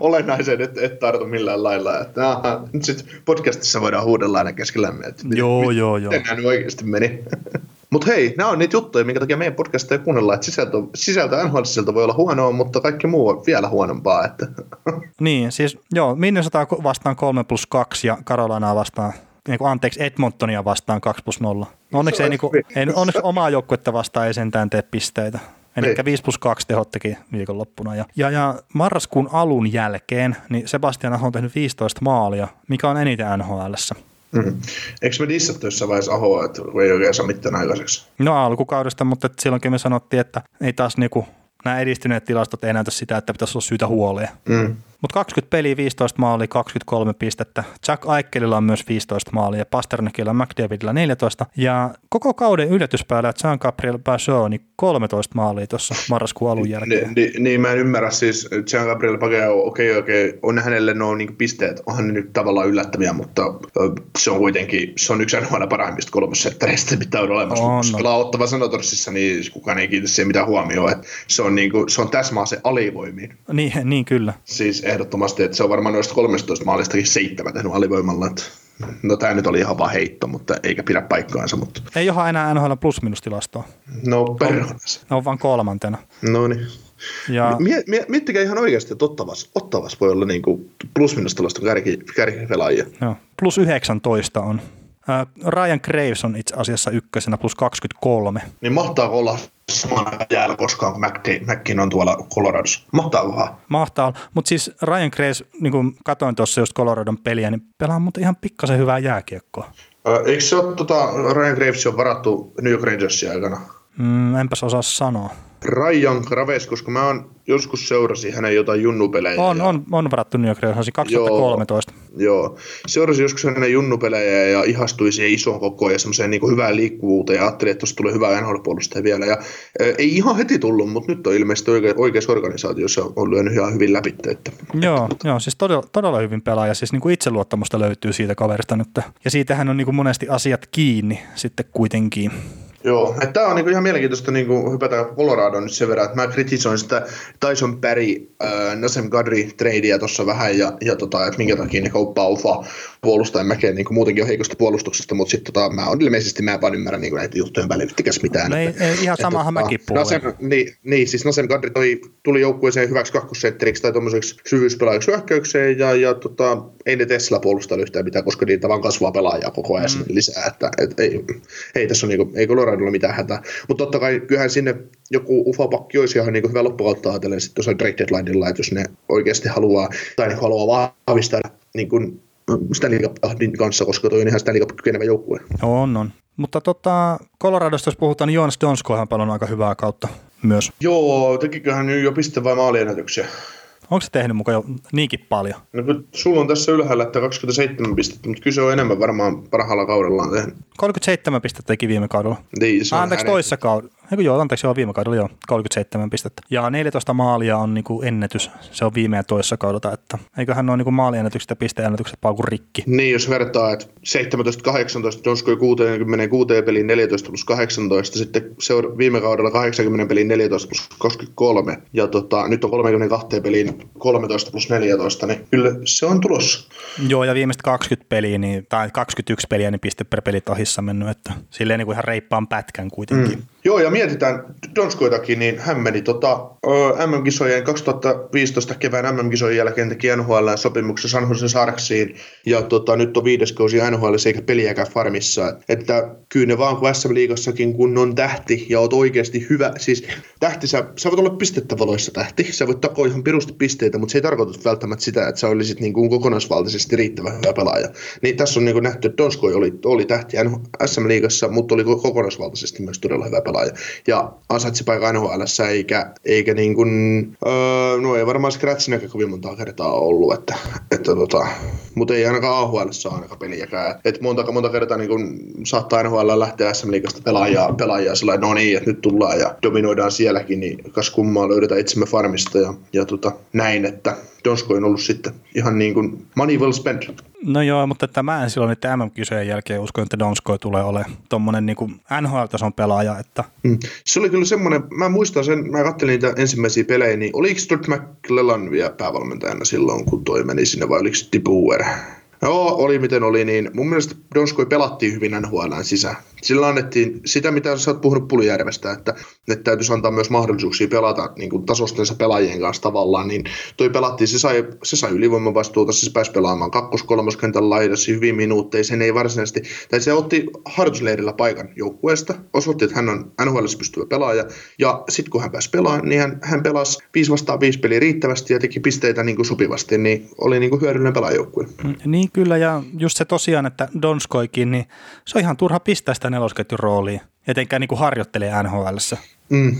olennaisen, et, et tartu millään lailla. Että, aha, nyt sit podcastissa voidaan huudella aina keskellämme. Että Joo, mit- joo, joo. Miten oikeasti meni? *laughs* Mutta hei, nämä on niitä juttuja, minkä takia meidän podcastia kuunnellaan. Että sisältö, sisältö nhl sisältö voi olla huonoa, mutta kaikki muu on vielä huonompaa. Että. *laughs* Niin, siis joo, Minnesota vastaan 3 plus 2 ja Carolinaa vastaan, niin kuin, anteeksi, Edmontonia vastaan 2 plus 0. Onneksi, ei, niin kuin, ei, onneksi omaa joukkuetta vastaan ei sentään tee pisteitä. Eli Ei. 5 plus 2 tehot teki viikonloppuna. Ja, ja, ja marraskuun alun jälkeen niin Sebastian Aho on tehnyt 15 maalia, mikä on eniten NHLssä. Mm. Eikö me dissattu jossain vaiheessa Ahoa, että ei oikein saa mitään aikaiseksi? No alkukaudesta, mutta silloinkin me sanottiin, että ei taas niinku, nämä edistyneet tilastot ei näytä sitä, että pitäisi olla syytä huoleen. Mm. Mutta 20 peliä, 15 maalia, 23 pistettä. Jack Aikkelilla on myös 15 maalia ja Pasternakilla McDavidilla 14. Ja koko kauden yllätyspäällä Jean Gabriel Pajot niin 13 maalia tuossa marraskuun alun jälkeen. Ni, ni, niin mä en ymmärrä siis, Jean Gabriel Pageo, okei okei, on hänelle nuo niin pisteet, onhan ne nyt tavallaan yllättäviä, mutta se on kuitenkin, se on yksi NHL parhaimmista kolmossettereistä, mitä on olemassa. On. Kun se pelaa ottava Senatorsissa, niin kukaan ei kiitä siihen mitään huomioon, että se on, niin kuin, se on täsmää alivoimiin. Niin, niin kyllä. Siis ehdottomasti, että se on varmaan noista 13 maalistakin seitsemän tehnyt alivoimalla, että No tämä nyt oli ihan vaan heitto, mutta eikä pidä paikkaansa, mutta Ei johan enää NHL plus-minus-tilastoa. no perhonas. Ne on vain kolmantena. No niin. Ja Mie, mie, miettikää ihan oikeasti, että Ottavas, Ottavas voi olla niinku plus-minus tällaista kärki, kärkipelaajia. joo, plus 19 on. Ää, Ryan Graves on itse asiassa ykkösenä plus 23. Niin mahtaako olla samana jäällä koskaan, kun McKin on tuolla Coloradossa? Mahtaakohan? Mahtaa Mutta siis Ryan Graves, niin kuin katoin tuossa just Coloradon peliä, niin pelaa mutta ihan pikkasen hyvää jääkiekkoa. Eikö se ole, tota, Ryan Graves on varattu New York Rangersin aikana? Mm, enpäs osaa sanoa. Ryan Graves, koska mä oon joskus seurasin hänen jotain junnupelejä. On, ja, on, on varattu New York Rangersiin 2013. Joo, seurasin joskus hänen junnupelejä ja ihastui siihen isoon kokoon ja semmoiseen niin hyvään liikkuvuuteen ja ajattelin, että tuosta tulee hyvää nhl vielä. Ja, ä, ei ihan heti tullut, mutta nyt on ilmeisesti oike, oikeassa organisaatiossa on lyönyt ihan hyvin läpi. Että, joo, joo, siis todella, todella hyvin pelaaja. Siis niin kuin itseluottamusta löytyy siitä kaverista nyt. Ja siitähän on niin kuin monesti asiat kiinni sitten kuitenkin. Joo, että tämä on niinku ihan mielenkiintoista niinku hypätä Colorado nyt sen verran, että mä kritisoin sitä Tyson Perry, äh, Nasem Kadri tradea tuossa vähän ja, ja tota, että minkä takia ne kauppaa ufa puolustajan mäkeen niinku muutenkin on heikosta puolustuksesta, mutta sitten tota, mä on ilmeisesti mä en vaan ymmärrä niinku näitä juttujen välittikäs mitään. No ei, että, ei, ihan samahan tota, mäkin puhuin. Nasem, niin, niin, siis Nasem Kadri toi, tuli joukkueeseen hyväksi kakkosentteriksi tai tuommoiseksi syvyyspelaajaksi hyökkäykseen ja, ja tota, ei ne Tesla puolusta yhtään mitään, koska niitä vaan kasvaa pelaajaa koko ajan mm. lisää, että et, ei, ei tässä ole niinku, ei Coloradolla mitään hätää. Mutta totta kai kyllähän sinne joku ufopakki olisi ihan niin hyvä loppukautta ajatellen sitten tuossa trade deadlineilla, että jos ne oikeasti haluaa, tai niin haluaa vahvistaa niin kuin Stanley Cupin kanssa, koska toi on ihan Stanley Cup kykenevä joukkue. On, on. Mutta tota, Coloradosta jos puhutaan, niin Joonas Donskohan paljon aika hyvää kautta myös. Joo, tekiköhän nyt jo piste vai maaliennätyksiä? Onko se tehnyt mukaan jo niinkin paljon? No kun sulla on tässä ylhäällä, että 27 pistettä, mutta kyse on enemmän varmaan parhaalla kaudellaan tehnyt. 37 pistettä teki viime kaudella. Niin, se on Anteeksi, toissa kaudella. Eikö joo, anteeksi, joo, viime kaudella joo, 37 pistettä. Ja 14 maalia on niinku ennätys, se on viime ja toissa kaudelta, että eiköhän nuo niinku maaliennätykset ja pisteennätykset pauku rikki. Niin, jos vertaa, että 17-18 Donskoi 66 peliin 14 plus 18, sitten seura- viime kaudella 80 peliin 14 plus 23, ja tota, nyt on 32 peliin 13 plus 14, niin kyllä se on tulossa. Joo, ja viimeiset 20 peliä, niin, tai 21 peliä, niin piste per peli tahissa mennyt, että silleen niinku ihan reippaan pätkän kuitenkin. Mm. Joo, ja mietitään Donskoitakin, niin hän meni tota, MM-kisojen 2015 kevään MM-kisojen jälkeen teki NHL sopimuksen San Jose Sarksiin, ja tota, nyt on viides kausi NHL eikä peliäkään farmissa. Että kyllä ne vaan kun SM-liigassakin, kun on tähti ja oot oikeasti hyvä, siis tähti, sä, sä voit olla pistettävaloissa tähti, sä voit takoa ihan pirusti pisteitä, mutta se ei tarkoita välttämättä sitä, että sä olisit niin kuin kokonaisvaltaisesti riittävän hyvä pelaaja. Niin tässä on niin kuin nähty, että Donskoi oli, oli tähti SM-liigassa, mutta oli kokonaisvaltaisesti myös todella hyvä pelaaja. Ja ansaitsi paikan NHL, eikä, eikä niin kuin, öö, no ei varmaan scratchinäkään kovin monta kertaa ollut, että, että tota, mutta ei ainakaan AHL saa ainakaan peliäkään. Et monta, monta kertaa niin kun saattaa NHL lähteä SM-liigasta pelaajaa, pelaajaa sillä no niin, että nyt tullaan ja dominoidaan sielläkin, niin kas kummaa löydetään itsemme farmista ja, ja tota, näin, että Donsko on ollut sitten ihan niin kuin money well spent. No joo, mutta että mä en silloin niiden MM-kisojen jälkeen usko, että Donskoi tulee olemaan tommonen niinku NHL-tason pelaaja, että Mm. Se oli kyllä semmoinen, mä muistan sen, mä katselin niitä ensimmäisiä pelejä, niin oliko Stuart McClellan vielä päävalmentajana silloin, kun toi meni sinne, vai oliko Tibuer? Joo, oli miten oli, niin mun mielestä Donskoi pelattiin hyvin NHLn sisään. Sillä annettiin sitä, mitä sä oot puhunut Pulijärvestä, että, että täytyisi antaa myös mahdollisuuksia pelata niin kuin tasostensa pelaajien kanssa tavallaan, niin toi pelattiin, se sai, se sai ylivoimavastuuta, se pääsi pelaamaan kakkos kolmoskentän laidassa hyvin minuutteja, sen ei varsinaisesti, tai se otti harjoitusleirillä paikan joukkueesta, osoitti, että hän on NHL pystyvä pelaaja, ja sitten kun hän pääsi pelaamaan, niin hän, hän pelasi 5 vastaan 5 peliä riittävästi ja teki pisteitä niin kuin sopivasti, niin oli niin kuin hyödyllinen pelaajoukkue. Niin kyllä, ja just se tosiaan, että Donskoikin, niin se on ihan turha pistää sitä nelosketjun rooliin, etenkään niin kuin harjoittelee NHLssä. Mm.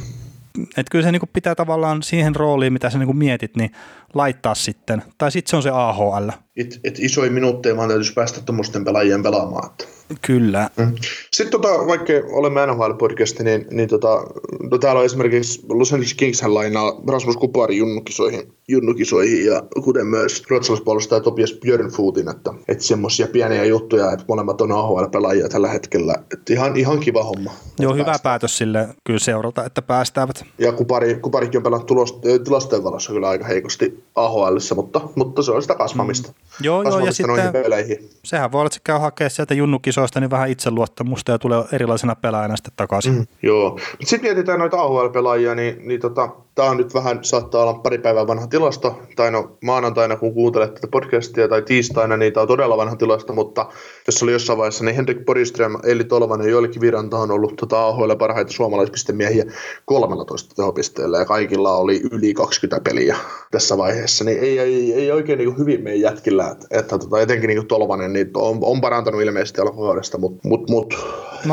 Että kyllä se niin kuin pitää tavallaan siihen rooliin, mitä sä niin kuin mietit, niin laittaa sitten. Tai sitten se on se AHL. Et, et isoja minuutteja vaan täytyisi päästä tuommoisten pelaajien pelaamaan. Että. Kyllä. Mm. Sitten tota, vaikka olemme NHL-podcasti, niin, niin tota, no täällä on esimerkiksi Los Angeles Kings lainaa Rasmus Kupari junnukisoihin, junnukisoihin ja kuten myös ruotsalaispuolustaja Topias Björnfootin, että, että semmoisia pieniä juttuja, että molemmat on AHL-pelaajia tällä hetkellä. Että ihan, ihan kiva homma. Joo, hyvä päästään. päätös sille kyllä seuralta, että päästävät. Ja Kupari, Kuparikin on pelannut tulos, eh, tilastojen valossa kyllä aika heikosti AHLissa, mutta, mutta se on sitä kasvamista. Mm. Joo, joo, ja sitten peleihin. sehän voi olla, että se käy hakea sieltä junnukisoista niin vähän itseluottamusta ja tulee erilaisena pelaajana sitten takaisin. Mm, joo. Sitten mietitään noita AHL-pelaajia, niin, niin tota, tämä on nyt vähän, saattaa olla pari päivää vanha tilasto, tai no maanantaina, kun kuuntelet tätä podcastia, tai tiistaina, niin tämä on todella vanha tilasto, mutta jos oli jossain vaiheessa, niin Henrik Boriström, Eli Tolvanen ja Joelikin Viranta on ollut tota AHL parhaita suomalaispistemiehiä 13 tehopisteellä, ja kaikilla oli yli 20 peliä tässä vaiheessa, niin ei, ei, ei oikein niin hyvin meidän jätkillä, että, että tota, etenkin niin Tolvanen niin on, on parantanut ilmeisesti alkukaudesta, mutta mut, mut,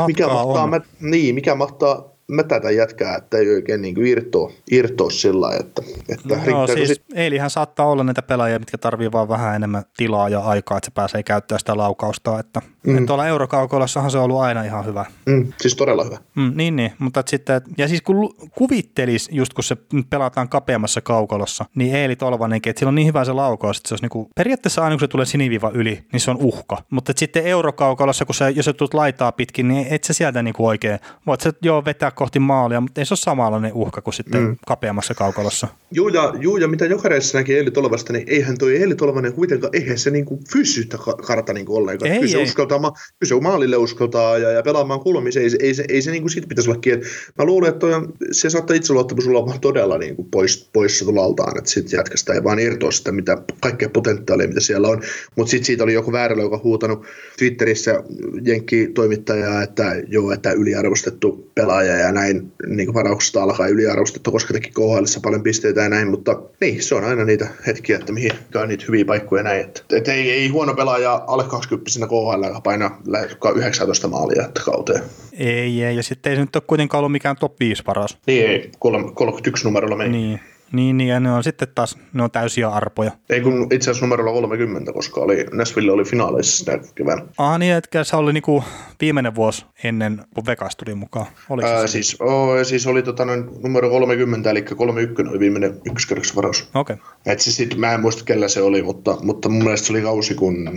mikä Matkaa mahtaa, on. mä, niin, mikä mahtaa mätätä jätkää, että ei oikein niin irtoa, irtoa sillä lailla, että, että no, siis sit... Eilihän saattaa olla niitä pelaajia, mitkä tarvii vaan vähän enemmän tilaa ja aikaa, että se pääsee käyttämään sitä laukausta, että, mm. että tuolla eurokaukolassahan se on ollut aina ihan hyvä. Mm, siis todella hyvä. Mm, niin, niin, mutta sitten, ja siis kun kuvittelisi just kun se pelataan kapeammassa kaukolossa, niin Eeli Tolvanenkin, että sillä on niin hyvä se laukaus, että se olisi niinku, periaatteessa aina kun se tulee siniviva yli, niin se on uhka. Mutta sitten eurokaukolossa, kun se, jos se tulet laitaa pitkin, niin et sä sieltä niinku oikein, voit sä joo vetää kohti maalia, mutta ei se ole samanlainen uhka kuin sitten mm. kapeammassa kaukolossa. Juu ja, juu, ja mitä jokareissa näki Eeli Tolvasta, niin eihän toi Eeli Tolvanen kuitenkaan, eihän se niinku fyysistä karta niinku ollenkaan. Ei, kyllä se ei. uskaltaa, ma- kyllä se maalille uskaltaa ja, ja pelaamaan kulmissa, ei, se- ei, se, ei se niinku siitä pitäisi olla kiinni. Mä luulen, että toi, on- se saattaa itseluottamus olla todella niinku pois, poissa tulaltaan, että sit jätkästä ei vaan irtoa sitä, mitä kaikkea potentiaalia, mitä siellä on. Mutta sitten siitä oli joku väärällä, joka huutanut Twitterissä jenkki-toimittajaa, että joo, että yliarvostettu pelaaja ja näin niin varauksesta alkaa yliarvostettu, koska teki KHL paljon pisteitä ja näin, mutta niin, se on aina niitä hetkiä, että mihin käy niitä hyviä paikkoja ja näin. Että, et ei, ei, huono pelaaja alle 20 KHL painaa lähes 19 maalia että kauteen. Ei, ei, ja sitten ei se nyt ole kuitenkaan ollut mikään top 5 paras. Niin ei, kolme- 31 numerolla meni. Niin. Niin, niin, ja ne on sitten taas, ne on täysiä arpoja. Ei kun itse asiassa numerolla 30, koska oli, Nashville oli finaaleissa sitä kevään. Ah niin, että se oli niinku viimeinen vuosi ennen, kun Vegas tuli mukaan. Oliko Ää, se? siis, oo, siis oli tota, noin, numero 30, eli 31 oli viimeinen ykköskerroksen varaus. Okei. Okay. Et siis sit, mä en muista kellä se oli, mutta, mutta mun mielestä se oli kausi, kun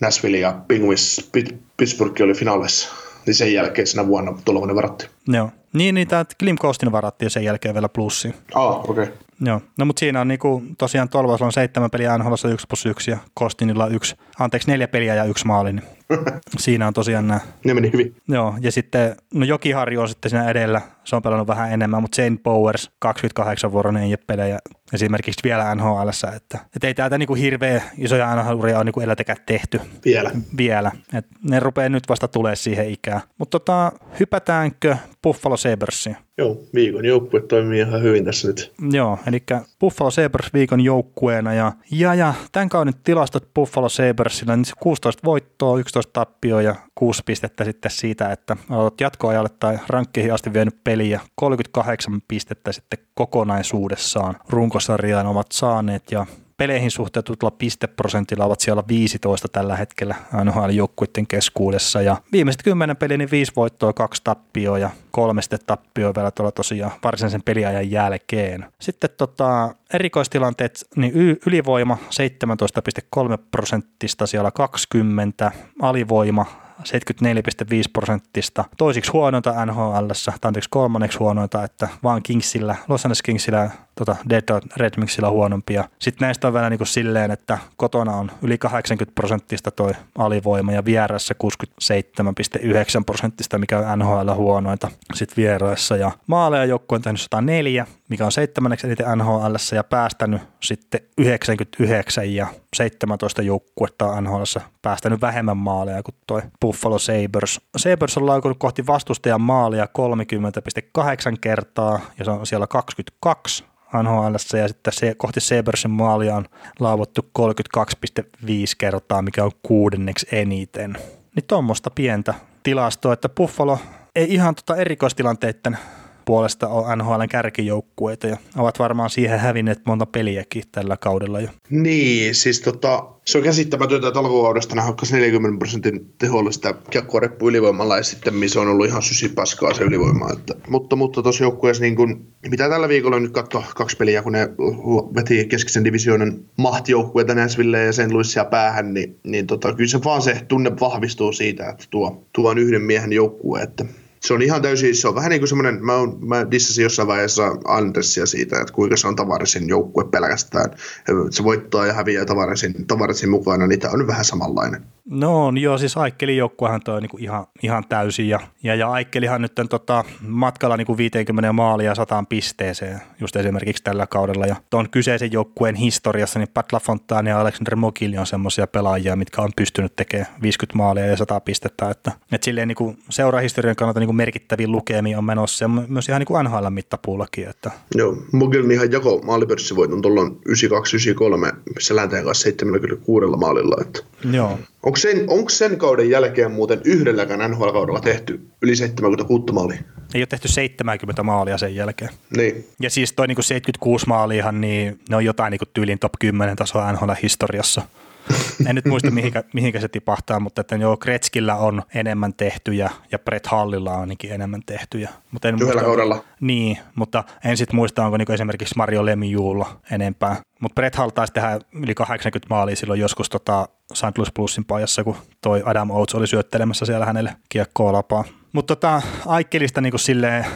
Nashville ja Penguins Pit- Pittsburgh oli finaaleissa. Niin sen jälkeen sinä vuonna tuollainen varattiin. Joo. Niin, niin tämä Klim Kostin varattiin sen jälkeen vielä plussiin. Ah, okei. Okay. Joo. No mutta siinä on niinku, tosiaan Tolvasella on seitsemän peliä NHL 1 plus 1 ja Kostinilla yksi, anteeksi neljä peliä ja yksi maali. Niin *laughs* siinä on tosiaan nämä. Ne meni hyvin. Joo, ja sitten, no Jokiharju on sitten siinä edellä, se on pelannut vähän enemmän, mutta Jane Powers, 28-vuoroinen ei ole pelejä esimerkiksi vielä NHL, että, että ei täältä niinku hirveä isoja NHL-uria ole niinku edeltäkään tehty Vielä. vielä. Et ne rupeaa nyt vasta tulee siihen ikään. Mutta tota, hypätäänkö Buffalo Sabersiin? Joo, viikon joukkue toimii ihan hyvin tässä nyt. Joo, eli Buffalo Sabres viikon joukkueena ja, ja, ja tämän kauden tilastot Buffalo Sabresilla, niin se 16 voittoa, 11 tappioa ja 6 pistettä sitten siitä, että olet jatkoajalle tai rankkeihin asti vienyt peliä, 38 pistettä sitten kokonaisuudessaan runkosarjaan ovat saaneet ja peleihin suhteutetulla pisteprosentilla ovat siellä 15 tällä hetkellä NHL-joukkuiden keskuudessa. Ja viimeiset kymmenen peliä, niin viisi voittoa, kaksi tappioa ja kolme sitten tappioa vielä tuolla tosiaan varsinaisen peliajan jälkeen. Sitten tota, erikoistilanteet, niin y- ylivoima 17,3 prosenttista siellä 20, alivoima 74,5 prosenttista. Toisiksi huonointa NHL, tai anteeksi kolmanneksi huonointa, että vaan Kingsillä, Los Angeles Kingsillä tota Detroit Red Wingsillä huonompia. Sitten näistä on vielä niin kuin silleen, että kotona on yli 80 prosenttista toi alivoima ja vieressä 67,9 prosenttista, mikä on NHL huonointa sitten vieraissa. Ja maaleja joukkue on tehnyt 104, mikä on seitsemänneksi eniten NHL ja päästänyt sitten 99 ja 17 joukkuetta on NHL päästänyt vähemmän maaleja kuin toi Buffalo Sabres. Sabres on laukunut kohti vastustajan maalia 30,8 kertaa ja se on siellä 22 NHL ja sitten se, kohti Sabersin maalia on laavuttu 32,5 kertaa, mikä on kuudenneksi eniten. Niin tuommoista pientä tilastoa, että Buffalo ei ihan tota erikoistilanteiden puolesta ole NHLn kärkijoukkueita ja ovat varmaan siihen hävinneet monta peliäkin tällä kaudella jo. Niin, siis tota, se on käsittämätöntä, että alkukaudesta ne hakkas 40 prosentin tehollista kiekkoareppu ylivoimalla ja sitten se on ollut ihan sysipaskaa se ylivoima. Että, mutta mutta tuossa joukkueessa, niin kun, mitä tällä viikolla nyt katsoa kaksi peliä, kun ne veti keskisen divisioonan mahtijoukkueita Näsville ja sen Louisia päähän, niin, niin tota, kyllä se vaan se tunne vahvistuu siitä, että tuo, tuo on yhden miehen joukkue, että se on ihan täysin, se on vähän niin kuin semmoinen, mä, mä dissasin jossain vaiheessa Andersia siitä, että kuinka se on tavarisin joukkue pelkästään. Se voittaa ja häviää tavarisin, tavarisin mukana, niin tämä on vähän samanlainen. No on, joo, siis Aikkelin joukkuehan toi niinku ihan, ihan täysin ja, ja, ja Aikkelihan nyt on tota, matkalla niinku 50 maalia ja 100 pisteeseen just esimerkiksi tällä kaudella ja tuon kyseisen joukkueen historiassa niin Pat LaFontaine ja Alexander Mogili on semmoisia pelaajia, mitkä on pystynyt tekemään 50 maalia ja 100 pistettä, että, että silleen niinku seurahistorian kannalta niinku niin merkittäviin lukemiin on menossa ja myös ihan niin NHL-mittapuullakin. Että. Joo, Mogilin ihan jako maalipörssivoiton tuolla 92-93, missä Länteen kanssa 76 maalilla. Että. Joo. Onko sen, onko sen kauden jälkeen muuten yhdelläkään NHL-kaudella tehty yli 76 maalia? Ei ole tehty 70 maalia sen jälkeen. Niin. Ja siis toi niin 76 maaliahan, niin ne on jotain niin tyylin top 10 tasoa NHL-historiassa. *laughs* En nyt muista mihinkä, mihinkä se tipahtaa, mutta että joo, Kretskillä on enemmän tehtyjä ja Brett Hallilla on ainakin enemmän tehtyjä. Mutta en Yhdellä muista, kaudella. Niin, mutta en sitten muista, onko niinku esimerkiksi Mario Lemijuulla enempää. Mutta Brett Hall taisi tehdä yli 80 maalia silloin joskus tota St. Louis Plusin pajassa, kun toi Adam Oates oli syöttelemässä siellä hänelle kiekkoa lapaa. Mutta tota, Aikkelista niinku silleen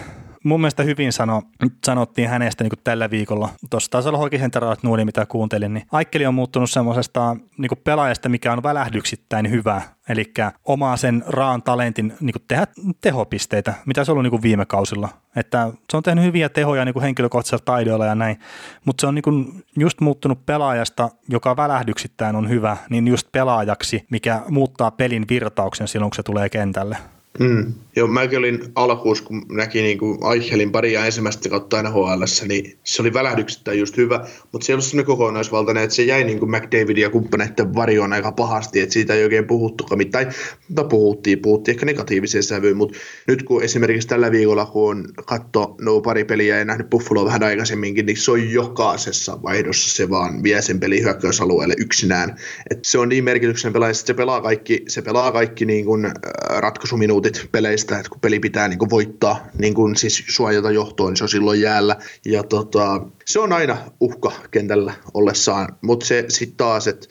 mun mielestä hyvin sano, sanottiin hänestä niin tällä viikolla. Tuossa taisi olla Center Nuuli, mitä kuuntelin, niin Aikkeli on muuttunut semmoisesta niin pelaajasta, mikä on välähdyksittäin hyvä, eli omaa sen raan talentin niin tehdä tehopisteitä, mitä se on ollut niin viime kausilla. Että se on tehnyt hyviä tehoja niin kuin henkilökohtaisilla taidoilla ja näin, mutta se on niin just muuttunut pelaajasta, joka välähdyksittäin on hyvä, niin just pelaajaksi, mikä muuttaa pelin virtauksen silloin, kun se tulee kentälle. Mm. Joo, mäkin olin alkuus, kun näki niin kuin Aichelin paria ensimmäistä kautta NHL, niin se oli välähdyksettäin just hyvä, mutta se ei ollut sellainen kokonaisvaltainen, että se jäi niin kuin McDavidin ja kumppaneiden varjoon aika pahasti, että siitä ei oikein puhuttukaan mitään, mutta puhuttiin, puhuttiin ehkä negatiiviseen sävyyn, mutta nyt kun esimerkiksi tällä viikolla, kun on katto no pari peliä ja nähnyt Buffalo vähän aikaisemminkin, niin se on jokaisessa vaihdossa se vaan vie sen peli hyökkäysalueelle yksinään, että se on niin merkityksen pelaaja, että se pelaa kaikki, se pelaa kaikki niin kuin ratkaisuminuutit minuutit peleistä, että kun peli pitää niin kuin voittaa, niin kuin siis suojata johtoon, niin se on silloin jäällä. Ja tota, se on aina uhka kentällä ollessaan, mutta se sitten taas, että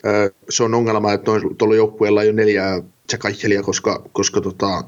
se on ongelma, että tuolla joukkueella ei ole neljää se Aichelia, koska, koska tota,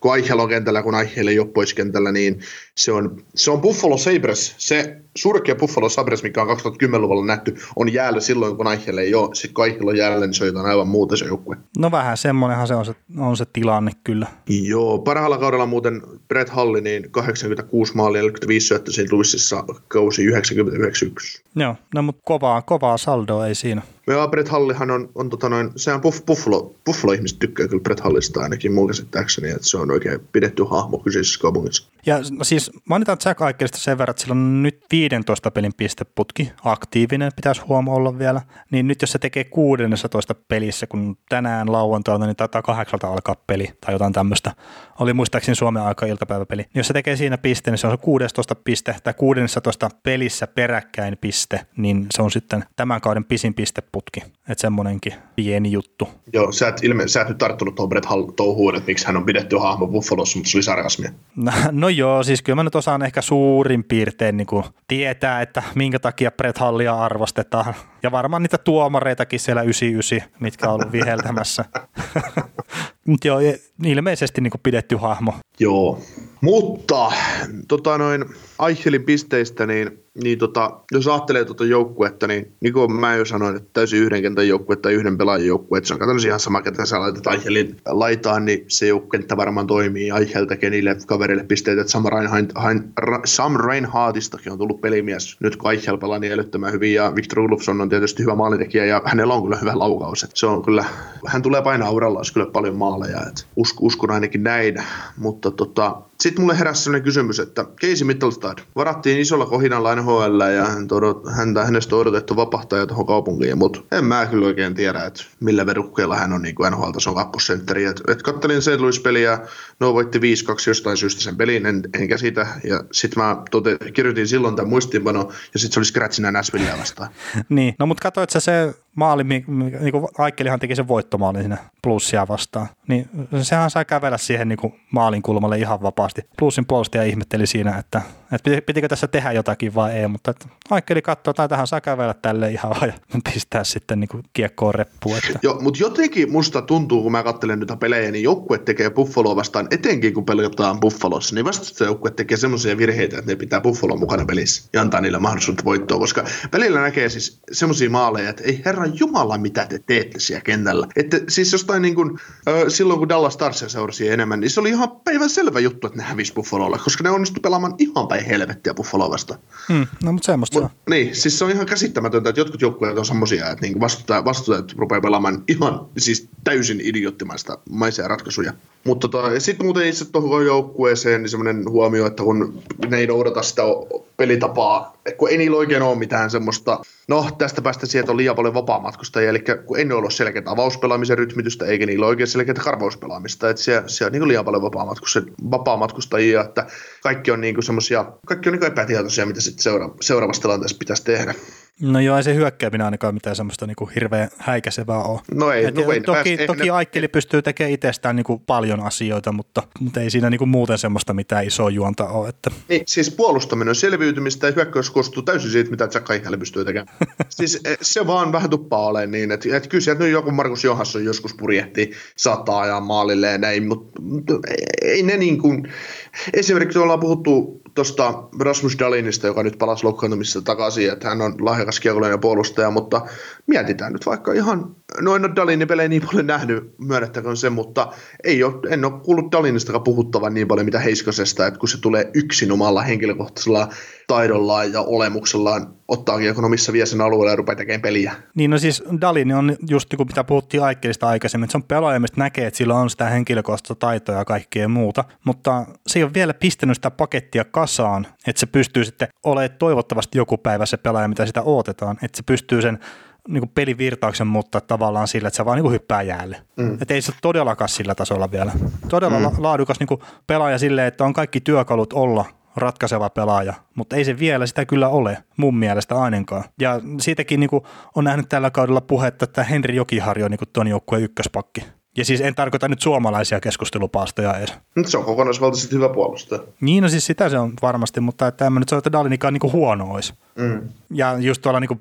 kun Aichel on kentällä, kun Aichel ei ole pois kentällä, niin se on, se on Buffalo Sabres, se surkea Buffalo Sabres, mikä on 2010-luvulla nähty, on jäällä silloin, kun Aichel ei ole. Sitten kun Aichel on jäällä, niin se on jotain aivan muuta se joukkue. No vähän semmoinenhan se on se, on se tilanne kyllä. Joo, parhaalla kaudella muuten Brett Halli, niin 86 maalia, 45 syöttöä siinä Luississa, kausi 99 Joo, no mutta kovaa, kovaa saldoa ei siinä. Joo, Brett Hallihan on, on tota noin, sehän buff, Buffalo, Buffalo-ihmiset tykkää kyllä Brett Hallista ainakin mun käsittääkseni, että se on oikein pidetty hahmo kyseisessä kaupungissa. Ja no siis mainitaan Jack Aikelista sen verran, että sillä on nyt 15 pelin pisteputki, aktiivinen pitäisi huomaa olla vielä, niin nyt jos se tekee 16 pelissä, kun tänään lauantaina, niin taitaa kahdeksalta alkaa peli tai jotain tämmöistä, oli muistaakseni Suomen aika iltapäiväpeli, niin jos se tekee siinä piste, niin se on 16 piste tai 16 pelissä peräkkäin piste, niin se on sitten tämän kauden pisin pisteputki, että semmoinenkin pieni juttu. Joo, sä et, ilme, sä et nyt tarttunut tuohon Brett Hall touhuun, että miksi hän on pidetty hahmo Buffalossa, mutta se oli sarkasmia. No, no joo, siis kyllä mä nyt osaan ehkä suurin piirtein niin kuin tietää, että minkä takia Brett Hallia arvostetaan. Ja varmaan niitä tuomareitakin siellä 99, mitkä on ollut viheltämässä. *laughs* Mutta joo, ilmeisesti niin pidetty hahmo. Joo, mutta tota noin, Aichelin pisteistä, niin niin tota, jos ajattelee tuota joukkuetta, niin niin kuin mä jo sanoin, että täysin yhden kentän joukkue tai yhden pelaajan joukkue, että se on katsonut ihan sama, ketä sä laitat Aichelin laitaan, niin se joukkenttä varmaan toimii. Aichel tekee niille kaverille pisteitä, että Sam, Reinhardt, Sam Reinhardtistakin on tullut pelimies. Nyt kun Aichel pelaa niin älyttömän hyvin ja Victor Ulfsson on tietysti hyvä maalintekijä ja hänellä on kyllä hyvä laukaus. Se on kyllä, hän tulee painaa uralla, olisi kyllä paljon maaleja. Että usk, uskon ainakin näin, mutta tota, sitten mulle heräsi sellainen kysymys, että Casey Mittelstad varattiin isolla kohinalla NHL ja hän odot, häntä, hänestä on odotettu vapahtaja tuohon kaupunkiin, mutta en mä kyllä oikein tiedä, että millä verukkeella hän on niin NHL-tason kakkosentteri. Et, et kattelin St. Louis-peliä, no voitti 5-2 jostain syystä sen pelin, en, enkä siitä. Ja sitten mä tote, kirjoitin silloin tämän muistiinpano ja sitten se oli scratchina Nashvillea vastaan. *laughs* niin, no mutta katsoit sä se maali, niin kuin Aikkelihan teki sen voittomaalin sinne plussia vastaan, niin sehän sai kävellä siihen niin kuin maalin kulmalle ihan vapaasti. Plussin puolustaja ihmetteli siinä, että, että pitikö tässä tehdä jotakin vai ei, mutta Aikkeli katsoo, että tähän saa kävellä tälle ihan vaan ja *laughs* pistää sitten niin kiekkoon reppuun. Että. Joo, mutta jotenkin musta tuntuu, kun mä katselen nyt pelejä, niin joukkue tekee Buffaloa vastaan, etenkin kun pelataan Buffalossa, niin vasta joukkue tekee semmoisia virheitä, että ne pitää Buffalo mukana pelissä ja antaa niille mahdollisuutta voittoa, koska pelillä näkee siis semmoisia maaleja, että ei herra Jumala, mitä te teette siellä kentällä. Että siis jostain niin kuin, silloin kun Dallas Starsia seurasi enemmän, niin se oli ihan päivän selvä juttu, että ne hävisi Buffalolle, koska ne onnistui pelaamaan ihan päin helvettiä Buffalo vasta. Hmm, no mutta semmoista Mut, niin, siis se on ihan käsittämätöntä, että jotkut joukkueet on semmoisia, että niinku vastustajat, vastustajat rupeaa pelaamaan ihan siis täysin idioottimaista maisia ratkaisuja. Mutta tota, sitten muuten itse tuohon joukkueeseen niin semmoinen huomio, että kun ne ei noudata sitä pelitapaa, kun ei niillä oikein ole mitään semmoista, no tästä päästä sieltä on liian paljon vapaamatkustajia, eli kun ei ole selkeää avauspelaamisen rytmitystä, eikä niillä ole oikein selkeää karvauspelaamista, että siellä, siellä on niin liian paljon vapaamatkustajia, että kaikki on niin semmoisia, kaikki on niin epätietoisia, mitä sitten seura- seuraavassa tilanteessa pitäisi tehdä. No joo, ei se hyökkääminen ainakaan mitään semmoista niinku hirveän häikäisevää ole. No ei, Et no ei toki, pääs, toki ei, Aikkeli pystyy tekemään itsestään niinku paljon asioita, mutta, mutta ei siinä niinku muuten semmoista mitään isoa juonta ole. Että. Niin, siis puolustaminen on selviytymistä ja hyökkäys koostuu täysin siitä, mitä Jack Eichel pystyy tekemään. *laughs* siis eh, se vaan vähän tuppaa ole niin, että, että kyllä sieltä nyt joku Markus Johansson joskus purjehti sataa ja maalille ja näin, mutta, mutta ei ne niin kuin, esimerkiksi ollaan puhuttu tuosta Rasmus Dalinista, joka nyt palasi loukkaantumisesta takaisin, että hän on lahjakas kiekollinen puolustaja, mutta mietitään nyt vaikka ihan, no en ole Dalinin pelejä niin paljon nähnyt, myönnettäkön se, mutta ei ole, en ole kuullut Dalinistakaan puhuttavan niin paljon mitä Heiskosesta, että kun se tulee yksin omalla henkilökohtaisella taidollaan ja olemuksellaan ottaa kiekon missä vie sen alueelle ja rupeaa tekemään peliä. Niin no siis Dalin on just niin kuin mitä puhuttiin Aikkelista aikaisemmin, että se on pelaaja, mistä näkee, että sillä on sitä henkilökohtaista taitoa ja kaikkea muuta, mutta se ei ole vielä pistänyt sitä pakettia kasaan, että se pystyy sitten olemaan toivottavasti joku päivä se pelaaja, mitä sitä odotetaan, että se pystyy sen niin kuin pelivirtauksen muuttaa tavallaan sillä, että se vaan niin kuin hyppää jäälle. Mm. Että ei se ole todellakaan sillä tasolla vielä. Todella mm. laadukas niin kuin pelaaja silleen, että on kaikki työkalut olla ratkaiseva pelaaja, mutta ei se vielä sitä kyllä ole, mun mielestä ainakaan. Ja siitäkin niin kuin on nähnyt tällä kaudella puhetta, että Henri Jokiharjo on niin tuon joukkueen ykköspakki. Ja siis en tarkoita nyt suomalaisia keskustelupaastoja edes. Nyt se on kokonaisvaltaisesti hyvä puolustaja. Niin, no siis sitä se on varmasti, mutta että en mä nyt sano, että Dalinikaan niin huono olisi. Mm. Ja just tuolla niin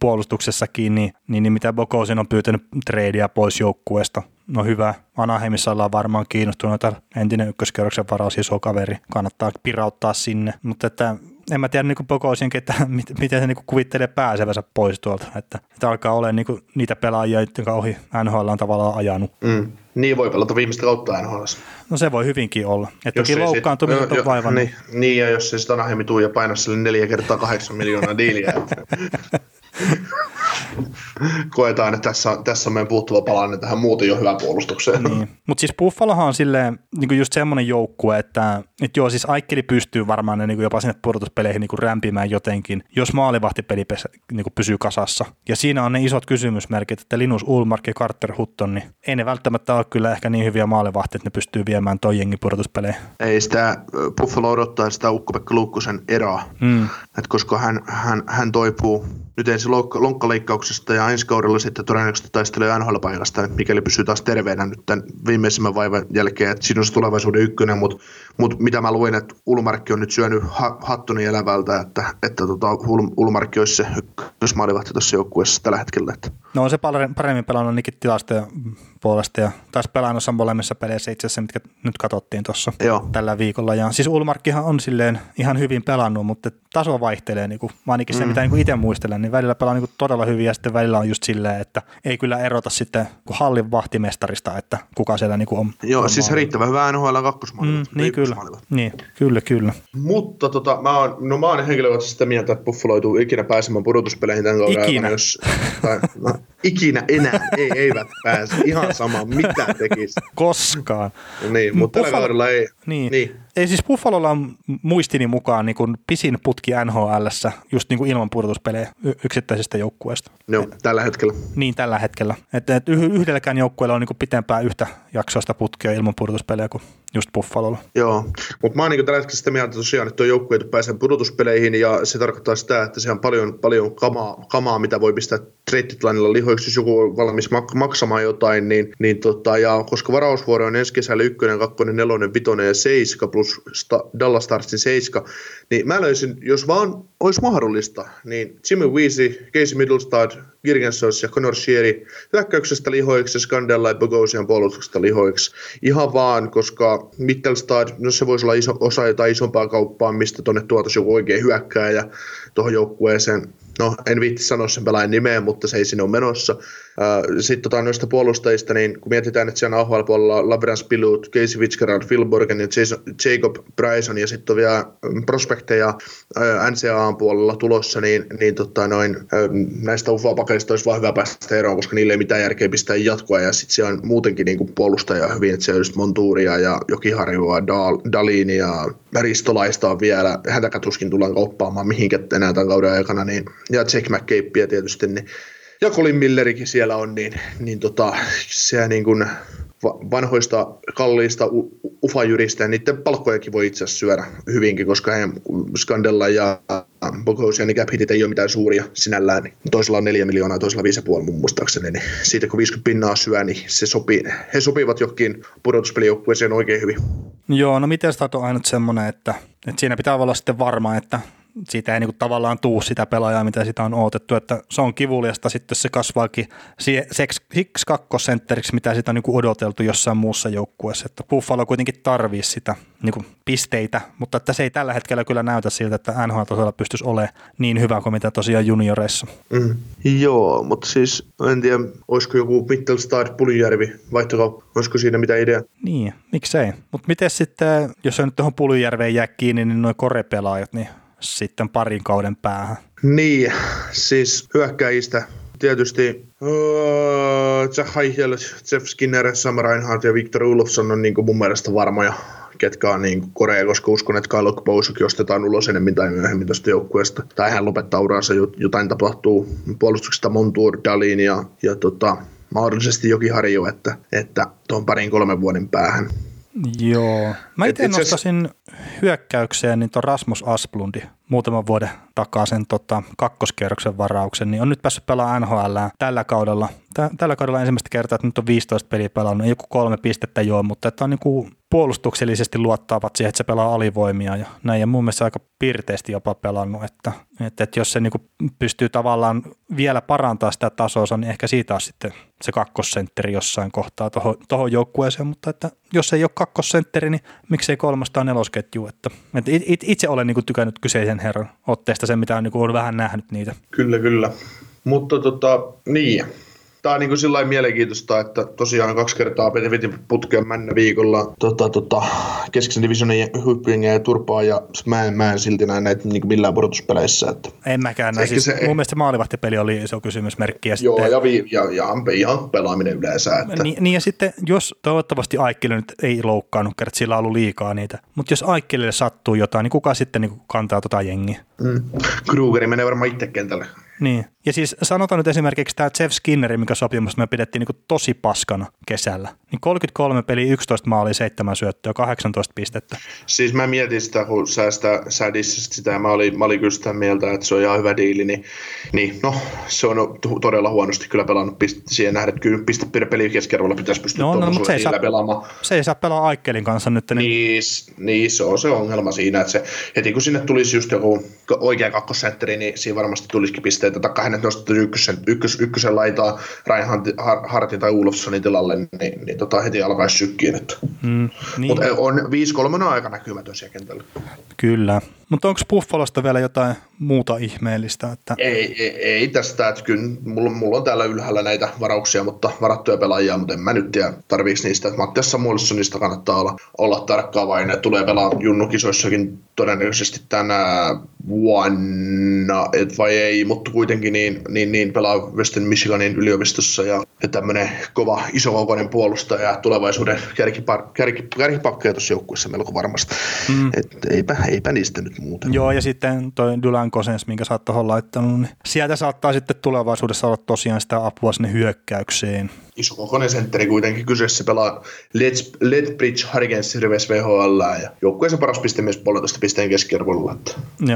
puolustuksessakin, niin, niin, niin mitä Bokosin on pyytänyt treidiä pois joukkueesta, no hyvä. Anaheimissa ollaan varmaan kiinnostuneita. Entinen ykköskerroksen varaus, iso kaveri. Kannattaa pirauttaa sinne. Mutta että en mä tiedä niin Bokosinkin, että *laughs* miten se niin kuvittelee pääsevänsä pois tuolta. Että, että alkaa olla niin niitä pelaajia, jotka ohi NHL on tavallaan ajanut. Mm. Niin voi pelata viimeistä kautta NHL. No se voi hyvinkin olla. Että toki loukkaantumiset on vaivannut. Niin, niin, ja jos se sitten Anaheimi tuu ja painaa sille neljä kertaa kahdeksan miljoonaa diiliä. *laughs* koetaan, että tässä, tässä on meidän puuttuva palanen tähän muuten jo hyvään puolustukseen. Niin. Mutta siis Buffalohan on silleen, niin just semmoinen joukkue, että, että joo, siis Aikkeli pystyy varmaan ne, niin jopa sinne pudotuspeleihin niin rämpimään jotenkin, jos maalivahtipeli niin pysyy kasassa. Ja siinä on ne isot kysymysmerkit, että Linus Ulmark ja Carter Hutton, niin ei ne välttämättä ole kyllä ehkä niin hyviä maalivahtia, että ne pystyy viemään toi jengi pudotuspeleihin. Ei sitä, Buffalo odottaa sitä Ukko-Pekka Luukkosen eroa, mm. että koska hän, hän, hän toipuu nyt ensi lonkkaleikkauksesta ja ensi kaudella sitten todennäköisesti taistelee NHL-paikasta, mikäli pysyy taas terveenä nyt tämän viimeisimmän vaivan jälkeen, että siinä on se tulevaisuuden ykkönen, mutta, mutta mitä mä luin, että Ulmarkki on nyt syönyt ha- hattuni elävältä, että, että tota, Ul- Ulmarkki olisi se ykkösmaalivahti tuossa joukkueessa tällä hetkellä. Että. No on se paremmin pelannut niinkin tilastoja puolesta ja taas pelannut molemmissa peleissä itse asiassa, mitkä nyt katsottiin tuossa tällä viikolla. Ja siis Ulmarkkihan on silleen ihan hyvin pelannut, mutta taso vaihtelee, niin kuin, ainakin se mm. mitä niin itse muistelen, niin välillä pelaa niin kuin todella hyvin ja sitten välillä on just silleen, että ei kyllä erota sitten kuin hallin vahtimestarista, että kuka siellä niin kuin on. Joo, on siis maali. riittävän hyvä NHL kakkosmaali. Mm, niin kyllä, niin, kyllä, kyllä. Mutta tota, mä oon, no mä oon henkilökohtaisesti sitä mieltä, että Buffalo joutuu ikinä pääsemään pudotuspeleihin tämän kauden Ikinä. Aikana, jos, tai, no, ikinä enää ei, eivät pääse. Ihan sama, mitä tekisi. *laughs* Koskaan. Niin, mutta tällä kaudella ei. Niin. niin. Ei siis Buffalolla on muistini mukaan niin kuin pisin putki nhl just niin kuin ilman pudotuspelejä yksittäisestä joukkueesta. Joo, tällä hetkellä. Niin, tällä hetkellä. Että et yhdelläkään joukkueella on niin kuin pitempää yhtä jaksoista putkea ilman pudotuspelejä kuin just Buffalolla. Joo, mutta mä oon niin tällä hetkellä sitä mieltä tosiaan, että tuo joukkue ei pääse pudotuspeleihin ja se tarkoittaa sitä, että se on paljon, paljon kamaa, kamaa mitä voi pistää trade lihoiksi, jos joku on valmis mak- maksamaan jotain, niin, niin tota, ja koska varausvuoro on ensi kesällä ykkönen, kakkonen, nelonen, vitonen ja seiska plus sta, Dallas Starsin seiska, niin mä löysin, jos vaan olisi mahdollista, niin Jimmy Weezy, Casey Middlestad, Girgensons ja Conor Sheary hyökkäyksestä lihoiksi ja Scandella ja Bogosian puolustuksesta lihoiksi. Ihan vaan, koska Mittelstad, no se voisi olla iso, osa jotain isompaa kauppaa, mistä tuonne tuotaisiin joku oikein hyökkää ja tuohon joukkueeseen no en viitti sanoa sen pelaajan nimeä, mutta se ei sinne ole menossa. Sitten tota, noista puolustajista, niin kun mietitään, että siellä AHL-puolella Lavrans Pilut, Casey Fitzgerald, Phil Borgen ja Jacob Bryson ja sitten on vielä prospekteja NCAA puolella tulossa, niin, niin tota, noin, näistä UFA-pakeista olisi vaan hyvä päästä eroon, koska niille ei mitään järkeä pistää jatkoa. Ja sitten siellä on muutenkin niin kuin puolustajia hyvin, että siellä on just Montuuria ja Jokiharjua, Dal- Dalinia, Ristolaista on vielä, häntä tuskin tullaan kauppaamaan mihinkä enää tämän kauden aikana, niin, ja Jack McCabeä tietysti, niin ja Colin Millerikin siellä on, niin, niin tota, se niin kuin vanhoista kalliista ufajyristä, niiden palkkojakin voi itse asiassa syödä hyvinkin, koska he Skandella ja Bogosia, niin cap ei ole mitään suuria sinällään. Niin toisella on 4 miljoonaa, toisella 5,5 mun muistaakseni, niin siitä kun 50 pinnaa syö, niin se sopii, he sopivat jokin pudotuspelijoukkueeseen oikein hyvin. Joo, no miten on ainut semmoinen, että, että siinä pitää olla sitten varma, että siitä ei niin kuin tavallaan tuu sitä pelaajaa, mitä sitä on odotettu, että se on kivuliasta, sitten se kasvaakin siksi kakkosentteriksi, mitä sitä on niin kuin odoteltu jossain muussa joukkueessa, että Buffalo kuitenkin tarvii sitä niin kuin pisteitä, mutta että se ei tällä hetkellä kyllä näytä siltä, että NHL-tasolla pystyisi olemaan niin hyvä kuin mitä tosiaan junioreissa. Mm. Joo, mutta siis en tiedä, olisiko joku Mittelstad Puljärvi vaihtokauppa, olisiko siinä mitä idea? Niin, miksei. Mutta miten sitten, jos se nyt tuohon Puljärveen jää kiinni, niin noin korepelaajat, niin sitten parin kauden päähän. Niin, siis hyökkäjistä tietysti uh, Jack Heichel, Jeff Skinner, Sam Reinhardt ja Victor Ulofsson on niin kuin mun mielestä varmoja, ketkä on niin Korea, koska uskon, että Kyle Bousuk ostetaan ulos enemmän tai myöhemmin tästä joukkueesta. Tai hän lopettaa uransa, jotain tapahtuu puolustuksesta Montour, Dalin ja, ja tota, mahdollisesti jokin harjo, että, että tuon parin kolmen vuoden päähän. Joo. Mä itse nostaisin hyökkäykseen niin tuon Rasmus Asplundi muutaman vuoden takaa sen tota, kakkoskierroksen varauksen, niin on nyt päässyt pelaamaan NHL tällä kaudella. Tällä kaudella ensimmäistä kertaa, että nyt on 15 peliä pelannut, joku kolme pistettä joo, mutta että on niin kuin puolustuksellisesti luottaavat siihen, että se pelaa alivoimia ja näin. Ja mun mielestä aika pirteesti jopa pelannut, että, että, että jos se niin kuin pystyy tavallaan vielä parantaa sitä tasoa, niin ehkä siitä on sitten se kakkosentteri jossain kohtaa tuohon joukkueeseen, mutta että jos ei ole kakkosentteri, niin miksei kolmas tai nelosketju. Että, että itse olen niin kuin tykännyt kyseisen herran otteesta sen, mitä on, niin kuin, on vähän nähnyt niitä. Kyllä, kyllä. Mutta tota, niin, Tämä on niin kuin sillä mielenkiintoista, että tosiaan kaksi kertaa Petevitin putkeen männä viikolla tota, tota, keskisen divisionin hyppyjengejä ja turpaa, ja mä en, mä en silti näe näitä niin millään pudotuspeleissä. Että en mäkään näe. Siis, se, mun mielestä maalivahtipeli oli iso kysymysmerkki. Ja joo, sitten, ja, vi, ja, ja, ihan pelaaminen yleensä. Että. Niin, niin, ja sitten jos toivottavasti Aikkille nyt ei loukkaannut, kerran sillä on ollut liikaa niitä, mutta jos Aikkille sattuu jotain, niin kuka sitten niin kantaa tota jengiä? Mm. Krugeri menee varmaan itse kentälle. Niin. Ja siis sanotaan nyt esimerkiksi tämä Jeff Skinneri, mikä sopimus me pidettiin niin tosi paskana kesällä. Niin 33 peli, 11 maalia, 7 syöttöä, 18 pistettä. Siis mä mietin sitä, kun sä, sitä, sä sitä, ja mä olin, mä olin kyllä sitä mieltä, että se on ihan hyvä diili, niin, niin no, se on todella huonosti kyllä pelannut pist, siihen nähdä, että kyllä piste per peli keskiarvolla pitäisi pystyä no, no, mutta se ei saa, pelaamaan. Se ei saa pelaa Aikkelin kanssa nyt. Niin... Niin, niin, se on se ongelma siinä, että se, heti kun sinne tulisi just joku oikea kakkosentteri, niin siinä varmasti tulisikin pisteitä, tai hänet nostettu ykkösen, ykkös, ykkösen laitaa Reinhardt tai Ulofssonin tilalle, niin, niin tota, heti alkaisi sykkiin. Mm, niin. Mutta on 5-3 aika näkymätön siellä kentällä. Kyllä. Mutta onko Buffalosta vielä jotain muuta ihmeellistä? Että... Ei, ei, ei tästä, että kyllä mulla, mulla, on täällä ylhäällä näitä varauksia, mutta varattuja pelaajia, mutta en mä nyt tiedä tarviiko niistä. Että Mattias Samuelssonista kannattaa olla, olla tarkkaavainen, tulee pelaa junnukisoissakin todennäköisesti tänä vuonna, et vai ei, mutta kuitenkin niin, niin, niin pelaa Western Michiganin yliopistossa ja, ja tämmöinen kova isokokoinen puolustaja tulevaisuuden kärkipar, kärki, kärkipakkeja tuossa joukkueessa melko varmasti. Mm. Et eipä, eipä niistä nyt muuta. Joo, ja sitten toi Dylan Kosens, minkä sä oot laittanut, niin sieltä saattaa sitten tulevaisuudessa olla tosiaan sitä apua sinne hyökkäykseen isokokoinen sentteri kuitenkin kyseessä pelaa Lethbridge Hurricanes Rives VHL ja joukkueessa paras piste myös puolentoista pisteen keskiarvolla.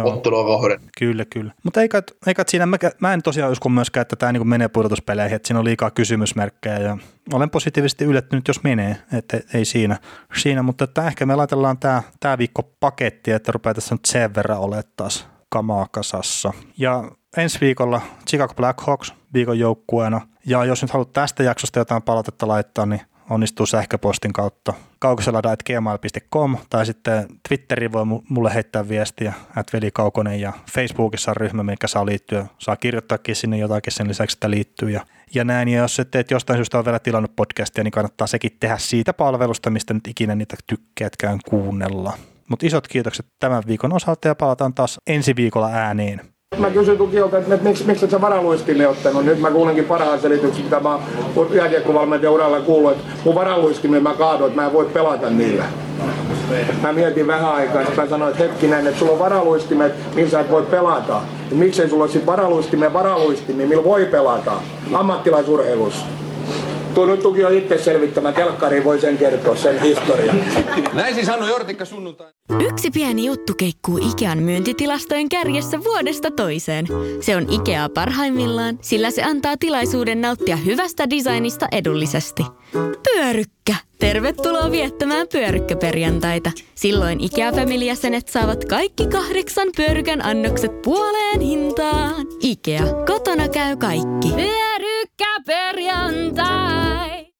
Ottelua kohden. Kyllä, kyllä. Mutta eikä, eikä siinä, mä, mä en tosiaan usko myöskään, että tämä niin menee pudotuspeleihin, että siinä on liikaa kysymysmerkkejä ja olen positiivisesti yllättynyt, jos menee, että ei siinä, siinä mutta että ehkä me laitellaan tämä, tämä viikko paketti, että rupeaa tässä nyt sen verran olemaan taas kamaa kasassa. Ja ensi viikolla Chicago Blackhawks viikon joukkueena. Ja jos nyt haluat tästä jaksosta jotain palautetta laittaa, niin onnistuu sähköpostin kautta kaukoselada.gmail.com tai sitten Twitteriin voi mulle heittää viestiä, että Veli Kaukonen ja Facebookissa on ryhmä, mikä saa liittyä. Saa kirjoittaakin sinne jotakin sen lisäksi, että liittyy ja, ja näin. Ja jos et jostain syystä on vielä tilannut podcastia, niin kannattaa sekin tehdä siitä palvelusta, mistä nyt ikinä niitä tykkäätkään kuunnella. Mutta isot kiitokset tämän viikon osalta ja palataan taas ensi viikolla ääniin. Mä kysyin Tukiolta, että miksi, miksi et sä varaluistimme ottanut. Nyt mä kuulenkin parhaan selityksen, mitä mä oon jääkiekkovalmentajan uralla kuullut, että mun varaluistimme mä kaadoin, että mä en voi pelata niillä. Mä mietin vähän aikaa, että mä sanoin, että hetkinen, että sulla on varaluistimet, millä sä et voi pelata. Ja miksei sulla ole sitten varaluistimme varaluistimia, millä voi pelata ammattilaisurheilussa. Tuo nyt tuki on itse selvittämä. Telkkari voi sen kertoa, sen historian. Näin siis Hannu Jortikka sunnuntai. Yksi pieni juttu keikkuu Ikean myyntitilastojen kärjessä vuodesta toiseen. Se on Ikea parhaimmillaan, sillä se antaa tilaisuuden nauttia hyvästä designista edullisesti. Pyörykkä! Tervetuloa viettämään pyörykkäperjantaita. Silloin Ikea family saavat kaikki kahdeksan pyörykän annokset puoleen hintaan. Ikea, kotona käy kaikki. Pyörykkäperjantai!